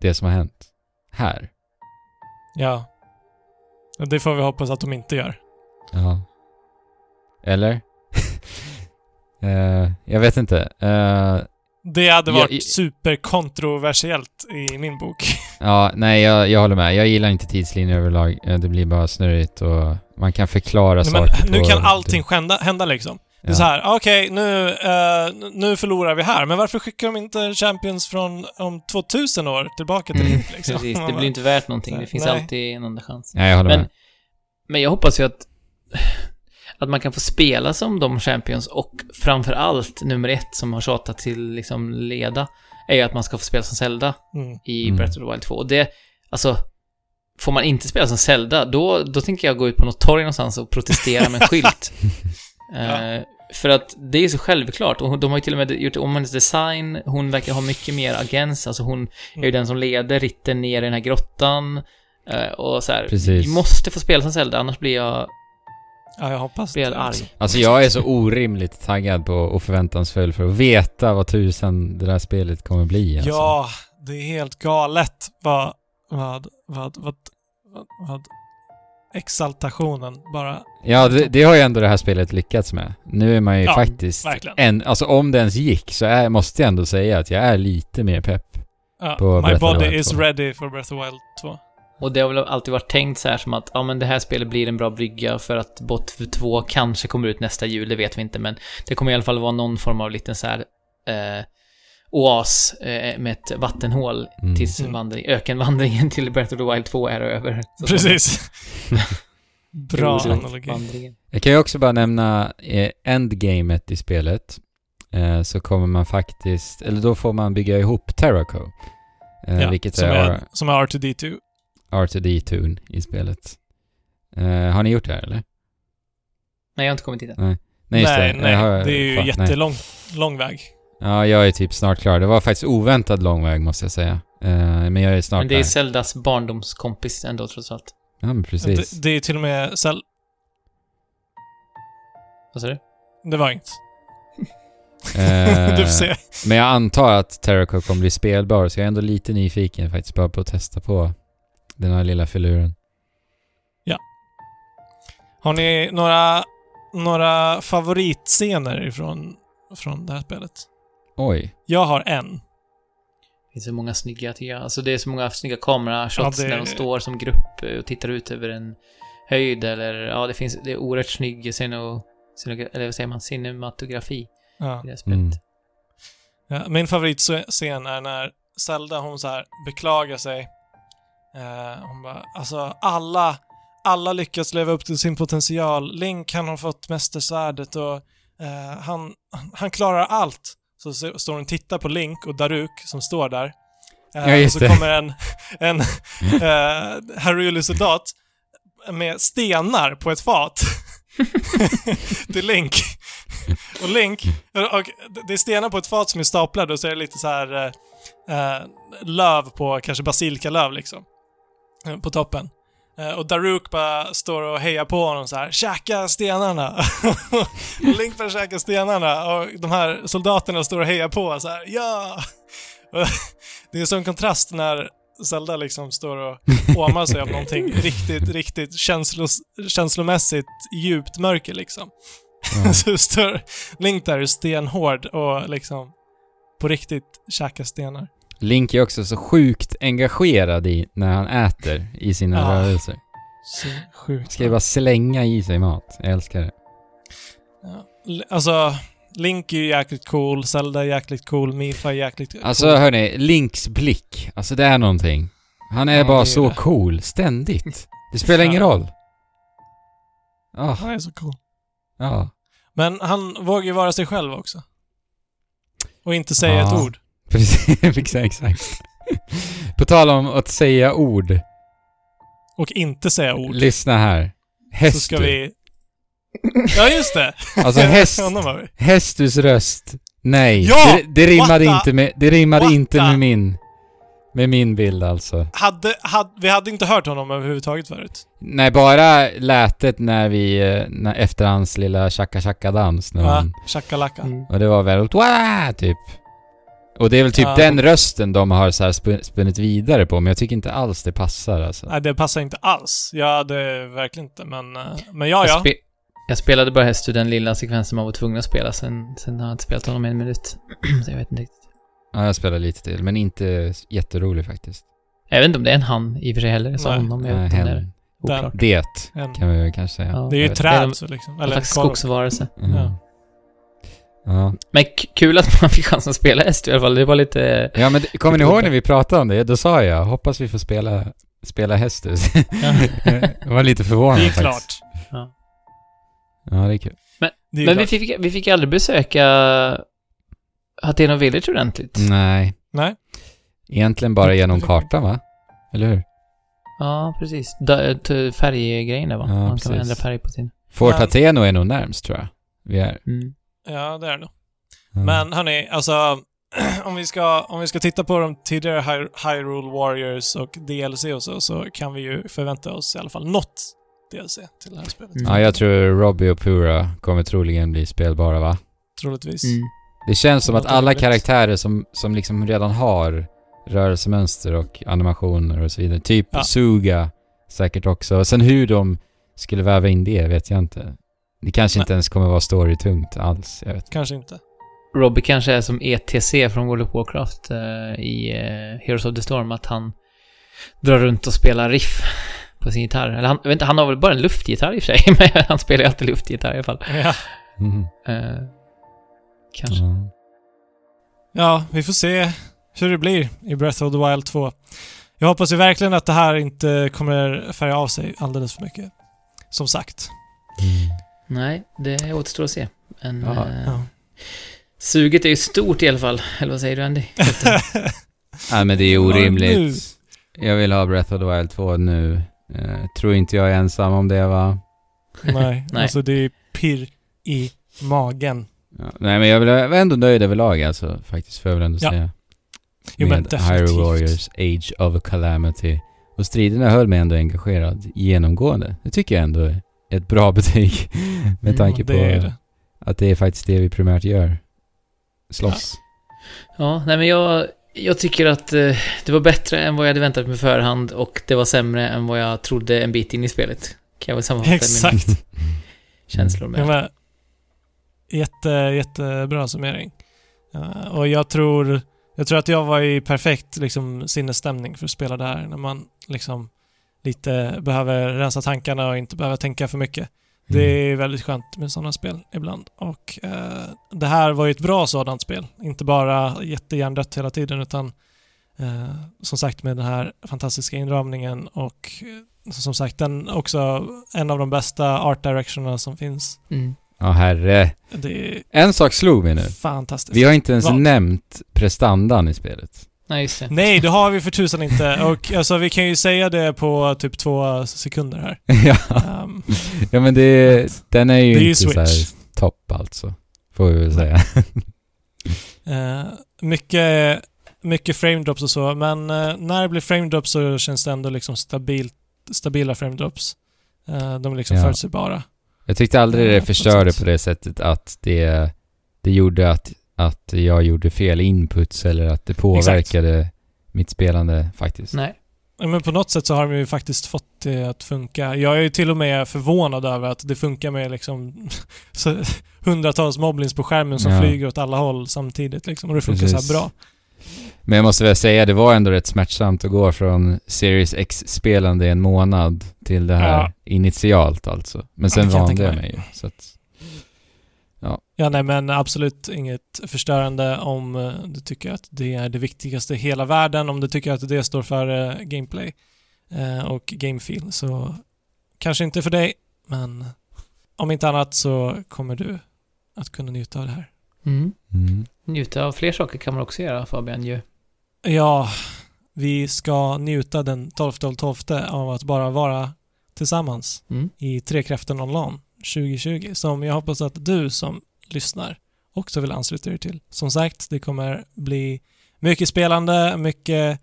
det som har hänt här? Ja. Det får vi hoppas att de inte gör. Ja. Eller? Eh, jag vet inte. Eh, Det hade varit i- superkontroversiellt i min bok. ja, nej, jag, jag håller med. Jag gillar inte tidslinjer överlag. Eh, Det blir bara snurrigt och man kan förklara Nej, men saker nu på... kan allting hända, hända liksom. Det är Ja. så här, okej, nu, eh, nu förlorar vi här, men varför skickar de inte Champions från om 2000 år tillbaka till Mm. hit liksom? Precis, det blir inte värt någonting. Det finns Nej. alltid en andra chans. Nej, jag håller Men, med. men jag hoppas ju att, att man kan få spela som de Champions och framför allt nummer ett som har tjatat till liksom leda är ju att man ska få spela som Zelda Mm. i Mm. Breath of the Wild 2. Och det, alltså, får man inte spela som Zelda, då, då tänker jag gå ut på något torg någonstans och protestera med en skylt. Eh, för att det är så självklart. Och de har ju till och med gjort om hennes design. Hon verkar ha mycket mer agens. Alltså hon är ju Mm. den som leder ritten ner i den här grottan. Eh, och så här, Precis. vi måste få spela som Zelda, annars blir jag, Ja, jag hoppas blir det arg. Alltså jag är så orimligt taggad på och förväntansfull för att veta vad tusen det där spelet kommer bli alltså. Ja, det är helt galet vad, vad, vad, vad, vad, vad exaltationen bara... Ja, det, det har ju ändå det här spelet lyckats med. Nu är man ju Ja, faktiskt... verkligen. En, alltså om det ens gick så är, måste jag ändå säga att jag är lite mer pepp. Ja, På my Breath of the body is 2. ready for Breath of the Wild 2. Och det har väl alltid varit tänkt så här som att, ja men det här spelet blir en bra brygga för att Bot 2 kanske kommer ut nästa jul, det vet vi inte, men det kommer i alla fall vara någon form av liten så här eh, oas eh, med ett vattenhål Mm. tills Mm. vandring, ökenvandringen till Breath of the Wild 2 är över. Så- Precis. Bra analogi. Jag kan ju också bara nämna eh, endgamet i spelet. Eh, så kommer man faktiskt, eller då får man bygga ihop Terraco. Eh, Ja, vilket som, är, som är R2D2. R2D2 i spelet. Eh, har ni gjort det här eller? Nej, jag har inte kommit dit än. Nej, nej, just det. nej. Har- det är ju fan, nej. jättelång lång väg. Ja, jag är typ snart klar. Det var faktiskt oväntad lång väg måste jag säga. Eh, men jag är snart Men det är där. Zeldas barndomskompis ändå trots allt. Ja, men precis. Det, det är till och med... Cell, Vad sa du? det var inget. Eh, du får se. Men jag antar att Terraco kommer bli spelbar, så jag är ändå lite nyfiken faktiskt bara på att testa på den här lilla filuren. Har ni några, några favoritscener ifrån från det här spelet? Oj. Jag har en. Det finns så många snygga tycker jag. Alltså det är så många snygga kamerashots Ja, det- när de står som grupp och tittar ut över en höjd eller ja, det finns, det är oerhört snygg sceno, sceno, eller vad säger man, cinematografi Ja. i det här spelet. Mm. Ja, min favoritscen är när Zelda hon så här beklagar sig. Eh, hon bara, alltså alla, alla lyckas leva upp till sin potential. Link han har fått mästersvärdet och eh, han, han klarar allt. Så, så står hon och tittar på Link och Daruk som står där. Eh, Ja, just och så det. kommer en, en eh, Haruli-soldat med stenar på ett fat till Link. Och Link, och det är stenar på ett fat som är staplade och så är det lite så här eh, eh, löv på, kanske basilikalöv liksom. Eh, På toppen. Eh, och Daruk bara står och hejar på honom så här, käka stenarna! Link börjar käka stenarna och de här soldaterna står och hejar på så här, ja! Det är en sån kontrast när Zelda liksom står och åmar sig av någonting riktigt, riktigt känslos, känslomässigt djupt mörker liksom. Ja. så står Link där stenhård och liksom på riktigt käkar stenar. Link är också så sjukt engagerad i när han äter i sina Ja. rörelser. Så sjukt. Ska ju bara slänga i sig mat. Jag älskar det. Ja. Alltså, Link är ju jäkligt cool, Zelda är jäkligt cool, Mifa är jäkligt Alltså cool. hörni, Links blick. Alltså det är någonting. Han är Ja, bara är så det. cool, ständigt. Det spelar ingen roll. Ja, Han är så cool. ja. Men han vågar ju vara sig själv också. Och inte säga ett ord. Precis, exakt. På tal om att säga ord. Och inte säga ord. Lyssna här. så Hästu. ska vi... Ja, just det! Alltså häst. Hästus röst Nej, Ja! det, det rimmade, What inte med, det rimmade What inte med min, med min bild alltså. Hade, hade, vi hade inte hört honom överhuvudtaget förut. Nej, bara lätet när vi, eh, när, efter hans lilla tjacka tjacka dans när Ja, shakalaka. Mm. Och det var väldigt Wah! typ. Och det är väl typ Ja. den rösten de har så här spun- spunnit vidare på, men jag tycker inte alls det passar alltså. Nej, det passar inte alls. Jag hade verkligen inte, men... eh, Men ja, Jag, ja. spe- jag spelade bara Hestu den lilla sekvensen man var tvungen att spela, sen, sen har jag inte spelat honom i en minut. så jag vet inte riktigt. Ja, jag spelar lite till, men inte jätterolig faktiskt. Jag vet inte om det är en han i och för sig heller. Jag sa Nej. honom, jag Nej, vet inte det är. Det En, kan vi kanske säga. Ja. det är ju Jag ett. Det är träd, så liksom. En Eller korv. skogsvarelse. Mm. Ja. Ja. Men kul att man fick chansen att spela Hestu i alla fall. Det var lite... ja, men kommer ni ihåg när vi pratade om det? Då sa jag, hoppas vi får spela, spela Hästus. jag var lite förvånad Det är faktiskt. klart. Ja, det är kul. Det är Men vi fick, vi fick aldrig besöka Hateno Village ordentligt. Nej, Nej. egentligen bara genom kartan va? Eller hur? Ja, precis. Färggrejen där va? Ja, Man kan precis. ändra färg på sin. Fort Men- Ateno är nog närmst tror jag. Vi är. Mm. Ja, det är det nog. Ja. Men hörni, alltså... om, vi ska, om vi ska titta på de tidigare Hy- Hyrule Warriors och DLC och så, så kan vi ju förvänta oss i alla fall något DLC till det här spelet. Mm. Ja, jag tror Robbie och Pura kommer troligen bli spelbara va? Troligtvis. Mm. Det känns som att alla karaktärer som, som liksom redan har rörelsemönster och animationer och så vidare. Typ Ja. Suga säkert också. Och sen hur de skulle väva in det vet jag inte. Det kanske Nej. inte ens kommer vara storytungt alls. Jag vet. Kanske inte. Robbie kanske är som ETC från World of Warcraft eh, i eh, Heroes of the Storm, att han drar runt och spelar riff på sin gitarr. Eller han, vet inte, han har väl bara en luftgitarr i och för sig, men han spelar ju alltid luftgitarr i alla fall. Ja. Mhm. Eh, kanske. Ja. ja, vi får se hur det blir i Breath of the Wild 2. Jag hoppas ju verkligen att det här inte kommer färga av sig alldeles för mycket. Som sagt. Mm. Nej, det återstår att se. Men Ja. eh, Ja. suget är ju stort i alla fall. Eller vad säger du Andy? Nej men det är orimligt. Jag vill ha Breath of the Wild 2 nu. Eh, tror inte jag är ensam om det va? Nej, Nej. alltså det är pirr i magen. Ja. Nej men jag vill- jag var ändå nöjd överlag alltså faktiskt får jag väl ändå Ja. säga. Jo, men med. Hyrule Warriors Age of Calamity. Och striderna höll mig ändå engagerad genomgående. Det tycker jag ändå är ett bra betyg. med Mm, tanke det på det. att det är faktiskt det vi primärt gör. Slåss. Ja, nej men jag, jag tycker att eh, det var bättre än vad jag hade väntat mig på förhand och det var sämre än vad jag trodde en bit in i spelet. Kan jag väl sammanfatta mina Exakt. känslor med. Ja, men, jätte, jättebra summering. Ja, och jag tror, jag tror att jag var i perfekt liksom, sinnesstämning för att spela det här. När man liksom lite behöver rensa tankarna och inte behöver tänka för mycket. Det är väldigt skönt med sådana spel ibland. Och eh, det här var ju ett bra sådant spel. Inte bara jättehjärndött hela tiden utan eh, som sagt med den här fantastiska inramningen och eh, som sagt den också en av de bästa art directionerna som finns. Mm. Ja herre. Det är En sak slog mig nu. fantastiskt. Vi har inte ens Vad? nämnt prestandan i spelet. Nej, just det. Nej, det har vi för tusan inte. Och alltså, vi kan ju säga det på typ två sekunder här. ja. Ehm, ja men det, den är ju Det är ju inte så här Switch. topp alltså. Får vi väl säga. Eh, mycket, mycket frame drops och så, men eh, när det blir frame drops så känns det ändå liksom stabilt, stabila frame drops. Eh, de är liksom Ja. förutsägbara. Jag tyckte aldrig det förstörde på det sättet att det, det gjorde att, att jag gjorde fel inputs eller att det påverkade mitt spelande faktiskt. Nej. Ja, Men på något sätt så har de ju faktiskt fått det att funka. Jag är ju till och med förvånad över att det funkar med liksom så hundratals moblins på skärmen som Ja. flyger åt alla håll samtidigt liksom. Och det funkar så Precis. här bra. Men jag måste väl säga, det var ändå rätt smärtsamt att gå från Series X-spelande i en månad till det här Ja. initialt alltså. Men sen jag vande jag mig ju. Så att, Ja, nej men absolut inget förstörande om eh, du tycker att det är det viktigaste i hela världen, om du tycker att det står för eh, gameplay eh, och gamefeel. Så kanske inte för dig, men om inte annat så kommer du att kunna njuta av det här. Mm. mm. Njuta av fler saker kan man också göra, Fabian ju. Ja, vi ska njuta den 12 12 av att bara vara tillsammans Mm. i Trekraften Online 2020 som jag hoppas att du som lyssnar också vill ansluta er till. Som sagt, det kommer bli mycket spelande, mycket,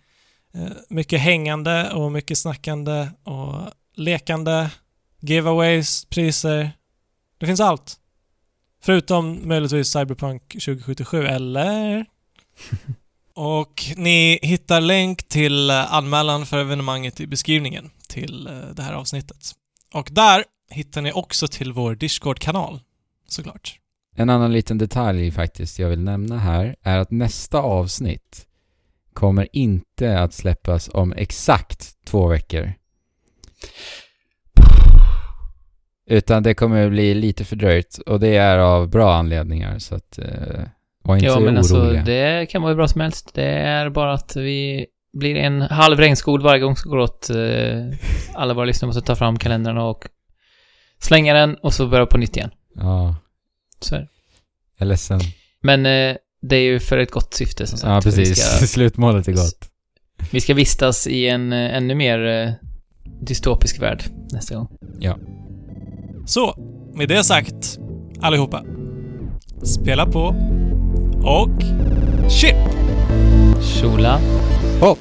eh, mycket hängande och mycket snackande och lekande, giveaways, priser. Det finns allt. Förutom möjligtvis Cyberpunk 2077, eller? och ni hittar länk till anmälan för evenemanget i beskrivningen till eh, det här avsnittet. Och där hittar ni också till vår Discord-kanal, såklart. En annan liten detalj faktiskt jag vill nämna här är att nästa avsnitt kommer inte att släppas om exakt två veckor. Utan det kommer bli lite fördröjt och det är av bra anledningar så att eh, var inte Ja, men oroliga. alltså det kan vara hur bra som helst. Det är bara att vi blir en halv regnskog varje gång som går åt. Eh, alla våra lyssnare måste ta fram kalendern och slänga den och så börja på nytt igen. Ja, Så är det. jag är ledsen. Men eh, det är ju för ett gott syfte som sagt. Ja, precis. Vi ska, Slutmålet är gott. vi ska vistas i en eh, ännu mer eh, dystopisk värld nästa gång. Så, med det sagt, allihopa. Spela på och chip! Shula. Hopp!